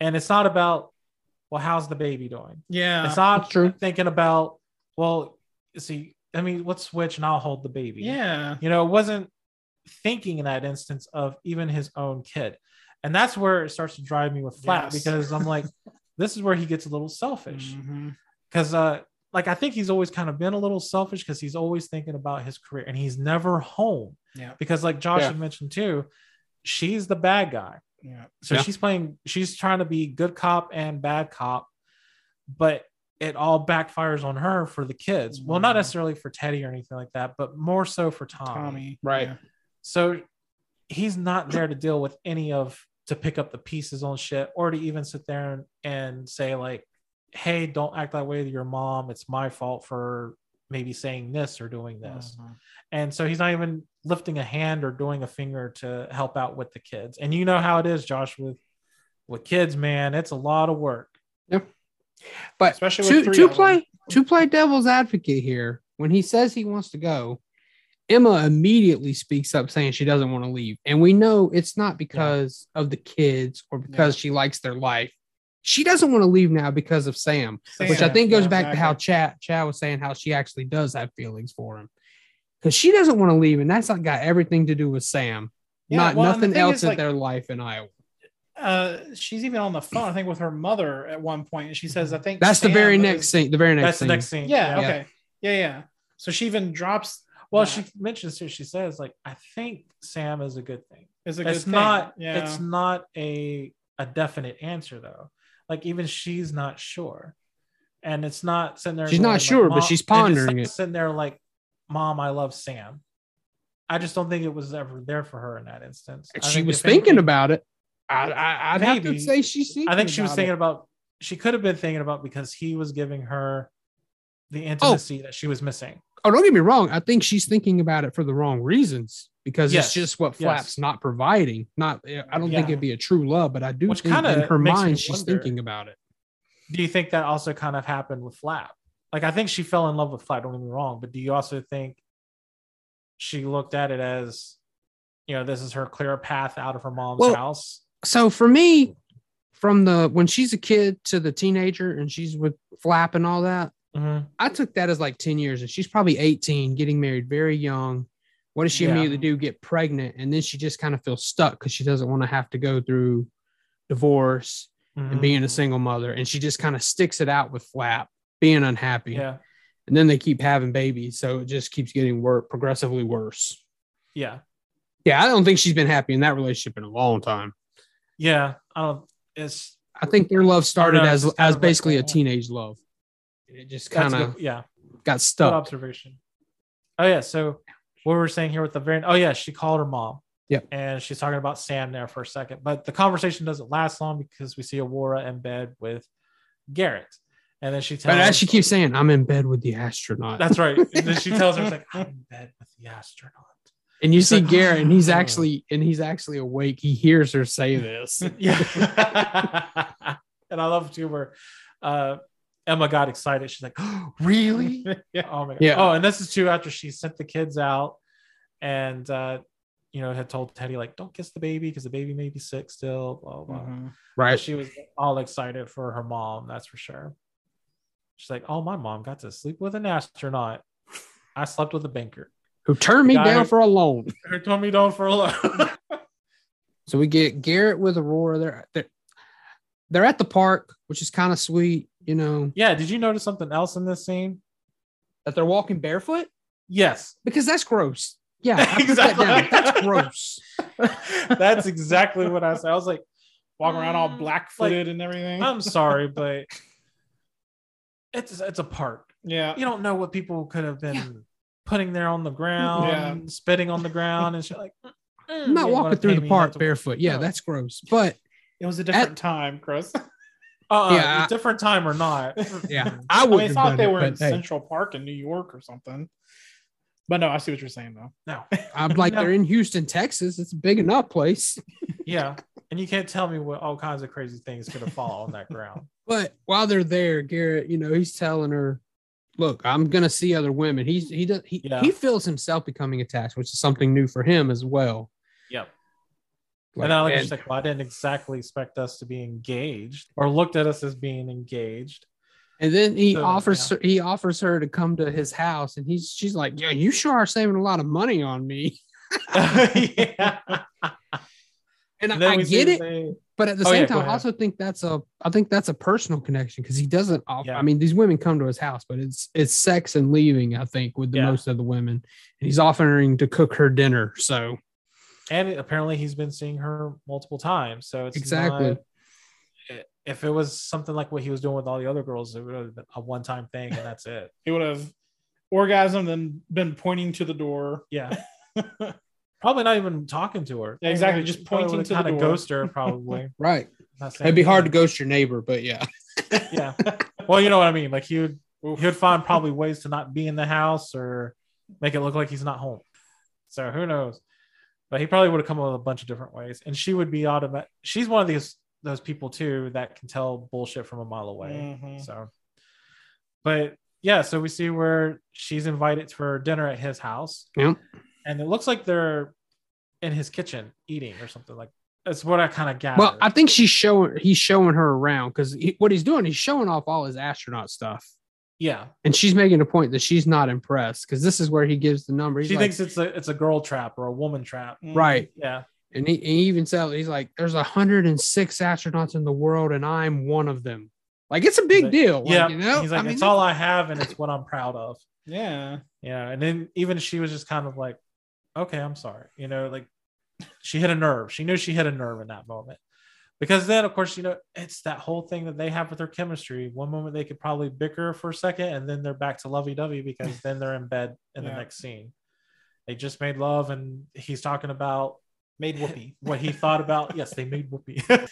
And it's not about, well, how's the baby doing? Yeah. it's not true. thinking about, well, see, I mean, let's switch and I'll hold the baby. Yeah. You know, it wasn't thinking in that instance of even his own kid. And that's where it starts to drive me with Flap Yes. because I'm like, this is where he gets a little selfish. Mhm. Because uh like I think he's always kind of been a little selfish because he's always thinking about his career and he's never home. Yeah. Because like Josh Yeah. had mentioned too, she's the bad guy. Yeah. So Yeah. she's playing, she's trying to be good cop and bad cop, but it all backfires on her for the kids. Well, not Mhm. necessarily for Teddy or anything like that, but more so for Tommy. Tommy. Right. Yeah. So he's not there to deal with any of to pick up the pieces on shit or to even sit there and, and say like, hey, don't act that way to your mom. It's my fault for maybe saying this or doing this. Mhm. And so he's not even lifting a hand or doing a finger to help out with the kids. And you know how it is, Josh, with with kids, man, it's a lot of work. Yep. But Especially to, with three to play to play devil's advocate here, when he says he wants to go, Emma immediately speaks up saying she doesn't want to leave. And we know it's not because of the kids or because she likes their life. She doesn't want to leave now because of Sam, which I think goes yeah, back to how Chad Chad was saying how she actually does have feelings for him. Because she doesn't want to leave, and that's not got everything to do with Sam. Yeah, not well, nothing else is, in like- their life in Iowa. Uh, she's even on the phone, I think, with her mother at one point, and she says, "I think That's the very is- next scene. The very next That's the next scene. Yeah, Yeah. okay, yeah, yeah. So she even drops. Well, that. she mentions too. She says like, "I think Sam is a good thing." Is a good it's thing, not. yeah. It's not a a definite answer though. Like even she's not sure, and it's not sitting there. She's not like, sure, but she's pondering it. Sitting there like, "Mom, I love Sam." I just don't think it was ever there for her in that instance. She was thinking anything- about it. I, I, I'd have to say she's. I think she was thinking it. about. She could have been thinking about because he was giving her the Oh. intimacy that she was missing. Oh, don't get me wrong. I think she's thinking about it for the wrong reasons because Yes, it's just what yes. Flap's not providing. Not, I don't think it'd be a true love, but I do Which think in her mind she's wonder. thinking about it. do you think that also kind of happened with Flap? Like, I think she fell in love with Flap. Don't get me wrong, but do you also think she looked at it as, you know, this is her clear path out of her mom's Well, house? So for me, from the when she's a kid to the teenager and she's with Flap and all that, Mhm. I took that as like 10 years and she's probably 18, getting married very young. What does she Yeah. immediately do? Get pregnant. And then she just kind of feels stuck because she doesn't want to have to go through divorce Mhm. and being a single mother. And she just kind of sticks it out with Flap, being unhappy. Yeah, And then they keep having babies. So it just keeps getting worse, progressively worse. yeah, Yeah, I don't think she's been happy in that relationship in a long time. yeah. I don't. It's I think their love started no, as as basically a teenage love. It just kind of yeah. got Good stuck. observation. Oh yeah. So what we were saying here with the very oh yeah, she called her mom. Yeah. And she's talking about Sam there for a second, but the conversation doesn't last long because we see Aurora in bed with Garrett, and then she tells. But as she keeps saying, I'm in bed with the astronaut. That's right. And then she tells her, "It's like I'm in bed with the astronaut." and you see like, Garrett, and he's "Oh." actually and he's actually awake. He hears her say this. Yeah. and I love too where uh, Emma got excited. She's like, "Really? yeah. Oh my god. Yeah. Oh, and this is too after she sent the kids out and uh you know had told Teddy like don't kiss the baby because the baby may be sick still. Blah blah. blah. Mhm. But Right. She was all excited for her mom, that's for sure. She's like, Oh, my mom got to sleep with an astronaut. I slept with a banker. Who turned me down who- for a loan. Who told me don't for a loan. So we get Garrett with Aurora. They're they're, they're at the park, which is kind of sweet, you know, yeah, did you notice something else in this scene? that they're walking barefoot Yes. because that's gross. Yeah, I put that. Exactly. That's gross. That's exactly what I said. I was like, Walking around all Mm, black footed and everything. I'm sorry, but it's it's a park. yeah. You don't know what people could have been putting there on the ground, Yeah. spitting on the ground, and shit. Like, mm, I'm not walking through the me park barefoot. Yeah, No. that's gross. But It was a different time, Chris. Uh, Yeah, different time or not. yeah, I I mean, it's not done they it, were in hey, Central Park in New York or something. But no, I see what you're saying though. no, I'm like No. they're in Houston, Texas. It's a big enough place. yeah, and you can't tell me what all kinds of crazy things could have fallen on that ground. But while they're there, Garrett, you know, he's telling her, "Look, I'm gonna see other women." He's he does he, Yeah. he feels himself becoming attached, which is something new for him as well. Yep. Like, and I like and- she's like, well, I didn't exactly expect us to be engaged or looked at us as being engaged. And then he So, offers her, he offers her to come to his house, and he's she's like, "Yeah, you sure are saving a lot of money on me." yeah. And And I, I get it, they- but at the Oh, same yeah, time, I also think that's a I think that's a personal connection because he doesn't. Off, Yeah. I mean, these women come to his house, but it's it's sex and leaving. I think with the Yeah. most of the women, and he's offering to cook her dinner. So and apparently he's been seeing her multiple times. So it's Exactly. not- if it was something like what he was doing with all the other girls, it would have been a one-time thing, and that's it. He would have orgasmed and been pointing to the door. Yeah. Probably not even talking to her. Yeah, exactly, just pointing to the kind of door. ghost her, probably. right, it'd be hard to ghost your neighbor, but yeah, Yeah. Well, you know what I mean. Like he would, he would find probably ways to not be in the house or make it look like he's not home. So who knows? But he probably would have come up with a bunch of different ways. And she would be automatic. She's one of these those people too that can tell bullshit from a mile away. Mhm. So, but yeah, so we see where she's invited for dinner at his house, yeah. and it looks like they're in his kitchen eating or something like. That's what I kind of gather. Well, I think she's showing he's showing her around because he, what he's doing, he's showing off all his astronaut stuff, yeah, and she's making a point that she's not impressed because this is where he gives the number. He's she like, thinks it's a it's a girl trap or a woman trap. Mm, right, Yeah, and he, and he even said he's like, "There's 106 astronauts in the world, and I'm one of them." Like it's a big Like, deal. Like, yeah. you know, He's like, I mean, it's all I have, and it's what I'm proud of. Yeah. Yeah, and then even she was just kind of like, okay, I'm sorry. You know, like she hit a nerve. She knew she hit a nerve in that moment. Because then, of course, you know, it's that whole thing that they have with their chemistry. One moment they could probably bicker for a second, and then they're back to lovey dovey because then they're in bed in the next scene. They just made love, and he's talking about Made whoopee. what he thought about. yes, they made whoopee.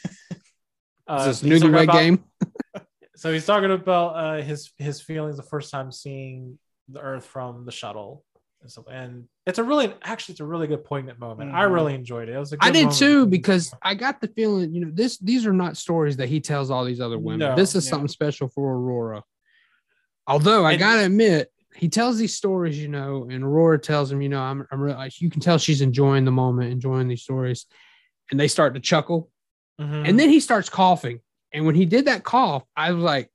Uh, Is this he's talking newlywed about- game? so he's talking about uh, his his feelings the first time seeing the Earth from the shuttle, and so and it's a really actually it's a really good poignant moment. I Mhm. really enjoyed it. It was a I good I did moment too because I got the feeling, you know, this these are not stories that he tells all these other women. No, this is something special for Aurora. Although I And- gotta admit, he tells these stories, you know, and Aurora tells him, you know, I'm, I'm really, you can tell she's enjoying the moment, enjoying these stories, and they start to chuckle, Mhm. and then he starts coughing, and when he did that cough, I was like,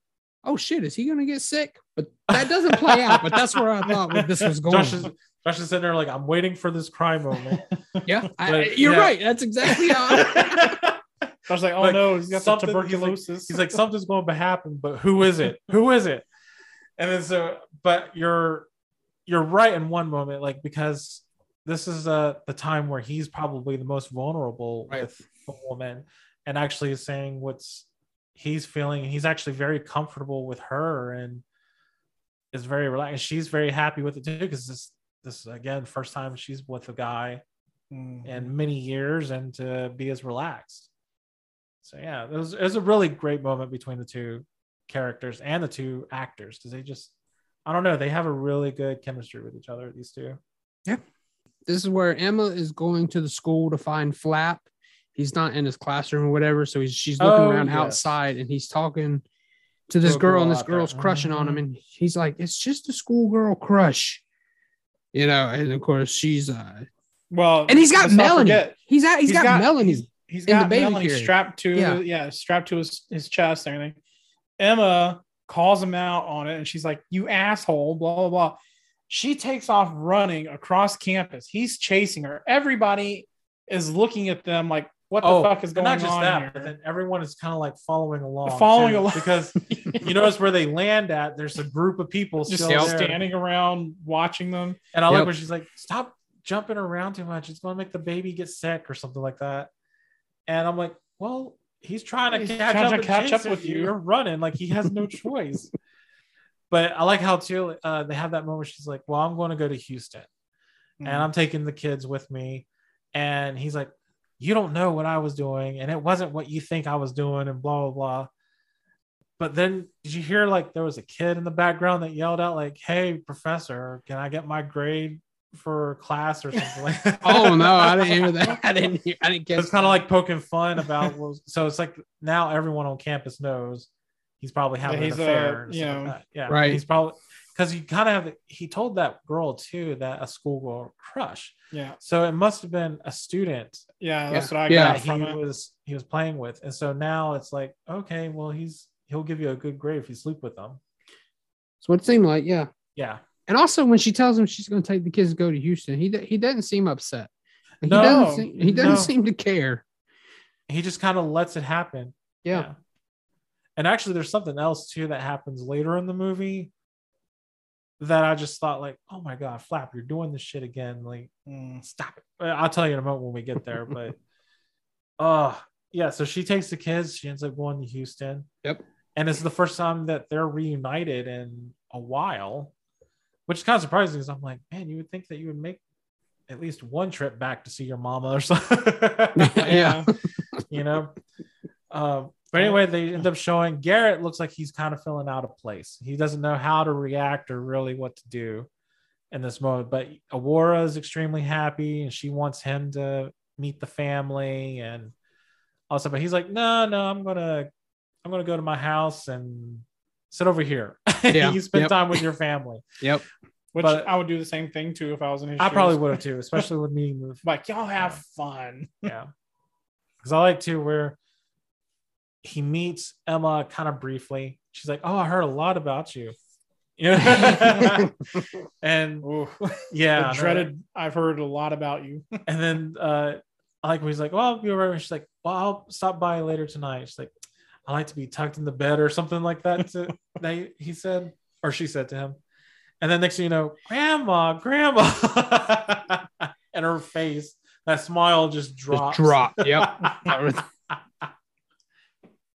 oh shit, is he gonna get sick? But that doesn't play out. But that's where I thought this was going. Josh is Josh is sitting there like I'm waiting for this cry moment. yeah, I, you're yeah. right. That's exactly how. I was like, oh Like, no, he's got some something- he's like- tuberculosis. He's like, something's going to happen, but who is it? Who is it? And then so, but you're you're right in one moment, like because this is uh the time where he's probably the most vulnerable Right. with the woman, and actually is saying what's he's feeling. He's actually very comfortable with her and is very relaxed. She's very happy with it too because this is again first time she's with a guy Mhm. in many years and to be as relaxed. So yeah, it was, it was a really great moment between the two characters and the two actors because they just I don't know they have a really good chemistry with each other these two. this is where Emma is going to the school to find Flap. He's not in his classroom or whatever, so he's she's looking Oh, around yes. outside and he's talking to this girl, and this out there. girl's crushing on him, Mhm. and he's like, "It's just a schoolgirl crush," you know. And of course, she's uh, well, and he's got Melanie. He's got he's got, Melanie. He's, he's got Melanie carriage. strapped to Yeah. yeah. strapped to his his chest and everything. Emma calls him out on it, and she's like, "You asshole!" Blah blah blah. She takes off running across campus. He's chasing her. Everybody is looking at them like, "What the fuck is Oh, and going not just on that, here?" but then everyone is kind of like following along, Following too, along. because you notice where they land at. There's a group of people Just still there. standing around watching them. And I like Yep. when she's like, "Stop jumping around too much. It's going to make the baby get sick or something like that." And I'm like, "Well, he's trying to He's catch trying up, to and catch up with you." You're running like he has no choice." But I like how too uh, they have that moment. She's like, "Well, I'm going to go to Houston, Mm-hmm. and I'm taking the kids with me." And he's like, "You don't know what I was doing, and it wasn't what you think I was doing," and blah blah blah. But then did you hear like there was a kid in the background that yelled out like, "Hey, professor, can I get my grade for class or something like that?" Oh no, I didn't hear that. I didn't hear. I didn't get. It's kind of like poking fun about. well, so it's like now everyone on campus knows he's probably having he's, an affair. and you stuff like know, yeah, Right. He's probably because you kind of have. He told that girl too that a schoolgirl crush. Yeah, So it must have been a student yeah, that's Yeah. what I Yeah. got that he from it. was he was playing with, and so now it's like okay, well he's he'll give you a good grade if you sleep with them. So it seemed like, yeah. Yeah, And also, when she tells him she's going to take the kids to go to Houston, he he doesn't seem upset. He No, doesn't. Seem, he doesn't no. seem to care. he just kind of lets it happen. Yeah. And actually, there's something else too that happens later in the movie that I just thought, like, oh my God, Flap, you're doing this shit again. Like, Mm. stop it. I'll tell you in a moment when we get there. But, uh, yeah. So she takes the kids. She ends up going to Houston. Yep. And it's the first time that they're reunited in a while, which is kind of surprising because I'm like, man, you would think that you would make at least one trip back to see your mama or something. yeah. you know. Um, but anyway, they end up showing Garrett looks like he's kind of feeling out of place. He doesn't know how to react or really what to do in this moment. But Aurora is extremely happy and she wants him to meet the family and also, but he's like, no, no, I'm gonna, I'm gonna go to my house and sit over here. Yeah, you spend yep. time with your family. Yep. Which But- I would do the same thing too if I was in his I shoes. probably would have too, especially with me with like y'all have fun. yeah. because I like to where he meets Emma kind of briefly. She's like, "Oh, I heard a lot about you." Yeah, and yeah, The dreaded. I've heard a lot about you. and then uh I like when he's like, "Well, I'll be over." She's like, "Well, I'll stop by later tonight." She's like, "I like to be tucked in the bed or something like that." To, they he said or she said to him, and then next thing you know, "Grandma, Grandma," and her face, that smile just drops. drop. Yep.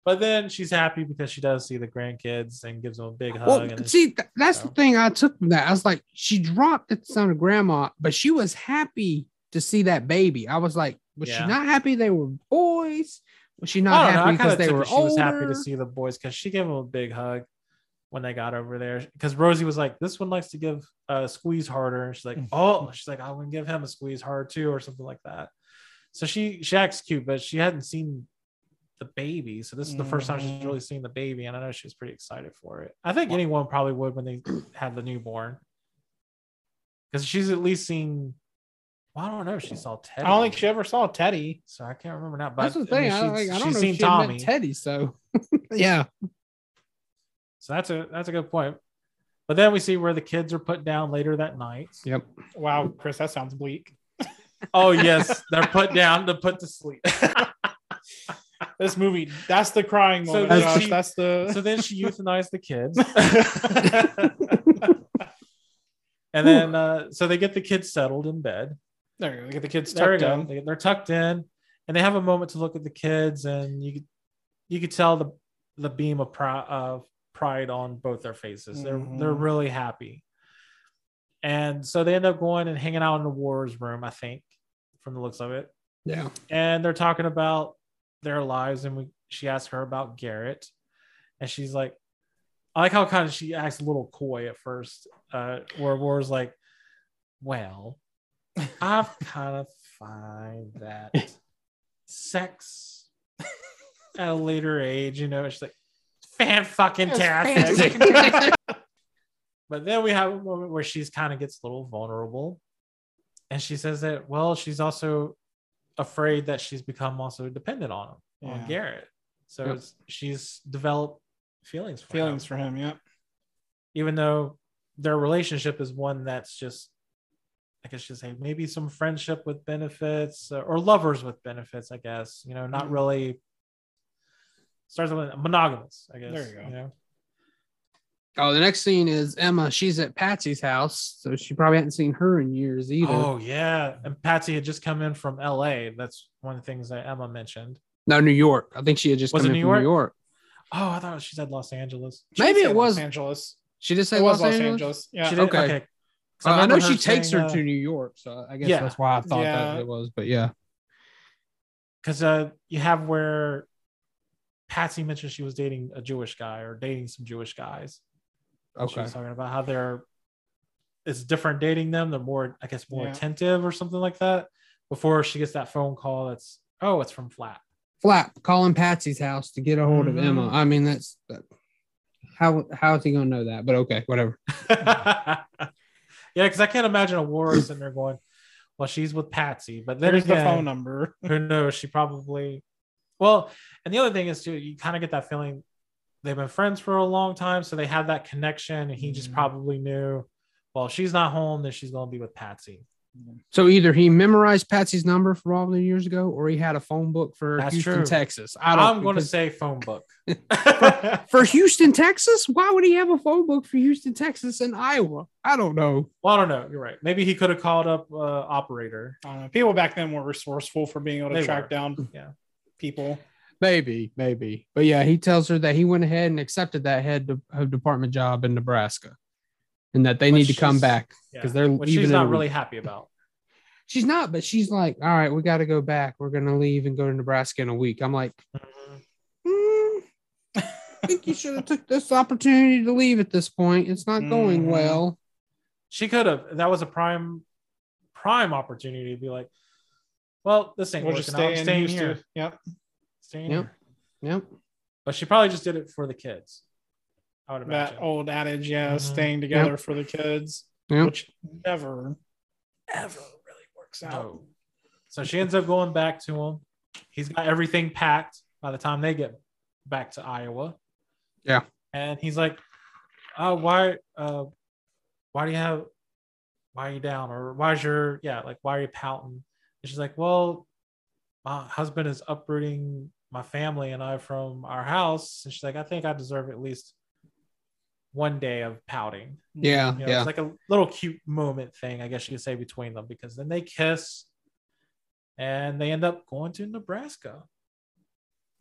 But then she's happy because she does see the grandkids and gives them a big hug. Well, and see, th- that's the thing I took from that. I was like, she dropped at the sound of grandma, but she was happy to see that baby. I was like, was Yeah. she not happy they were boys? Was she not don't know. Happy because they took were it she was happy to see the boys because she gave them a big hug when they got over there. Because Rosie was like, "This one likes to give a squeeze harder," and she's like, mm. "Oh, she's like, I'm gonna give him a squeeze hard too, or something like that." So she she acts cute, but she hadn't seen the baby, so this is the first time she's Mhm. really seen the baby, and I know she was pretty excited for it. I think anyone probably would when they had the newborn, because she's at least seen. Well, I don't know if she saw Teddy. I don't think she ever saw Teddy. So I can't remember now. But That's the I thing. mean, I, she's- like, I don't she's know seen if she had met Tommy. Teddy. So, yeah. So that's a that's a good point. But then we see where the kids are put down later that night. Yep. Wow, Chris, that sounds bleak. Oh yes, they're put down to put to sleep. This movie, that's the crying So moment. then Josh. she- that's the. So then she euthanized the kids. and then uh, so they get the kids settled in bed. there you go. Get the kids tucked in. They, they're tucked in, and they have a moment to look at the kids, and you could you could tell the the beam of pride, of pride on both their faces. They're they're Mhm. really happy, and so they end up going and hanging out in the Aurora's room. I think, from the looks of it, Yeah. and they're talking about their lives, and we she asks her about Garrett, and she's like. I like how kind of she acts a little coy at first, uh, where Aurora's like, "Well, I've kind of find that sex at a later age, you know, it's like fan fucking tastic. but then we have a moment where she's kind of gets a little vulnerable. And she says that, well, she's also afraid that she's become also dependent on him, on Garrett. So Yep. it's, she's developed feelings for Feelings him, for him. Yep. even though their relationship is one that's just I guess you say maybe some friendship with benefits uh, or lovers with benefits, I guess. You know, not really starts with monogamous, I guess. There you go. know? Oh, the next scene is Emma. She's at Patsy's house, so she probably hadn't seen her in years either. Oh yeah. And Patsy had just come in from LA. That's one of the things that Emma mentioned. No, New York. I think she had just Was come in New from York? New York. Oh, I thought she said Los Angeles. She Maybe it was- Los Angeles. She just said It was Los, Angeles. Yeah. She did? Okay. Okay. Uh, I know she takes saying, her uh, to New York, so I guess yeah. that's why I thought Yeah. that it was. But yeah, because uh, you have where Patsy mentioned she was dating a Jewish guy or dating some Jewish guys. She okay. was talking about how they're it's different dating them. They're more, I guess, more Yeah. attentive or something like that. Before she gets that phone call, that's oh, it's from Flap. Flap calling Patsy's house to get a hold Mhm. of Emma. I mean, that's that, how how is he gonna know that? But okay, whatever. yeah, because I can't imagine Aurora sitting there going, "Well, she's with Patsy," but then There's the phone number. who knows? She probably. Well, and the other thing is too, you kind of get that feeling they've been friends for a long time, so they have that connection, and he just Mhm. probably knew. Well, if she's not home, then she's going to be with Patsy. So either he memorized Patsy's number for all the years ago, or he had a phone book for That's Houston, true. Texas. I don't. I'm going to say phone book. for Houston, Texas. Why would he have a phone book for Houston, Texas, and Iowa? I don't know. Well, I don't know. You're right. Maybe he could have called up uh, operator. I. People back then were resourceful for being able to They track were. down Yeah. people. Maybe, maybe. But yeah, he tells her that he went ahead and accepted that head of department job in Nebraska, and that they need to come is- back Yeah. because they're Which leaving she's in a not week. really happy about. She's not, but she's like, all right, we got to go back. We're gonna leave and go to Nebraska in a week. I'm like, "Mm, I think you should have took this opportunity to leave at this point. It's not going Mhm. well. She could have. That was a prime, prime opportunity to be like, "Well, this ain't We'll working just out. stay I'm staying Houston. here. Yep. Staying Yep. Yep. But she probably just did it for the kids. I would imagine. That old adage, yeah, Mhm. staying together for the kids, Yep. which never, ever really works out. No. So she ends up going back to him, he's got everything packed by the time they get back to Iowa. Yeah. And he's like, "Oh, why? Uh, why do you have? Why are you down? Or why's your yeah? Like, why are you pouting?" And she's like, "Well, my husband is uprooting my family and I from our house." And she's like, "I think I deserve at least one day of pouting." Yeah, You know, yeah. It's like a little cute moment thing, I guess you could say, between them because then they kiss and they end up going to Nebraska.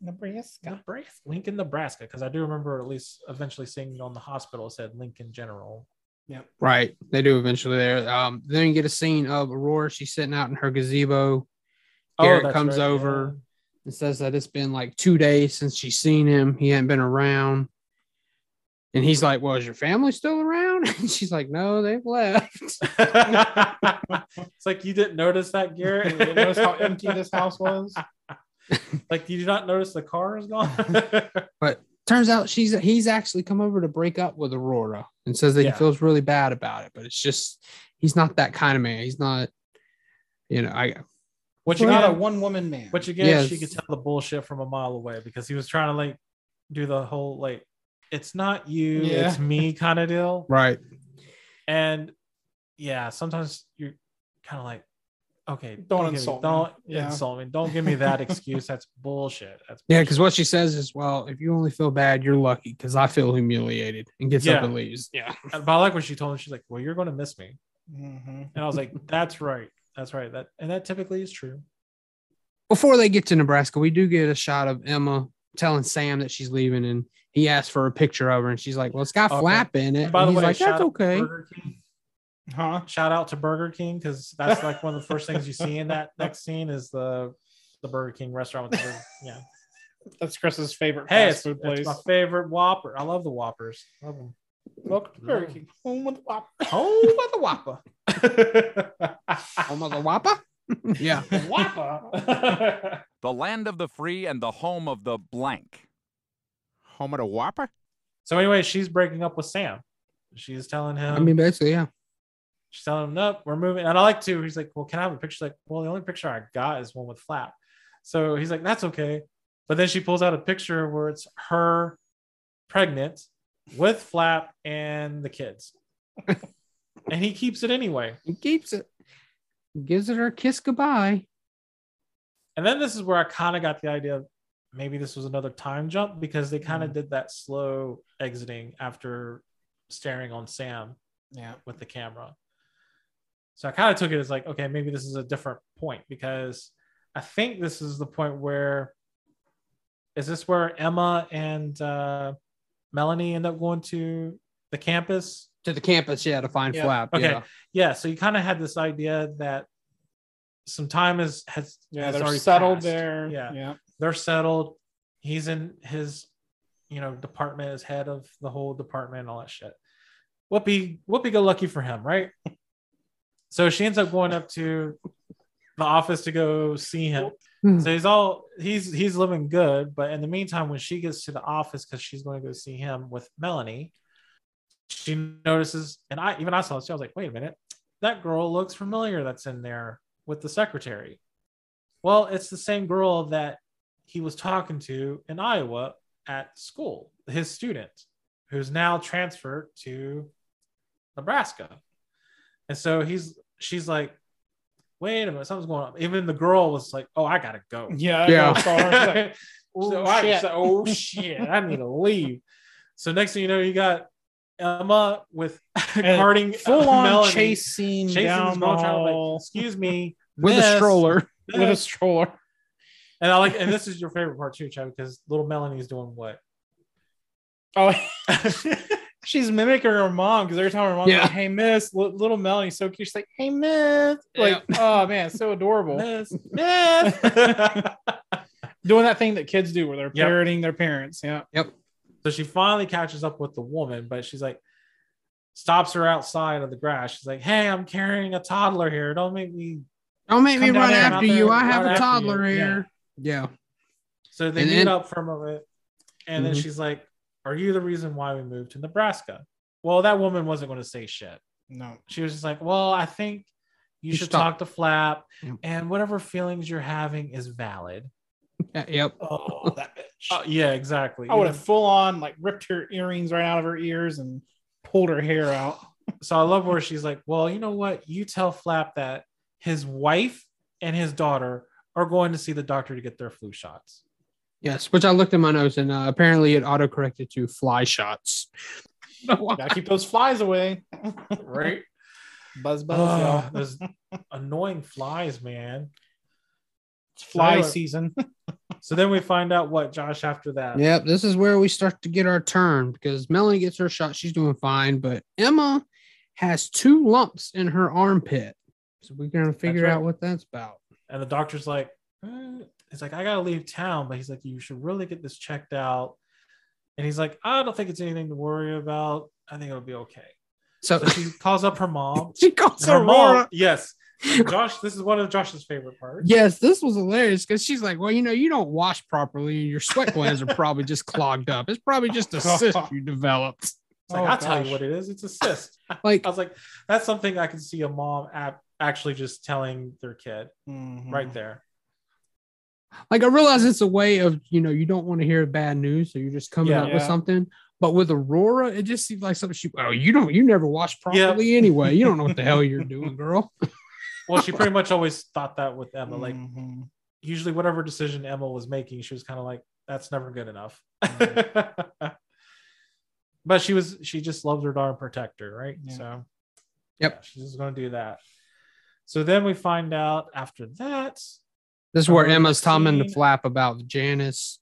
Nebraska. Nebraska. Lincoln, Nebraska. Because I do remember at least eventually seeing on the hospital it said Lincoln General. Yep. Right. They do eventually there. Um, then you get a scene of Aurora. She's sitting out in her gazebo. Oh, Garrett that's comes right, over and says that it's been like two days since she's seen him. He hadn't been around. And he's like, Well, is your family still around? And she's like, No, they've left. it's like you didn't notice that, Garrett. You didn't notice how empty this house was? like, did you not notice the car is gone? But turns out she's he's actually come over to break up with Aurora and says that Yeah. he feels really bad about it. But it's just he's not that kind of man. He's not, you know, I Which You're not a one woman man. which again, Yes. she could tell the bullshit from a mile away because he was trying to like do the whole like, it's not you, Yeah. it's me kind of deal. right. And yeah, sometimes you're kind of like, okay, Don't give me- insult me. don't Yeah. insult me. Don't give me that excuse. That's bullshit. That's Yeah, because what she says is, Well, if you only feel bad, you're lucky because I feel humiliated and gets up and leaves. Yeah. But I like what she told him. She's like, "Well, you're going to miss me," Mhm. and I was like, "That's right. That's right. That and that typically is true." Before they get to Nebraska, we do get a shot of Emma telling Sam that she's leaving and he asked for a picture of her and she's like, Well, it's got Okay. flap in it. And by And the he's way, like, That's okay. Huh? Shout out to Burger King because that's like one of the first things you see in that next scene is the the Burger King restaurant with the burger. yeah. That's Chris's favorite Hey, fast it's, food it's place. my favorite Whopper. I love the Whoppers. Love them. Welcome to Burger King. Home with the Whopper. Home of the Whopper. Home of the Whopper? yeah. Whopper. The land of the free and the home of the blank. Home of the Whopper? so anyway, she's breaking up with Sam. She's telling him. I mean, basically, yeah. She's telling him, nope, we're moving. And I like to. He's like, well, can I have a picture? She's like, well, the only picture I got is one with Flap. So he's like, that's okay. But then she pulls out a picture where it's her pregnant with Flap and the kids. and he keeps it anyway. He keeps it. Gives it her a kiss goodbye. And then this is where I kind of got the idea of maybe this was another time jump because they kind of did that slow exiting after staring on Sam Yeah. with the camera. So I kind of took it as like, okay, maybe this is a different point because I think this is the point where is this where Emma and uh, Melanie end up going to the campus? To the campus, yeah, to find Yeah. flap. Okay. Yeah. Yeah. So you kind of had this idea that some time has has Yeah, has they're already settled passed. there. Yeah. Yeah. They're settled. He's in his, you know, department as head of the whole department and all that shit. Whoopee, whoopee, go lucky for him, right? So she ends up going up to the office to go see him. Hmm. So he's all he's he's living good, but in the meantime, when she gets to the office because she's going to go see him with Melanie, she notices, and I even I saw this. I was like, wait a minute, that girl looks familiar. That's in there with the secretary. Well, it's the same girl that he was talking to in Iowa at school, his student, who's now transferred to Nebraska. And so he's she's like, wait a minute, something's going on. Even the girl was like, oh, I gotta go. Yeah. Yeah. She's like, so oh, I shit. said, oh shit, I need to leave. So next thing you know, you got Emma with And carting full on Melanie chase scene chasing down the girl, trying to like, excuse me, With a miss, stroller. with a stroller. And I like, and this is your favorite part too, Chad, because little Melanie's doing what? Oh, she's mimicking her mom because every time her mom's Yeah. like, "Hey, Miss," li- little Melanie's so cute. She's like, "Hey, Miss," like, oh man, so adorable. Miss, miss. Doing that thing that kids do where they're Yep. parroting their parents. Yeah. Yep. So she finally catches up with the woman, but she's like, stops her outside of the grass. She's like, "Hey, I'm carrying a toddler here. Don't make me." Don't make me run after you. I have a toddler you. Yeah. here. Yeah. So they And meet then- up for a moment, and then Mhm. she's like, "Are you the reason why we moved to Nebraska?" Well, that woman wasn't going to say shit. No. She was just like, "Well, I think you, You should should talk- talk to Flap, Yeah. and whatever feelings you're having is valid." Yeah, yep. Oh, that bitch. Uh, yeah, exactly. I would have full on like ripped her earrings right out of her ears and pulled her hair out. so I love where she's like, "Well, you know what? You tell Flap that his wife and his daughter are going to see the doctor to get their flu shots." Yes, which I looked in my notes and uh, apparently it auto corrected to fly shots. Gotta keep those flies away. Right? Buzz buzz. Oh, y'all. those annoying flies, man. It's fly anyway- season. So then we find out what Josh after that. Yep, this is where we start to get our turn because Melanie gets her shot. She's doing fine, but Emma has two lumps in her armpit. So we're going to figure right. out what that's about. And the doctor's like, eh, he's like, I gotta leave town, but he's like, you should really get this checked out. And he's like, I don't think it's anything to worry about. I think it'll be okay. So, So she calls up her mom. she calls her Aurora. mom, yes. Josh, this is one of Josh's favorite parts. Yes, this was hilarious because she's like, Well, you know, you don't wash properly and your sweat glands are probably just clogged up. It's probably just a cyst you developed. It's like, Oh, I'll tell you what it is. It's a cyst. Like, I was like, that's something I can see a mom ap- actually just telling their kid Mhm. right there. Like I realize it's a way of you know you don't want to hear bad news, so you're just coming Yeah. up with something. But with Aurora, it just seems like something she. Oh, you don't. You never wash properly anyway. You don't know what the hell you're doing, girl. Well, she pretty much always thought that with Emma. Like, Mhm. usually, whatever decision Emma was making, she was kind of like, that's never good enough. but she was, she just loves her daughter and protect her, right? Yeah. So, Yep. yeah, she's just going to do that. So then we find out after that. This is where Oh, Emma's talking to. Flap about Janice.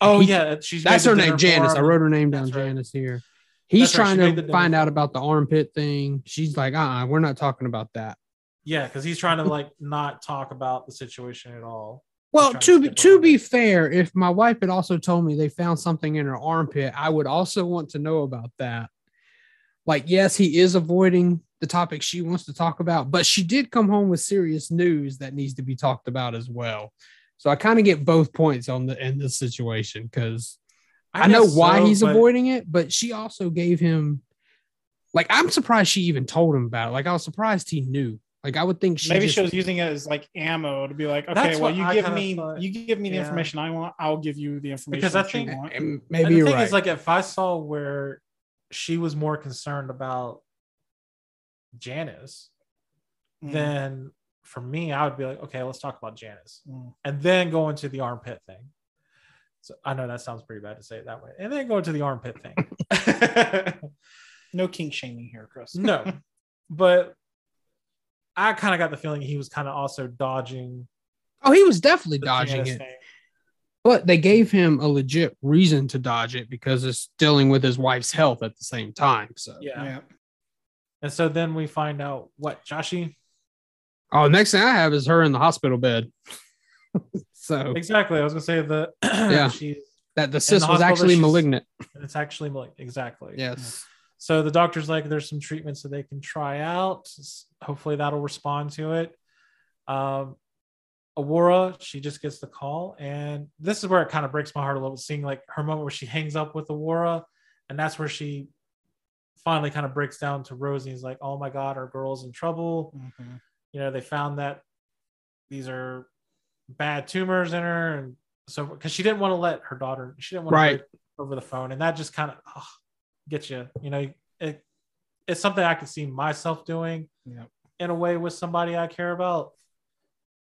Oh, He- yeah. She's That's her name, Janice. I wrote her name down, right. Janice here. He's That's trying the to find out about the armpit thing. She's like, uh, uh-uh, we're not talking about that. Yeah, because he's trying to like not talk about the situation at all. Well, to to be to be fair, if my wife had also told me they found something in her armpit, I would also want to know about that. Like, yes, he is avoiding the topic she wants to talk about, but she did come home with serious news that needs to be talked about as well. So I kind of get both points on the in this situation because I, know why so, he's but- avoiding it, but she also gave him like I'm surprised she even told him about it. Like I was surprised he knew. Like I would think she Maybe just- she was using it as like ammo to be like, okay, well, you I give me, thought. you give me the Yeah. information I want, I'll give you the information Because I that you think- want. And And maybe the you're thing right. is, like, if I saw where she was more concerned about Janice, Mm. then for me, I would be like, okay, let's talk about Janice, Mm. and then go into the armpit thing. So I know that sounds pretty bad to say it that way, and then go into the armpit thing. No kink shaming here, Chris. no, but I kind of got the feeling he was kind of also dodging oh, he was definitely dodging Janice it. thing. But they gave him a legit reason to dodge it because it's dealing with his wife's health at the same time. So, Yeah. Yeah. And so then we find out what Joshi oh, next thing I have is her in the hospital bed. so exactly. I was gonna say the Yeah. she's that the cyst the was actually she's- malignant. it's actually like exactly Yes. So the doctor's like, there's some treatments that they can try out. Hopefully that'll respond to it. Um, Aurora, she just gets the call, and this is where it kind of breaks my heart a little, seeing like her moment where she hangs up with Aurora, and that's where she finally kind of breaks down to Rosie. He's like, "Oh my God, our girl's in trouble." Mhm. You know, they found that these are bad tumors in her, and so because she didn't want to let her daughter, she didn't want Right. to over the phone, and that just kind of get you. You know, it it's something I could see myself doing Yeah. in a way with somebody I care about.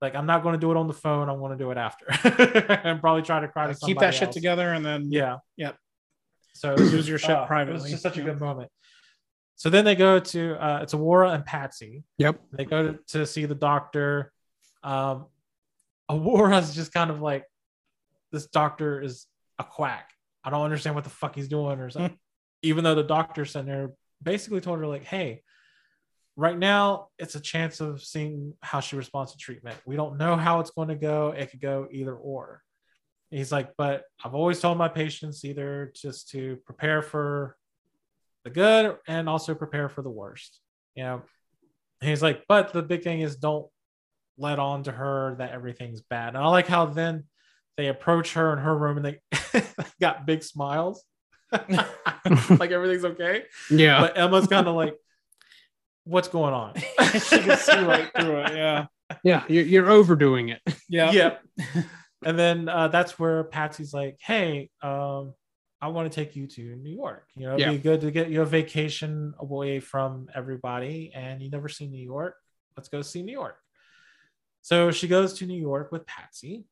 Like I'm not going to do it on the phone. I want to do it after, and probably try to cry to Keep somebody that shit together and then Yeah. Yep. So Lose your shit uh, privately. was just such a good moment. So then they go to uh, it's Aurora and Patsy. Yep. They go to, to see the doctor. Um, Aurora's just kind of like, this doctor is a quack. I don't understand what the fuck he's doing or something. Even though the doctor sent her basically told her like, hey, right now it's a chance of seeing how she responds to treatment. We don't know how it's going to go. It could go either or. He's like, but I've always told my patients either just to prepare for the good and also prepare for the worst. You know, and he's like, but the big thing is don't let on to her that everything's bad. And I like how then they approach her in her room and they got big smiles. like everything's okay. Yeah. But Emma's kind of like, what's going on? she can see right through it. Yeah. Yeah. You're, you're overdoing it. Yeah. Yep. and then uh, that's where Patsy's like, "Hey, um, I want to take you to New York. You know, it'd Yeah. be good to get you a vacation away from everybody, and you never seen New York. Let's go see New York." So she goes to New York with Patsy.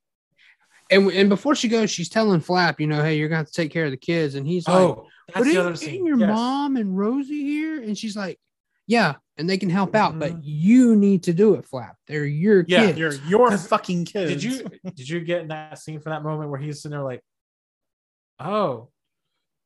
And and before she goes, she's telling Flap, you know, hey, you're gonna have to take care of the kids. And he's like, Oh, that's but the ain't, other ain't scene. your Yes. mom and Rosie here? And she's like, yeah, and they can help out, but you need to do it, Flap. They're your Yeah, kids. You're your 'Cause fucking kids. Did you did you get in that scene for that moment where he's sitting there like, "Oh,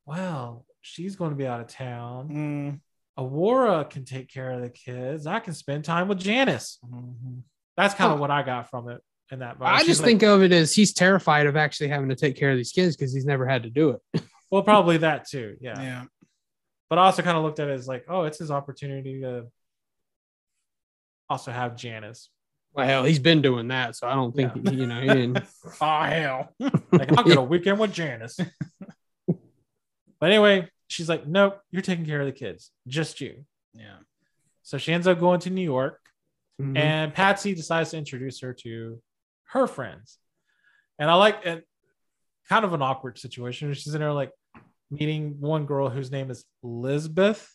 well, she's going to be out of town. Mm, Aurora can take care of the kids. I can spend time with Janice." mhm. That's kind Oh. of what I got from it in that moment. I She's just like, think of it as he's terrified of actually having to take care of these kids because he's never had to do it. well, probably that too. Yeah. Yeah. But I also kind of looked at it as like, oh, it's his opportunity to also have Janice. Well, hell, he's been doing that, so I don't think Yeah. you know. He didn't. Oh hell. Like, I'll get a weekend with Janice. but anyway, she's like, nope, you're taking care of the kids, just you. Yeah. So she ends up going to New York, Mhm. and Patsy decides to introduce her to her friends. And I like it, kind of an awkward situation. She's in there like meeting one girl whose name is Lisbeth.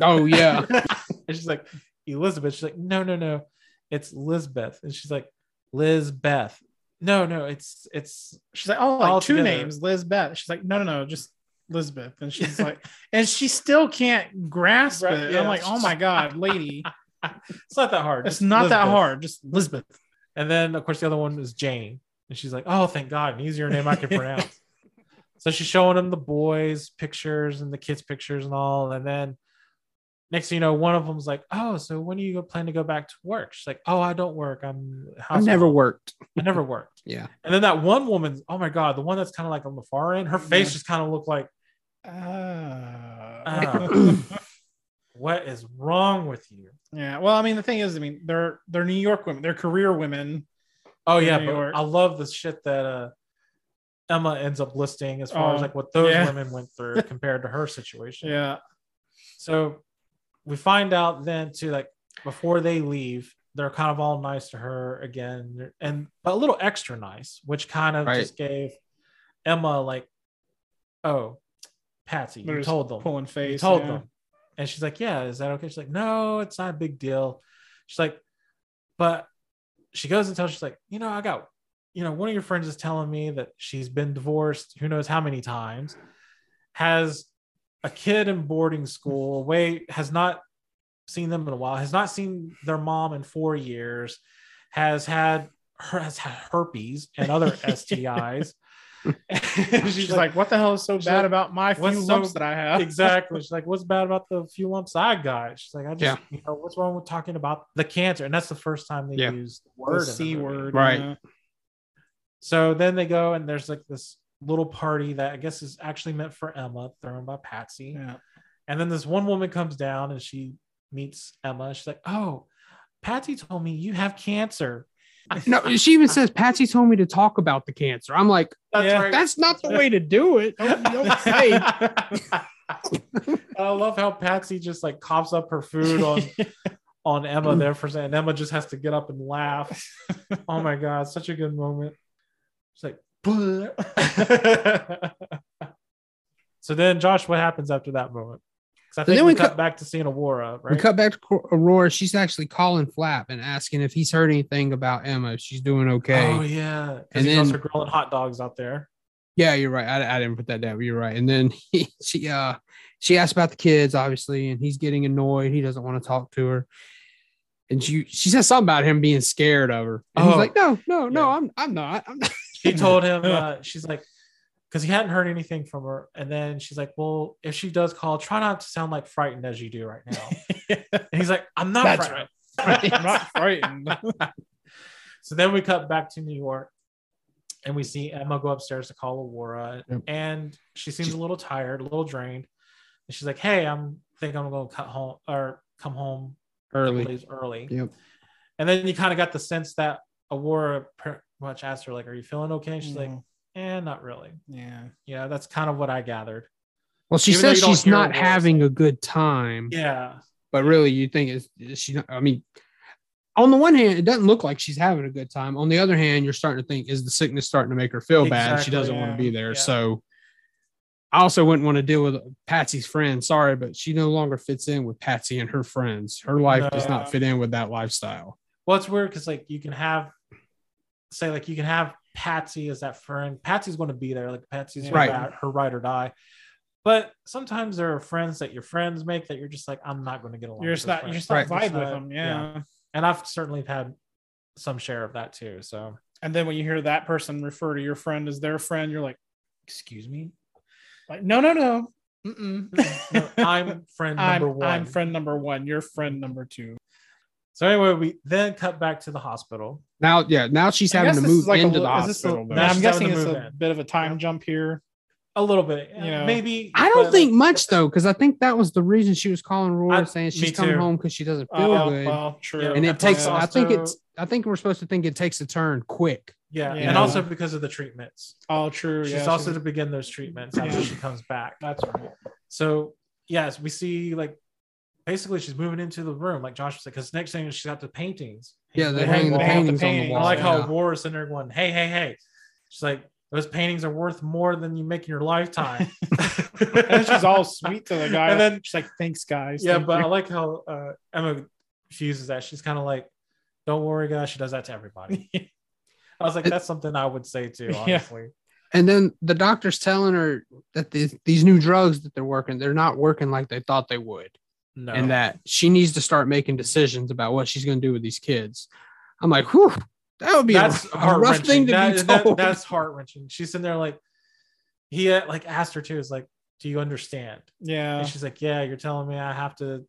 oh yeah, and she's like, Elizabeth. She's like, no, no, no, it's Lisbeth. And she's like, Lizbeth. No, no, it's it's She's like, oh, like two together. names, Lizbeth. She's like, no, no, no, just Elizabeth. And she's like, and she still can't grasp Right, it. Yeah. I'm like, oh my god, lady, it's not that hard. it's Just not that hard. Just Elizabeth. And then of course the other one is Jane. And she's like, Oh, thank God, an easier name I can pronounce. So she's showing him the boys' pictures and the kids' pictures and all. And then next thing you know, one of them's like, Oh, so when do you plan to go back to work? She's like, Oh, I don't work. I'm I've never housewife. worked. I never worked. Yeah, And then that one woman, oh my god, the one that's kind of like on the far end, her face Yeah. just kind of looked like, Uh, "Ah, what is wrong with you? yeah. Well, I mean, the thing is, I mean, they're they're New York women. They're career women. Oh yeah, but York. I love the shit that uh Emma ends up listing as far as Oh, like what those yeah. women went through compared to her situation. Yeah. So we find out then to like before they leave, they're kind of all nice to her again, and a little extra nice, which kind of Right. just gave Emma like, oh, Patsy, They're you told them, pulling face, you face. told yeah. them, and she's like, yeah, is that okay? She's like, no, it's not a big deal. She's like, but she goes and tells, she's like, you know, I got, you know, one of your friends is telling me that she's been divorced, who knows how many times, has a kid in boarding school, away, has not seen them in a while, has not seen their mom in four years, has had her has had herpes and other STIs. she's, She's like, what the hell is so bad like, about my few "What's so- lumps that I have? exactly. She's like, what's bad about the few lumps I got? She's like, I just, Yeah. you know, what's wrong with talking about the cancer? And that's the first time they Yeah. use the The word, the C movie. word. Right. yeah. So then they go and there's like this little party that I guess is actually meant for Emma, thrown by Patsy. Yeah. And then this one woman comes down and she meets Emma. She's like, "Oh, Patsy told me you have cancer." no, she even says Patsy told me to talk about the cancer. I'm like, That's Yeah. right. that's not the way to do it. Don't, don't say. I love how Patsy just like coughs up her food on on Emma there for a second. And Emma just has to get up and laugh. Oh my god, such a good moment. She's like, so then, Josh, what happens after that moment? 'Cause I think then we, we cut cut- back to seeing Aurora, right? We cut back to Aurora. She's actually calling Flap and asking if he's heard anything about Emma. She's doing okay. Oh yeah, And and he goes then- for grilling hot dogs out there. Yeah, you're right. I, I didn't put that down. But you're right. And then he, she uh she asked about the kids, obviously, and he's getting annoyed. He doesn't want to talk to her. And she she says something about him being scared of her. And he's Oh. like, no, no, no, Yeah. I'm I'm not. I'm not. She told him, uh, she's like, because he hadn't heard anything from her, and then she's like, "Well, if she does call, try not to sound like frightened as you do right now." and he's like, "I'm not That's frightened." I'm not frightened. so then we cut back to New York, and we see Emma go upstairs to call Aurora, Yep. and she seems a little tired, a little drained. And she's like, "Hey, I'm think I'm going to cut home or come home Early. early." Yep. And then you kind of got the sense that Aurora pretty much asked her, like, "Are you feeling okay?" She's like, Mhm. "Eh, not really." yeah. Yeah, that's kind of what I gathered. Well, she Even says she's not a voice. having a good time. Yeah, But really, you think is is she not, I mean, on the one hand, it doesn't look like she's having a good time. On the other hand, you're starting to think, is the sickness starting to make her feel bad? She doesn't want to be there. yeah. So I also wouldn't want to deal with Patsy's friend. Sorry, but she no longer fits in with Patsy and her friends. Her life does not fit in with that lifestyle. Well, it's weird because like you can have, say, like you can have Patsy as that friend. Patsy's going to be there. Like Patsy's her Right. ride- her ride or die. But sometimes there are friends that your friends make that you're just like, I'm not going to get along. You're with just this not you're friend. just not Right. vibe with not- them. Yeah. And I've certainly had some share of that too. So And then when you hear that person refer to your friend as their friend, you're like, excuse me? Like, no, no, no. Mm-mm. no, I'm friend number I'm, one. I'm friend number one. You're friend number two. So anyway, we then cut back to the hospital. Now, yeah, now she's I having guess to this is move like a into the little- is this a- hospital. though. now I'm She's guessing having it's to a in. bit of a time jump here. A little bit, You know. maybe. I don't but, think like, much though, because I think that was the reason she was calling Aurora I- saying me she's coming too. home because she doesn't oh, feel Oh, good. well, true. Yeah, and I it takes, think I think also- it's, I think we're supposed to think it takes a turn quick. Yeah, Yeah. and also because of the treatments. all true. She's yeah, also she's- to begin those treatments after Yeah. she comes back. that's right. So yes, we see like basically she's moving into the room, like Josh was like, because next thing she's got the paintings. Yeah, they're hanging hanging the on hang the paintings on the wall. I like how yeah. Aurora's in there going, hey, hey, hey. She's like, those paintings are worth more than you make in your lifetime. And she's all sweet to the guy. And then- she's like, thanks, guys. yeah, Thank but you." I like how uh, Emma fuses that. She's kind of like, don't worry, guys. She does that to everybody. I was like, It- that's something I would say too, Yeah. honestly. And then the doctor's telling her that these, these new drugs that they're working, they're not working like they thought they would. No. And that she needs to start making decisions about what she's going to do with these kids. I'm like, whew, that would be that's a, a rough thing to that, be that- told. that's heart wrenching. She's sitting there like he uh, like asked her too. Is like, do you understand? yeah. And she's like, yeah. You're telling me I have to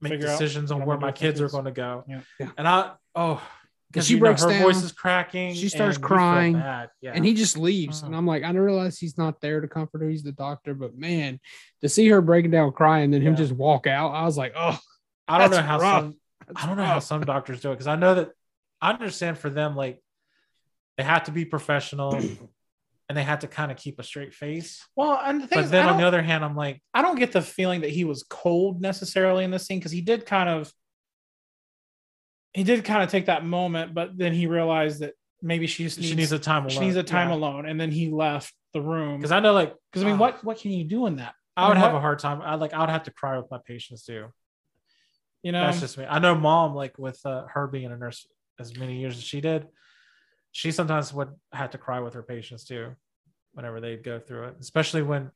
make Figure decisions on where my do with my kids are going to go. Yeah. Yeah. And I oh. Because she you know, breaks her voice is cracking. She starts crying. Yeah. and he just leaves. Mhm. And I'm like, I don't realize he's not there to comfort her. He's the doctor, but man, to see her breaking down crying, and then him just walk out, I was like, oh, I don't know how rough. some that's I don't know how some doctors do it because I know that I understand for them like they have to be professional and they have to kind of keep a straight face. Well, and the thing But is, then on the other hand, I'm like, I don't get the feeling that he was cold necessarily in this scene because he did kind of he did kind of take that moment, but then he realized that maybe she just needs, she needs a time alone. she needs a time alone, and then he left the room. Because I know like Because I mean, uh, what what can you do in that? I would mean, have what- a hard time. I like I would have to cry with my patients too. You know, That's just me. I know mom like with uh, her being a nurse as many years as she did, she sometimes would have to cry with her patients too, whenever they'd go through it. Especially when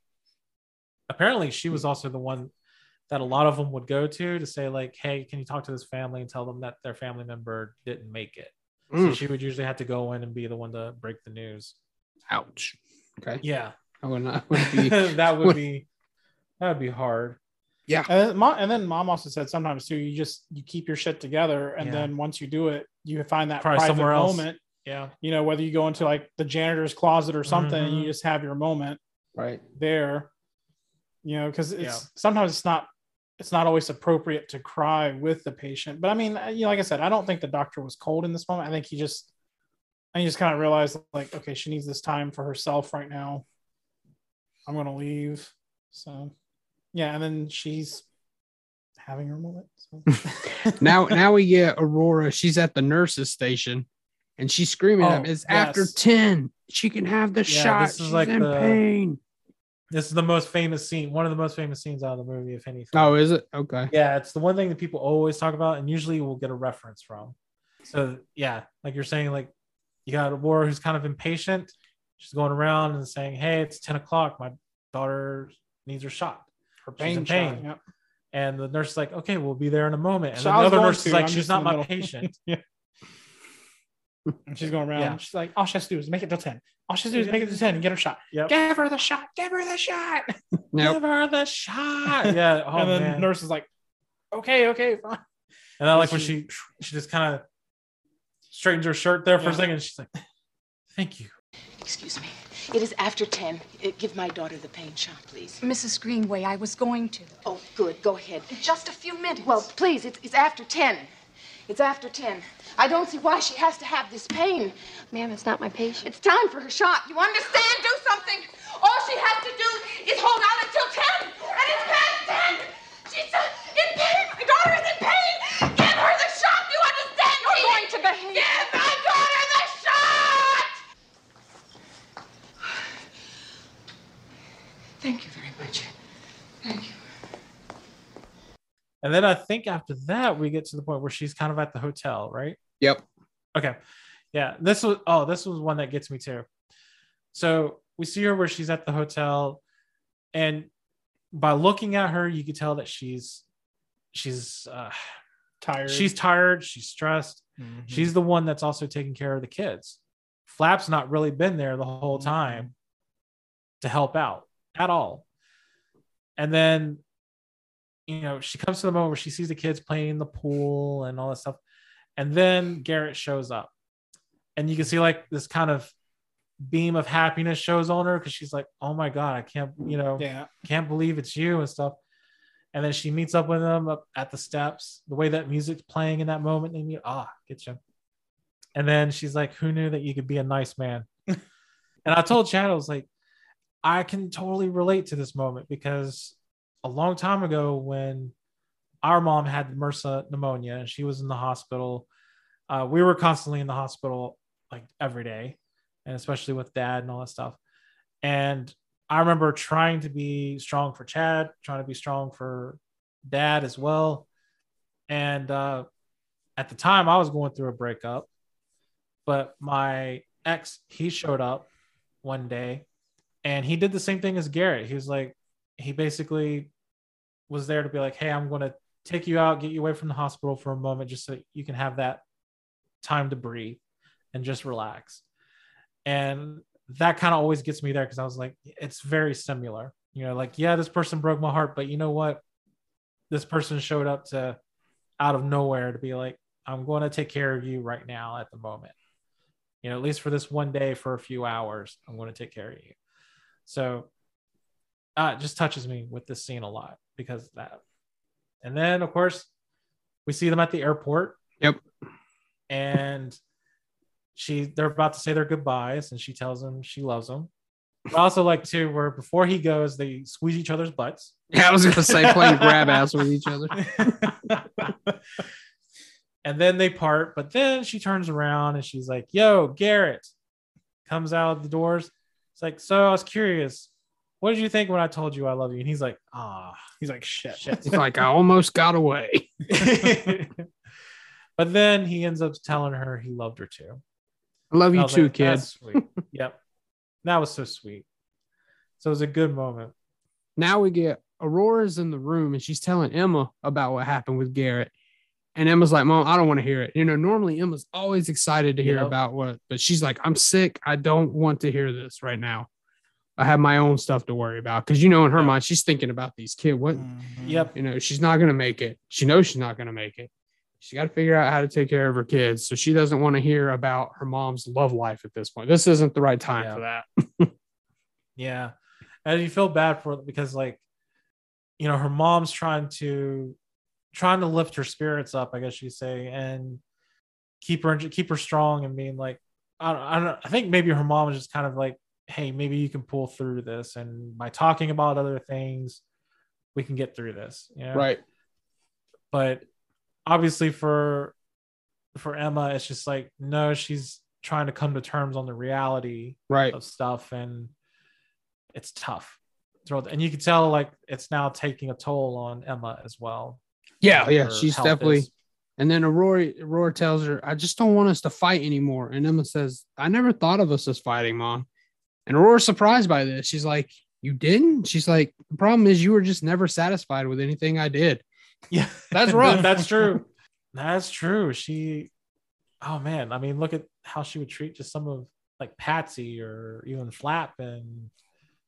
apparently she was also the one that a lot of them would go to to say like, "Hey, can you talk to this family and tell them that their family member didn't make it?" So Mm. she would usually have to go in and be the one to break the news. ouch. Okay. Yeah, I would not would be that would be that would be hard. Yeah and then, mom, and then mom also said sometimes too, you just you keep your shit together, and Yeah. then once you do it, you find that Cry private somewhere else. moment. Yeah, You know, whether you go into like the janitor's closet or something, and you just have your moment right. there. You know, because it's Yeah. sometimes it's not it's not always appropriate to cry with the patient. But I mean, uh, you know, like I said, I don't think the doctor was cold in this moment. I think he just, I just kind of realized like, okay, she needs this time for herself right now. I'm gonna leave. So, yeah, and then she's having her moment. So. now now we get Aurora. She's at the nurses station and she's screaming at Oh, him, it's after 10. She can have the Yeah, shot. this is She's like in the- pain. This is the most famous scene, one of the most famous scenes out of the movie, if anything. Oh, is it? Okay. Yeah, it's the one thing that people always talk about, and usually we'll get a reference from. So yeah, like you're saying, like you got Aurora who's kind of impatient. She's going around and saying, "Hey, it's ten o'clock. My daughter needs her shot. Her She's in pain, pain." shot, yep. And the nurse is like, "Okay, we'll be there in a moment." And So the other nurse is like, I'm "She's not my middle." patient." yeah. And she's going around. Yeah. She's like, all she has to do is make it till 10. All she has to do is make it to 10 and get her shot. Yep. Give her the shot. Give her the shot. Now, Give her the shot. Yeah. Oh and then man. the nurse is like, okay, okay, fine. And I like when she- she she just kind of straightens her shirt there for Yeah. a second. She's like, "Thank you." Excuse me. It is after 10. Uh, give my daughter the pain shot, please. Mrs. Greenway, I was going to. Oh, good. Go ahead. In just a few minutes. Well, please, it's, it's after 10. It's after 10. I don't see why she has to have this pain. Ma'am, it's not my patient. It's time for her shot. You understand? Do something. All she has to do is hold out until 10. And it's past 10. She's uh, in pain. My daughter is in pain. Give her the shot. You understand? You're going to behave. Give my daughter the shot. Thank you very much. And then I think after that we get to the point where she's kind of at the hotel, right? Yep. Okay. Yeah. This was oh, this was one that gets me too. So we see her where she's at the hotel, and by looking at her, you can tell that she's she's uh Tired. she's tired, she's stressed. Mhm. She's the one that's also taking care of the kids. Flap's not really been there the whole time to help out at all. And then, you know, she comes to the moment where she sees the kids playing in the pool and all that stuff. And then Garrett shows up. And you can see like this kind of beam of happiness shows on her because she's like, oh my God, I can't, you know, Yeah. can't believe it's you and stuff. And then she meets up with him up at the steps. The way that music's playing in that moment, they meet. Ah, get you. And then she's like, "Who knew that you could be a nice man?" and I told Chad, I was like, I can totally relate to this moment because a long time ago, when our mom had MRSA pneumonia and she was in the hospital, uh, we were constantly in the hospital like every day, and especially with dad and all that stuff. And I remember trying to be strong for Chad, trying to be strong for dad as well. And uh, at the time, I was going through a breakup, but my ex, he showed up one day and he did the same thing as Garrett. He was like, he basically was there to be like, hey, I'm going to take you out, get you away from the hospital for a moment, just so you can have that time to breathe and just relax. And that kind of always gets me there because I was like, it's very similar. You know, like, yeah, this person broke my heart, but you know what? This person showed up to out of nowhere to be like, I'm going to take care of you right now at the moment. You know, at least for this one day for a few hours, I'm going to take care of you. So uh, it just touches me with this scene a lot because of that. And then, of course, we see them at the airport. Yep. And she they're about to say their goodbyes and she tells him she loves him. I also like too where before he goes, they squeeze each other's butts. Yeah, I was gonna say playing grab ass with each other. and then they part, but then she turns around and she's like, Yo, Garrett comes out of the doors. It's like, so I was curious, what did you think when I told you I love you? And he's like, ah, he's like, shit. shit. It's like I almost got away. but then he ends up telling her he loved her too. I love And you I too, like, kid. Sweet. yep. That was so sweet. So it was a good moment. Now we get Aurora's in the room and she's telling Emma about what happened with Garrett. And Emma's like, Mom, I don't want to hear it. You know, normally Emma's always excited to hear Yep. about what, but she's like, I'm sick. I don't want to hear this right now. I have my own stuff to worry about. Cause you know, in her mind, she's thinking about these kids. What, mm-hmm. Yep. you know, she's not going to make it. She knows she's not going to make it. She got to figure out how to take care of her kids. So she doesn't want to hear about her mom's love life at this point. This isn't the right time Yeah. for that. Yeah. And you feel bad for because like, you know, her mom's trying to trying to lift her spirits up, I guess you say, and keep her keep her strong and being like, I don't, I don't I think maybe her mom was just kind of like, hey, maybe you can pull through this. And by talking about other things, we can get through this. You know? Right. But obviously for for Emma, it's just like, no, she's trying to come to terms on the reality Right. of stuff and it's tough and you can tell like it's now taking a toll on emma as well Yeah, yeah, she's definitely. is- And then Aurora, Aurora tells her, "I just don't want us to fight anymore." And Emma says, "I never thought of us as fighting, Mom." And Aurora's surprised by this. She's like, "You didn't?" She's like, "The problem is you were just never satisfied with anything I did." yeah That's rough. that's true that's true she oh man i mean look at how she would treat just some of like patsy or even flap and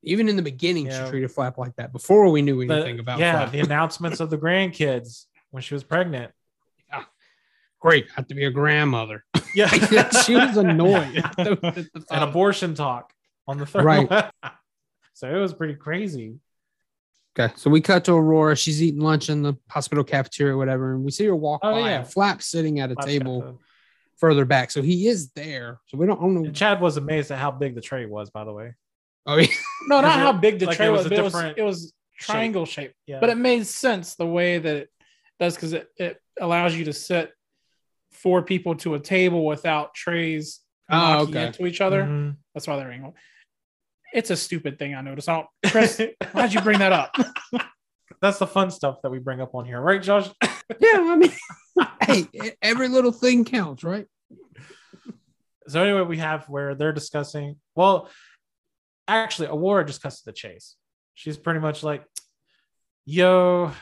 Even in the beginning, Yeah. she treated Flap like that before we knew the, anything about yeah Flap. the announcements of the grandkids when she was pregnant Great, I have to be a grandmother. yeah she was annoyed. an abortion talk on the third Right. one. so it was pretty crazy Okay, so we cut to Aurora. She's eating lunch in the hospital cafeteria, or whatever, and we see her walk Oh, by. yeah. And Flap sitting at a Flap's table the- further back, so he is there. So we don't, I don't know. And Chad was amazed at how big the tray was, by the way. Oh, yeah. No, not Is how big the like tray it was. was a but it was it was triangle shape. Yeah. But it made sense the way that it does because it, it allows you to sit four people to a table without trays Oh, knocking okay. into each other. Mhm. That's why they're angled. It's a stupid thing I noticed. I don't, Chris, why'd you bring that up? That's the fun stuff that we bring up on here, right, Josh? Yeah, I mean, hey, every little thing counts, right? So anyway, we have where they're discussing. Well, actually, Aurora just cuts to the chase. She's pretty much like, "Yo,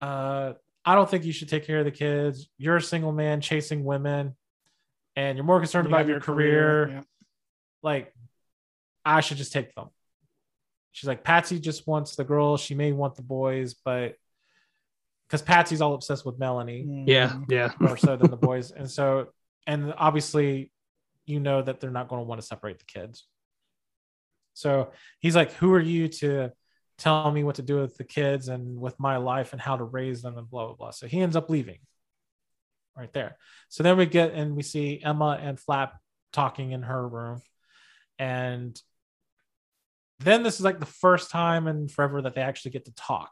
uh, I don't think you should take care of the kids. You're a single man chasing women, and you're more concerned You about your, your career. career, yeah. Like, I should just take them." She's like, "Patsy just wants the girls. She may want the boys, but." Because Patsy's all obsessed with Melanie mm-hmm. Yeah, yeah. more so than the boys. And so, and obviously, you know that they're not going to want to separate the kids. So he's like, Who are you to tell me what to do with the kids and with my life and how to raise them and blah, blah, blah. So he ends up leaving right there. So then we get and we see Emma and Flap talking in her room. And then this is like the first time in forever that they actually get to talk.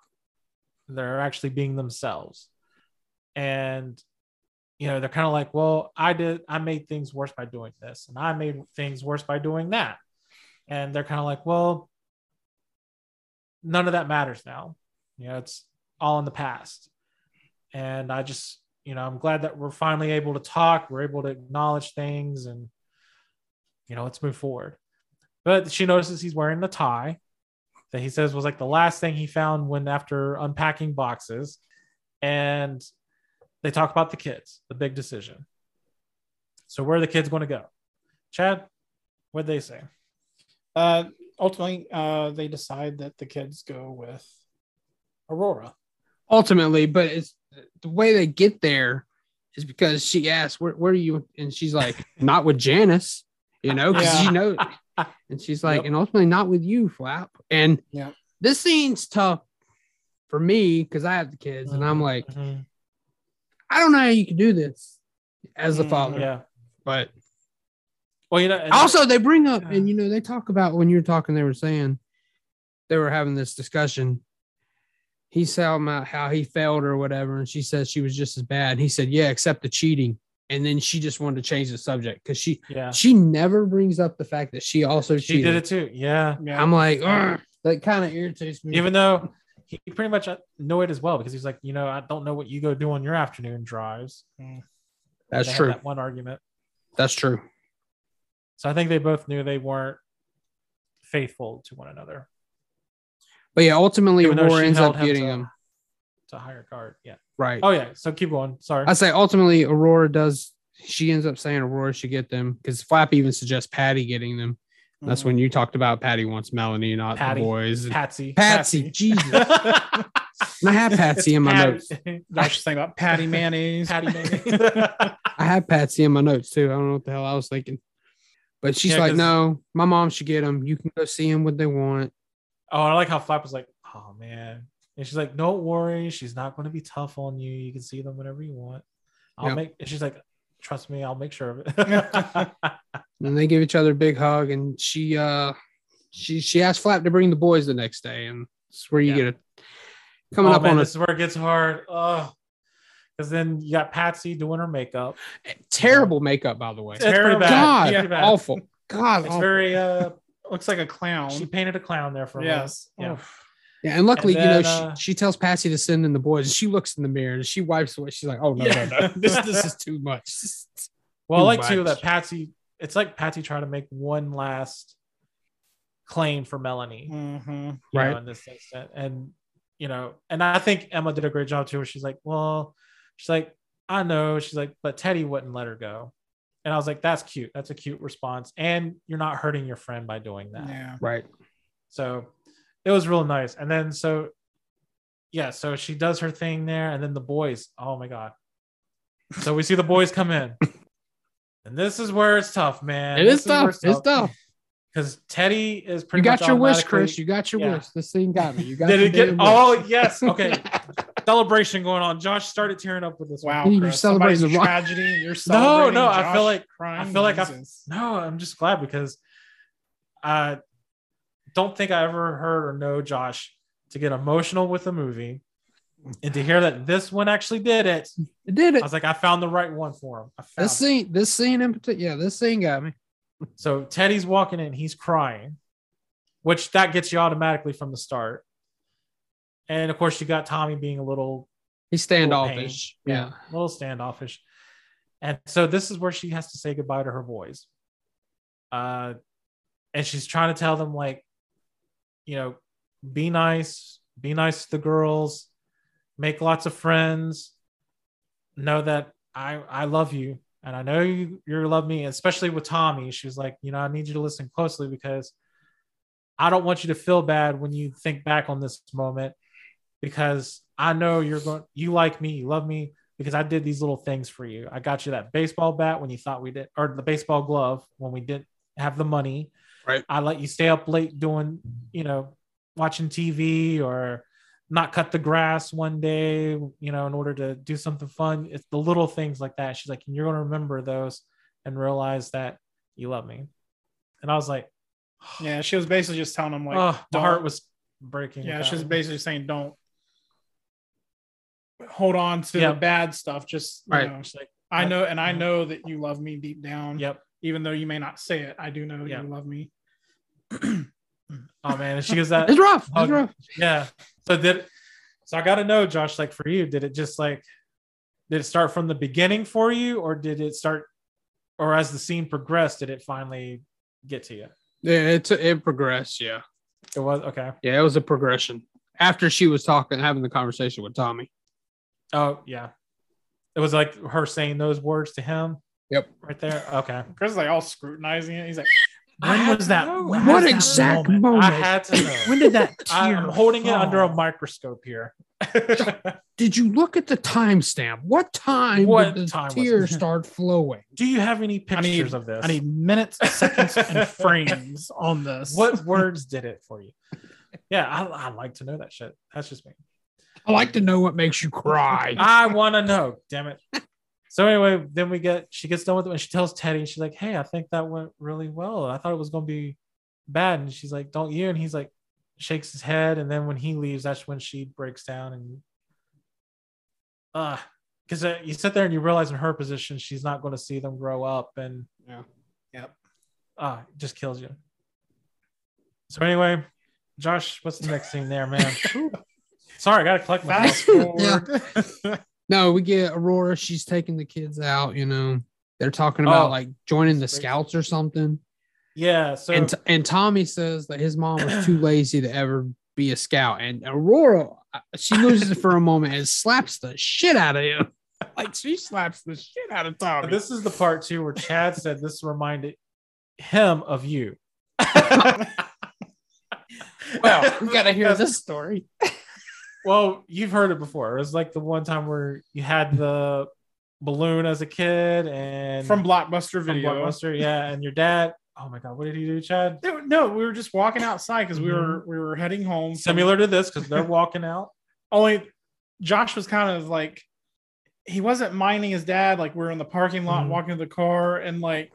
They're actually being themselves. And you know, they're kind of like, well, I did, I made things worse by doing this, and I made things worse by doing that. And they're kind of like, well, none of that matters now. You know, it's all in the past. And I just, you know, I'm glad that we're finally able to talk. We're able to acknowledge things and, you know, let's move forward. But she notices he's wearing the tie that he says was like the last thing he found when after unpacking boxes. And they talk about the kids, the big decision. So where are the kids going to go? Chad, what'd they say? Uh, ultimately, uh, they decide that the kids go with Aurora. Ultimately, but it's the way they get there is because she asks, "Where, where are you?" And she's like, "Not with Janice," you know, because Yeah. she knows. And she's like, Yep. "And ultimately, not with you, Flap." And Yeah. this scene's tough for me because I have the kids, and I'm like, Mhm. I don't know how you can do this as a Mm, father, Yeah. but Well, you know, and- also they bring up and you know they talk about when you're talking they were saying they were having this discussion he said about how he failed or whatever and she said she was just as bad he said yeah except the cheating and then she just wanted to change the subject because she yeah, she never brings up the fact that she also she cheated did it too. Yeah. Yeah. i'm like "Ugh." that kind of irritates me Even though he pretty much uh, know it as well because he's like, you know, I don't know what you go do on your afternoon drives. Hmm. that's They had true That one argument. that's true So I think they both knew they weren't faithful to one another. but yeah ultimately Even though aurora she ends up him getting to- him To higher card. Yeah. right Oh yeah. So keep going. Sorry. I say ultimately Aurora does. She ends up saying Aurora should get them because Flap even suggests Patty getting them. That's when mm. you talked about Patty wants Melanie, not Patty. the boys. Patsy. Patsy, Jesus. And I have Patsy in my Patty- notes. I was just thinking about Patty mayonnaise. Patti Mayonnaise. I have Patsy in my notes too. I don't know what the hell I was thinking. But she's Yeah, like, 'cause- no, my mom should get them. You can go see them what they want. Oh, I like how Flap was like, oh man. And she's like, don't worry, she's not going to be tough on you. You can see them whenever you want. I'll Yep. make and she's like, trust me, I'll make sure of it. And they give each other a big hug. And she uh she she asked Flap to bring the boys the next day. And it's where you Yeah. get it coming oh, up man, on a this is where it gets hard. Oh, because then you got Patsy doing her makeup. terrible makeup, by the way. It's Terrible. bad. God, It's pretty bad. awful. God, It's awful. very uh Looks like a clown. she painted a clown there for Yes. me. Yeah. Yeah, and luckily, And you know, uh, she, she tells Patsy to send in the boys, and she looks in the mirror and she wipes away. She's like, "Oh no, Yeah. no, no, this this is too much." Well, I Too like too that Patsy. It's like Patsy trying to make one last claim for Melanie, Mhm. you Right. know, in this instant, and you know, and I think Emma did a great job too. Where she's like, "Well, she's like, I know," she's like, "But Teddy wouldn't let her go," and I was like, "That's cute. That's a cute response, and you're not hurting your friend by doing that." Yeah. Right. So it was real nice. And then so yeah, so she does her thing there, and then the boys. Oh my god! So we see the boys come in, and this is where it's tough, man. It This is where tough. It's tough. because Teddy is pretty. You got much your wish, Chris. You got your Yeah. wish. This scene got me. You got Did it get? damn wish. Oh yes. Okay. Celebration going on. Josh started tearing up with this. Wow, One. You're celebrating Somebody's the wrong- tragedy. You're No, celebrating. no. I feel like crying. I feel like I no. I'm just glad because I don't think I ever heard or know Josh to get emotional with a movie, and to hear that this one actually did it. It did it. I was like, I found the right one for him. This scene, this scene in particular, yeah, this scene got me. So Teddy's walking in, he's crying, which that gets you automatically from the start. And of course, you got Tommy being a little He's little standoffish. pain. Yeah. a little standoffish. And so this is where she has to say goodbye to her boys. Uh, and she's trying to tell them like, you know, be nice, be nice to the girls, make lots of friends, know that I I love you and I know you you love me, especially with Tommy. She was like, you know, I need you to listen closely because I don't want you to feel bad when you think back on this moment because I know you're going you like me, you love me because I did these little things for you. I got you that baseball bat when you thought we did or the baseball glove when we didn't have the money. Right. I let you stay up late doing, you know, watching TV or not cut the grass one day, you know, in order to do something fun. It's the little things like that. She's like, and you're going to remember those and realize that you love me. And I was like, Yeah, she was basically just telling him like, oh, my don't- heart was breaking. Yeah, with she was basically saying, don't hold on to Yeah. the bad stuff. Just you Right. know, She's like, I I- know, and I mm-hmm. know that you love me deep down. Yep. Even though you may not say it, I do know Yeah. you love me. Oh man, and she goes that It's rough. It's hug. rough. Yeah. So did so I got to know, Josh. Like for you, did it just like did it start from the beginning for you, or did it start, or as the scene progressed, did it finally get to you? Yeah, it's it progressed. Yeah. It was okay. Yeah, it was a progression. After she was talking, having the conversation with Tommy. Oh yeah, it was like her saying those words to him. Yep. Right there. Okay. Chris is like all scrutinizing it. He's like, when was that? when What was that exact moment? I had to know. When did that tear? I'm holding it under a microscope here. Did you look at the timestamp? What time What did the time was tears it? start flowing? Do you have any I need pictures of this? I need minutes, seconds, and frames on this. what words did it for you? Yeah, I, I like to know that shit. That's just me. I like to know what makes you cry. I want to know. Damn it. So anyway, then we get she gets done with it and she tells Teddy, she's like, "Hey, I think that went really well. I thought it was gonna be bad." And she's like, "Don't you?" And he's like, shakes his head. And then when he leaves, that's when she breaks down and uh because uh, you sit there and you realize in her position she's not going to see them grow up and Yeah. Yep. ah it just kills you so anyway josh what's the next scene there man sorry i gotta collect my Fast thoughts. forward. No, we get Aurora. She's taking the kids out. You know, they're talking about Oh. like joining the scouts or something. yeah so and and Tommy says that his mom was too lazy to ever be a scout. And Aurora, uh, she loses it for a moment and slaps the shit out of him. Like she slaps the shit out of Tommy. this is the part too where chad said this reminded him of you well, we gotta hear this story. Well, you've heard it before. It was like the one time where you had the balloon as a kid and From Blockbuster from Video. Blockbuster, yeah, and your dad. Oh my god, what did he do, Chad? No, we were just walking outside because we were we were heading home. Similar to this because they're walking out. Only Josh was kind of like he wasn't minding his dad. Like we are in the parking lot Mhm. walking to the car, and like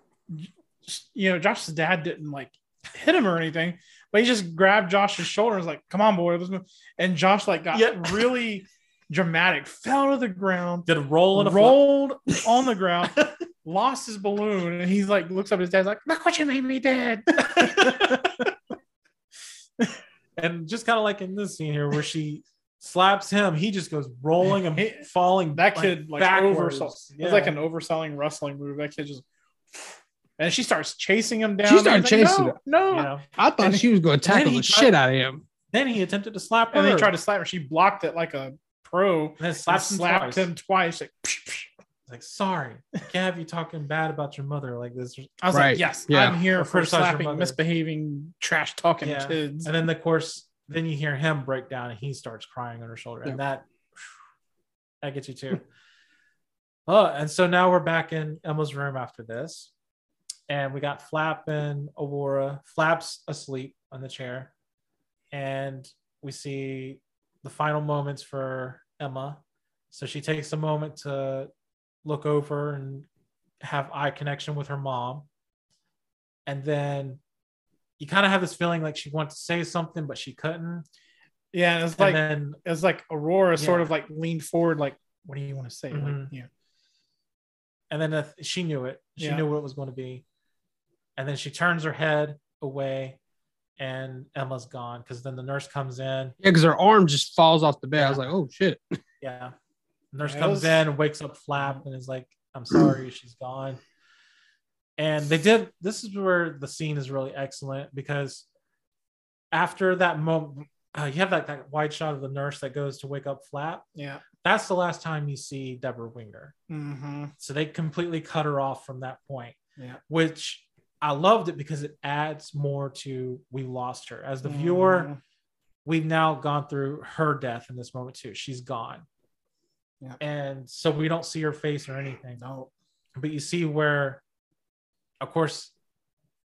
you know, Josh's dad didn't like hit him or anything, but he just grabbed Josh's shoulder and was like, "Come on, boy, let's move." And Josh like got Yeah. really dramatic, fell to the ground, Did a roll in a rolled on the ground, lost his balloon, and he's like looks up at his dad's like, "Look what you made me, dad." and just kind of like in this scene here where she slaps him, he just goes rolling and He- falling. that kid like, backwards. oversold. Yeah. It's like an overselling wrestling move. That kid just and she starts chasing him down. She started He's like, chasing no, him. no. Yeah. I thought And- she was going to tackle the tried- shit out of him. Then he attempted to slap her. And they tried to slap her. She blocked it like a pro. and then And slapped him slapped twice. him twice. Like, psh, psh. Like, sorry, I can't have you talking bad about your mother like this. I was Right. like, yes, Yeah. I'm here Or for slapping, misbehaving, trash talking Yeah. kids. And then, of course, then you hear him break down and he starts crying on her shoulder. And that, that gets you too. oh, and so now we're back in Emma's room after this. And we got Flap and Aurora. Flap's asleep on the chair. And we see the final moments for Emma. So she takes a moment to look over and have eye connection with her mom. And then you kind of have this feeling like she wanted to say something, but she couldn't. yeah, and it's like then it's like Aurora sort of like leaned forward, like, what do you want to say? Like, Mhm. yeah. and then uh, she knew it. She Yeah. knew what it was going to be. And then she turns her head away, and Emma's gone because then the nurse comes in. Yeah, because her arm just falls off the bed. I was like, oh shit. Yeah. Nurse Yeah, comes was- in and wakes up Flap and is like, I'm sorry, she's gone. And they did this is where the scene is really excellent because after that moment, uh, you have that, that wide shot of the nurse that goes to wake up Flap. Yeah. That's the last time you see Debra Winger. Mm-hmm. So they completely cut her off from that point, Yeah. which I loved it because it adds more to we lost her. As the viewer, Mhm. we've now gone through her death in this moment too. She's gone. Yeah. And so we don't see her face or anything. No. But you see where, of course,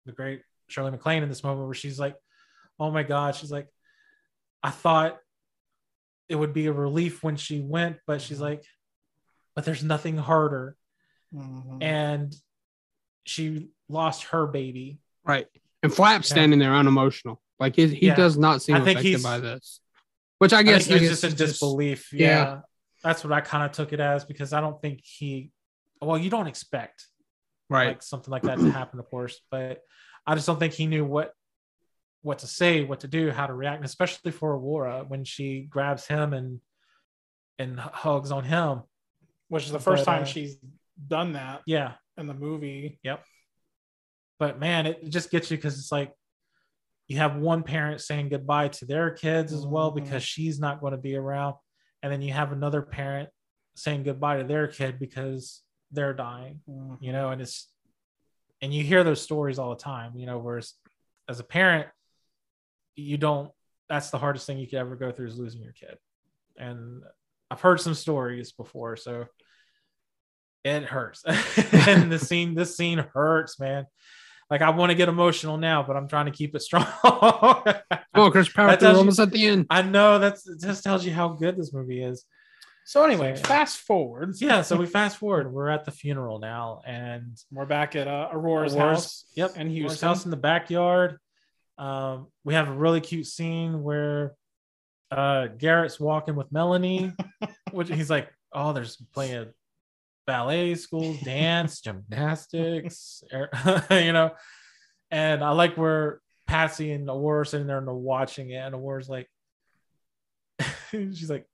the great Shirley MacLaine in this moment where she's like, oh my God, she's like, I thought it would be a relief when she went, but she's like, but there's nothing harder. Mhm. And she lost her baby. Right. And Flap's Yeah. standing there unemotional. Like he, he Yeah. does not seem I think affected he's- by this. Which I I guess, think I he was guess just in it's just- disbelief. yeah. Yeah. That's what I kind of took it as because I don't think he, well, you don't expect Right. like something like that to happen, of course, but I just don't think he knew what what to say, what to do, how to react, and especially for Aurora when she grabs him and and hugs on him. Which is the first But, time uh, she's done that Yeah. In the movie. Yep. But man, it just gets you because it's like you have one parent saying goodbye to their kids as well Mhm. because she's not going to be around. And then you have another parent saying goodbye to their kid because they're dying, you know, and it's, and you hear those stories all the time, you know, whereas as a parent, you don't, that's the hardest thing you could ever go through is losing your kid. And I've heard some stories before, so it hurts. and the scene, this scene hurts, man. Like I want to get emotional now, but I'm trying to keep it strong. Oh, Chris Power That through tells you- almost at the end. I know that's it just tells you how good this movie is. So anyway, So- fast forward. Yeah, so we fast forward. We're at the funeral now, and We're back at uh, Aurora's, Aurora's- house. Yep, in Aurora's house in the backyard. Um, we have a really cute scene where uh, Garrett's walking with Melanie, which he's like, "Oh, there's plenty of ballet schools, dance, gymnastics, you know." And I like where Patsy and Aurora are sitting there and they're watching it, and Aurora's like, she's like,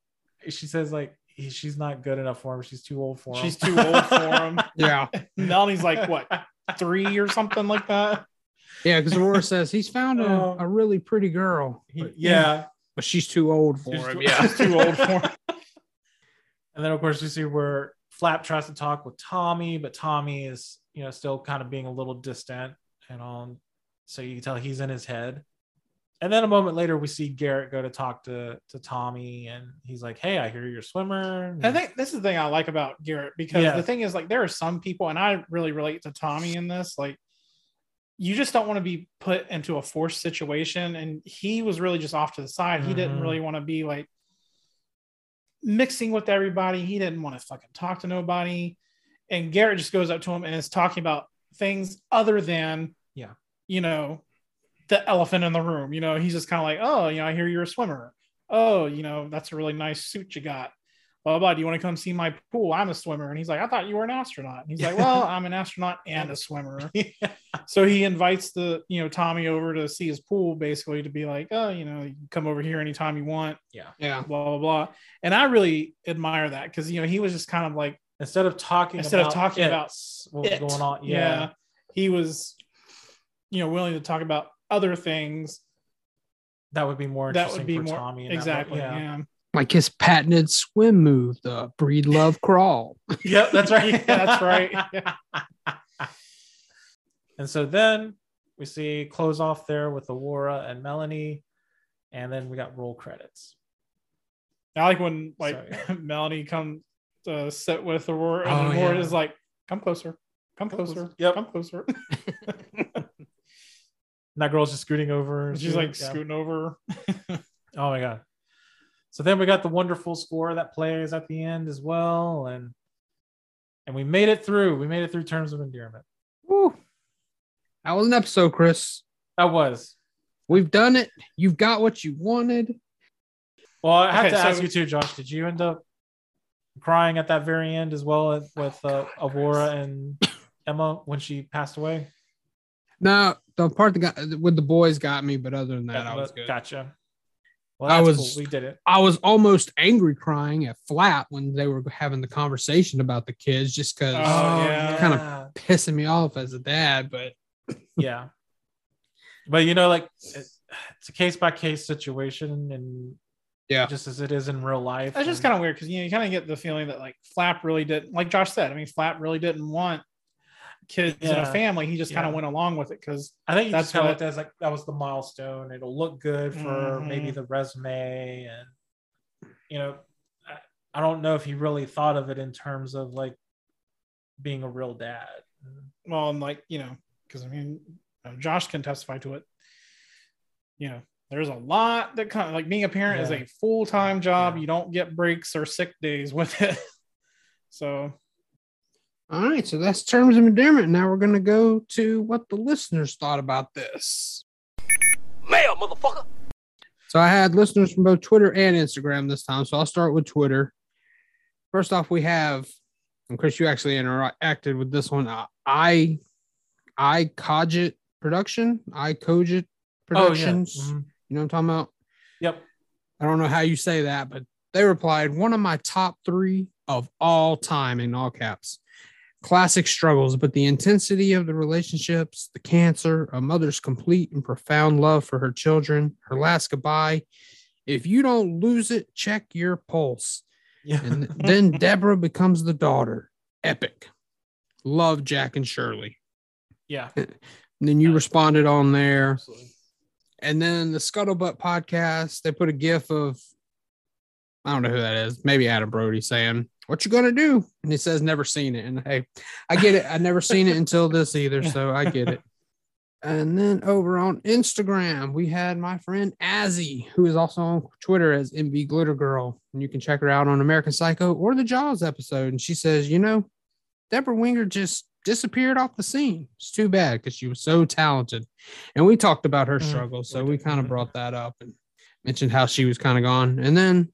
she says like. She's not good enough for him. She's too old for him. She's too old for him. Yeah. Melanie's like what three or something like that. Yeah, because Aurora says he's found a, Oh. a really pretty girl. But, yeah. But she's too old for She's him. too- yeah. She's too old for him. And then of course we see where Flap tries to talk with Tommy, but Tommy is, you know, still kind of being a little distant and um so you can tell he's in his head. And then a moment later we see Garrett go to talk to to Tommy and he's like, Hey, I hear you're a swimmer. I think this is the thing I like about Garrett because Yeah. the thing is like there are some people, and I really relate to Tommy in this. Like, you just don't want to be put into a forced situation, and he was really just off to the side. He didn't Mhm. really want to be like mixing with everybody. He didn't want to fucking talk to nobody. And Garrett just goes up to him and is talking about things other than Yeah. you know, the elephant in the room. You know, he's just kind of like, oh, you know, I hear you're a swimmer. Oh, you know, that's a really nice suit you got. Blah, blah, blah. Do you want to come see my pool? I'm a swimmer. And he's like, I thought you were an astronaut. And he's like, well, I'm an astronaut and a swimmer. So he invites the, you know, Tommy over to see his pool, basically to be like, oh, you know, you can come over here anytime you want. Yeah. Yeah. Blah, blah, blah. And I really admire that because, you know, he was just kind of like, instead of talking instead of about talking it, about what was it, going on. Yeah. he was, you know, willing to talk about other things That would be more that interesting would be for more Tommy. in that exactly moment. yeah. Like his patented swim move, the Breedlove crawl. Yep, that's right. Yeah, that's right. And so then we see close off there with Aurora and Melanie, and then we got roll credits. I like when like So, Melanie comes to sit with Aurora and Oh, Aurora yeah. is like, come closer, come closer, Yep. come closer. And that girl's just scooting over. And she's like Yeah. scooting over. Oh my god. So then we got the wonderful score that plays at the end as well, and and we made it through. We made it through terms of endearment. Woo. That was an episode, Chris. That was. We've done it. You've got what you wanted. Well, I have Okay, to so- ask you too, Josh. Did you end up crying at that very end as well with uh, Aurora and Emma when she passed away? No, the part that got with the boys got me, but other than that, I was good. Gotcha. Well, I was- cool. We did it. I was almost angry crying at Flap when they were having the conversation about the kids, just because Oh, oh yeah. kind of pissing me off as a dad. But yeah. But you know, like it's a case by case situation, and yeah, just as it is in real life. That's just kind of weird because you know you kind of get the feeling that like Flap really didn't like Josh said. I mean, Flap really didn't want kids in Yeah. a family. He just kind of went along with it because I think that's what- as like that was the milestone. It'll look good for maybe Mhm. the resume, and you know, I, I don't know if he really thought of it in terms of like being a real dad. well, and like you know, because I mean, Josh can testify to it. You know, there's a lot that kind of like being a parent is a full time job. You don't get breaks or sick days with it. so all right, so that's terms of endearment. Now we're gonna go to what the listeners thought about this. Mail, motherfucker. So I had listeners from both Twitter and Instagram this time. So I'll start with Twitter. First off, we have, and Chris, you actually interacted with this one. Uh, I, I Cogit Production, I Cogit Productions. Mhm. You know what I'm talking about? Yep. I don't know how you say that, but they replied, one of my top three of all time in all caps. Classic struggles, but the intensity of the relationships, the cancer, a mother's complete and profound love for her children, her last goodbye. If you don't lose it, check your pulse. Yeah. And then Debra becomes the daughter. Epic. Love Jack and Shirley. Yeah. And then you responded on there. And then the Scuttlebutt podcast, they put a gif of I don't know who that is, maybe Adam Brody saying, What you gonna do? And he says never seen it. And hey, I get it. I never seen it until this either, so I get it. And then over on Instagram, we had my friend Azzy, who is also on Twitter as MV Glitter Girl. And you can check her out on American Psycho or the Jaws episode. And she says, you know, Debra Winger just disappeared off the scene. It's too bad because she was so talented. And we talked about her mm-hmm. struggle. So we kind of mm-hmm. brought that up and mentioned how she was kind of gone. And then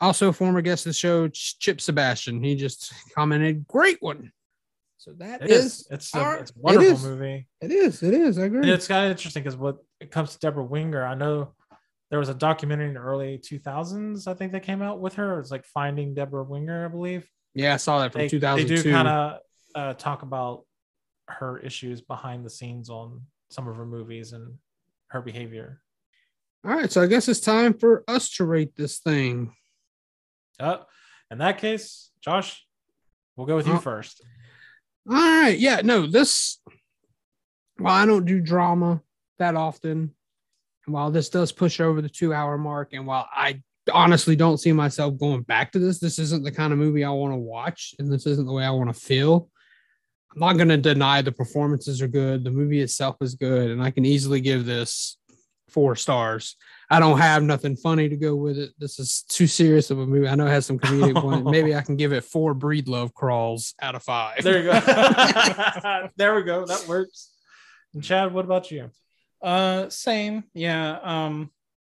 also former guest of the show, Chip Sebastian. He just commented, great one. So that It is, is. It's a, it's a wonderful it is. movie. It is. It is. I agree. And it's kind of interesting because what it comes to Debra Winger, I know there was a documentary in the early 2000s, I think that came out with her. It's like Finding Debra Winger, I believe. yeah, I saw that from They, they 2002. do kind of uh, talk about her issues behind the scenes on some of her movies and her behavior. All right, so I guess it's time for us to rate this thing. Uh, in that case, Josh, we'll go with you Oh. first. All right, yeah, no, this. Well, I don't do drama that often. And while this does push over the two-hour mark, and while I honestly don't see myself going back to this, this isn't the kind of movie I want to watch, and this isn't the way I want to feel. I'm not going to deny the performances are good, the movie itself is good, and I can easily give this four stars. I don't have nothing funny to go with it. This is too serious of a movie. I know it has some comedic points. Maybe I can give it four Breedlove crawls out of five. There you go. there we go. That works. And Chad, what about you? Uh, same. Yeah. Um,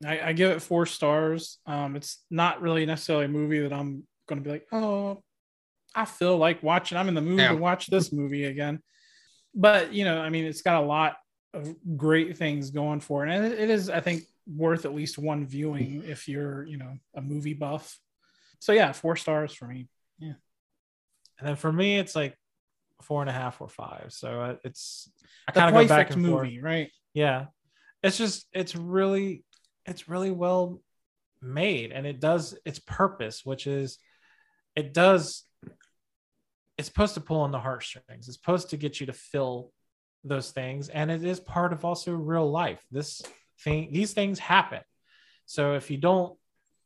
I, I give it four stars. Um, it's not really necessarily a movie that I'm going to be like, oh, I feel like watching. I'm in the mood Yeah. to watch this movie again. But you know, I mean, it's got a lot of great things going for it, and it, it is, I think, worth at least one viewing if you're, you know, a movie buff. So yeah, four stars for me. Yeah. And then for me, it's like four and a half or five. So uh, it's I kind of go back and forth. movie, right? Yeah, it's just it's really it's really well made, and it does its purpose, which is it does it's supposed to pull on the heartstrings. It's supposed to get you to feel those things, and it is part of also real life. This thing, these things happen. So if you don't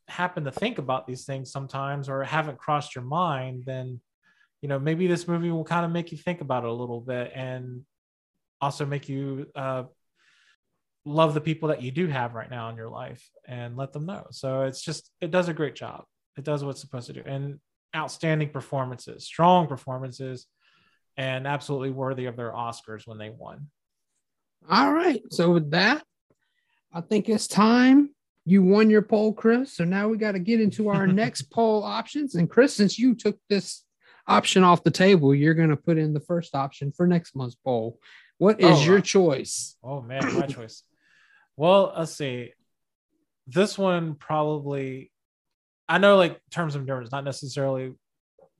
happen to think about these things sometimes or haven't crossed your mind, then you know maybe this movie will kind of make you think about it a little bit and also make you uh, love the people that you do have right now in your life and let them know. So it's just it does a great job. It does what it's supposed to do, and outstanding performances, strong performances, and absolutely worthy of their Oscars when they won. All right. So with that, I think it's time. You won your poll, Chris. So now we got to get into our next poll options. And Chris, since you took this option off the table, you're going to put in the first option for next month's poll. What is Oh, your uh, choice? Oh man, my choice. Well, let's see. This one probably I know like terms of endurance not necessarily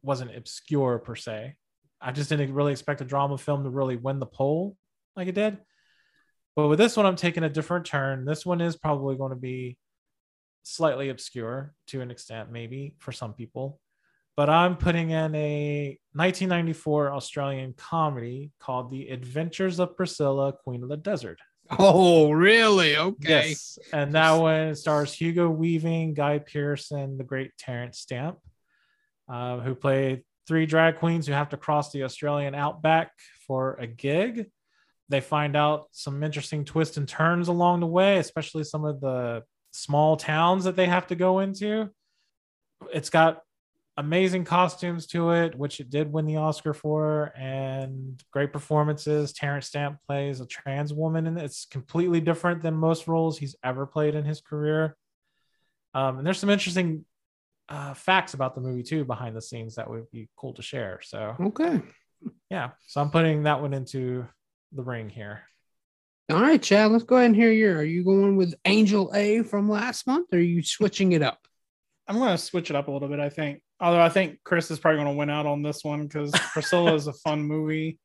wasn't obscure per se. I just didn't really expect a drama film to really win the poll like it did. But with this one, I'm taking a different turn. This one is probably going to be slightly obscure to an extent, maybe for some people. But I'm putting in a 1994 Australian comedy called The Adventures of Priscilla, Queen of the Desert. Oh, really? Okay. Yes. And that one stars Hugo Weaving, Guy Pearson, the great Terence Stamp, uh, who play three drag queens who have to cross the Australian outback for a gig. They find out some interesting twists and turns along the way, especially some of the small towns that they have to go into. It's got amazing costumes to it, which it did win the Oscar for, and great performances. Terence Stamp plays a trans woman, and it's completely different than most roles he's ever played in his career. Um, and there's some interesting uh, facts about the movie too behind the scenes that would be cool to share. So Okay. yeah, so I'm putting that one into the ring here. All right, Chad, let's go ahead and hear your. Are you going with Angel A from last month or are you switching it up? I'm going to switch it up a little bit, I think. Although I think Chris is probably going to win out on this one because Priscilla is a fun movie.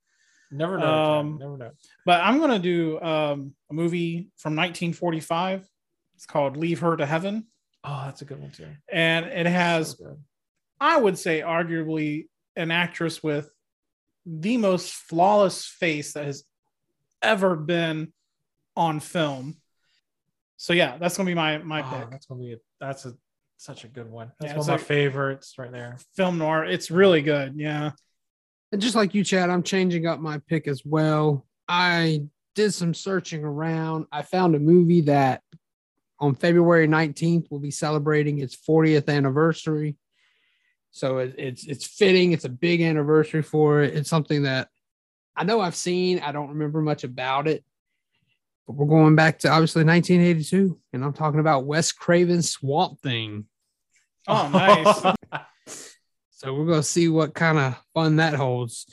Never know. Um, never know. But I'm going to do um, a movie from 1945. It's called Leave Her to Heaven. Oh, that's a good one too. And it has, So. I would say, arguably an actress with the most flawless face that has ever been on film. So yeah, that's gonna be my my Oh, pick. that's gonna be a, that's a such a good one. That's Yeah, one it's of my favorites right there. Film noir. It's really good. Yeah. And just like you, Chad, I'm changing up my pick as well. I did some searching around. I found a movie that on February 19th will be celebrating its 40th anniversary. So it, it's it's fitting. It's a big anniversary for it. It's something that I know I've seen. I don't remember much about it. But we're going back to obviously 1982, and I'm talking about Wes Craven's Swamp Thing. Oh, nice. So we're gonna see what kind of fun that holds.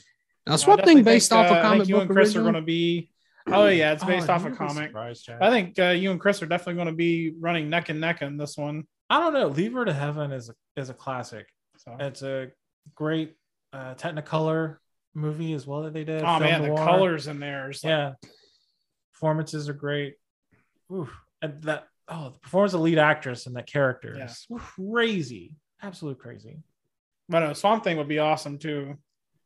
Now, Swamp definitely Thing based think, off uh, a I comic think you book and Chris original? are going to be. Oh yeah, it's Oh, based off a comic. I think uh, you and Chris are definitely going to be running neck and neck in this one. I don't know. Leave Her to Heaven is a, is a classic. So. It's a great uh, Technicolor movie as well that they did. Oh man, the colors in there. Like, yeah, performances are great. Oof. And that oh, the performance of the lead actress and that character Yeah. is crazy, absolute crazy. But no, Swamp Thing would be awesome too.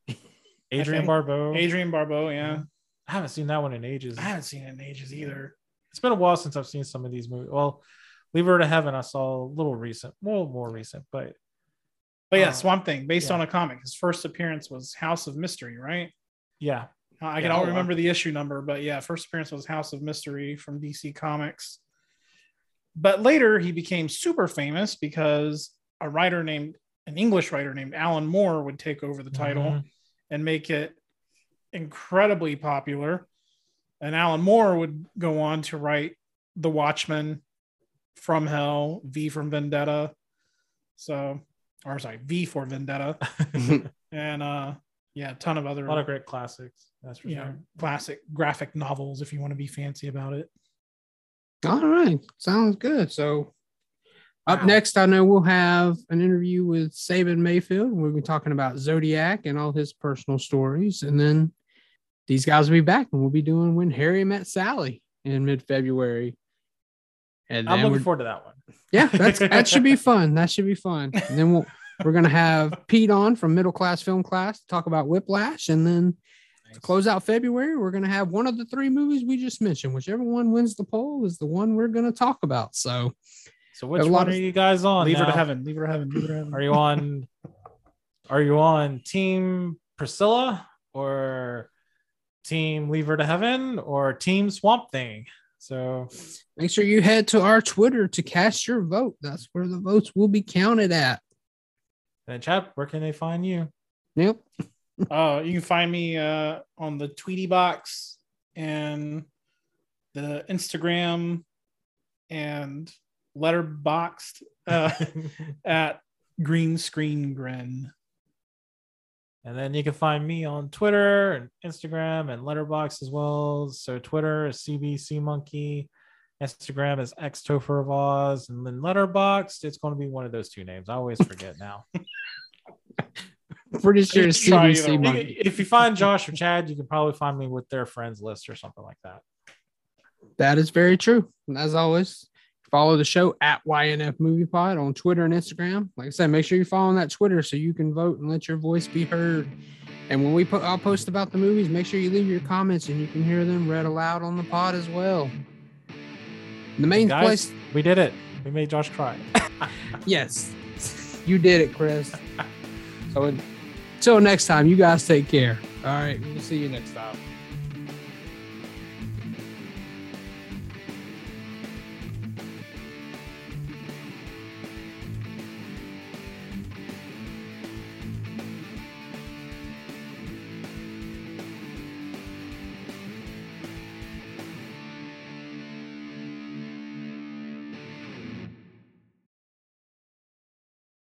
Adrienne Barbeau. Adrienne Barbeau, yeah. I haven't seen that one in ages. I haven't seen it in ages either. It's been a while since I've seen some of these movies. Well, Leave Her to Heaven, I saw a little recent, well, more recent, but But yeah, Uh, Swamp Thing, based yeah. on a comic. His first appearance was House of Mystery, right? yeah, Uh, I can Yeah, all oh, remember the issue number, but yeah, first appearance was House of Mystery from DC Comics. But later he became super famous because a writer named an English writer named Alan Moore would take over the title Mhm. and make it incredibly popular. And Alan Moore would go on to write The Watchmen, From Hell, V from Vendetta. So, or sorry, V for Vendetta. and uh yeah, a ton of other a lot of great classics. That's for you sure. classic graphic novels if you want to be fancy about it. All right, sounds good. So up Wow. next, I know we'll have an interview with Saban Mayfield. We'll be talking about Zodiac and all his personal stories, and then these guys will be back, and we'll be doing when Harry met Sally in mid-February. And I'm looking forward to that one. yeah, that's that should be fun. That should be fun. And then we'll we're gonna have Pete on from Middle Class Film Class to talk about Whiplash, and then to close out February, we're gonna have one of the three movies we just mentioned. Whichever one wins the poll is the one we're gonna talk about. So, So which a lot one are of- you guys on? Leave her to heaven. Leave her to heaven. Leave her to heaven. Are you on? Are you on Team Priscilla or Team Leave Her to Heaven or Team Swamp Thing? So make sure you head to our Twitter to cast your vote. That's where the votes will be counted at. Then Chad, where can they find you? Yep. Uh, you can find me uh, on the Tweety box and the Instagram and Letterboxd uh, at Green Screen Grin. And then you can find me on Twitter and Instagram and Letterbox as well. So Twitter is CBC Monkey, Instagram is X Topher of Oz, and then Letterboxd, it's going to be one of those two names. I always forget now. Pretty sure it's CBC either You Monkey. if you find Josh or Chad, you can probably find me with their friends list or something like that. That is very true. And as always, follow the show at YNF Movie Pod on Twitter and Instagram. Like I said, make sure you follow following that Twitter so you can vote and let your voice be heard. And when we put, I'll post about the movies. Make sure you leave your comments and you can hear them read aloud on the pod as well. The main Guys, place, we did it. We made Josh cry. yes, you did it, Chris. so until next time, you guys take care. All right, we'll see you next time.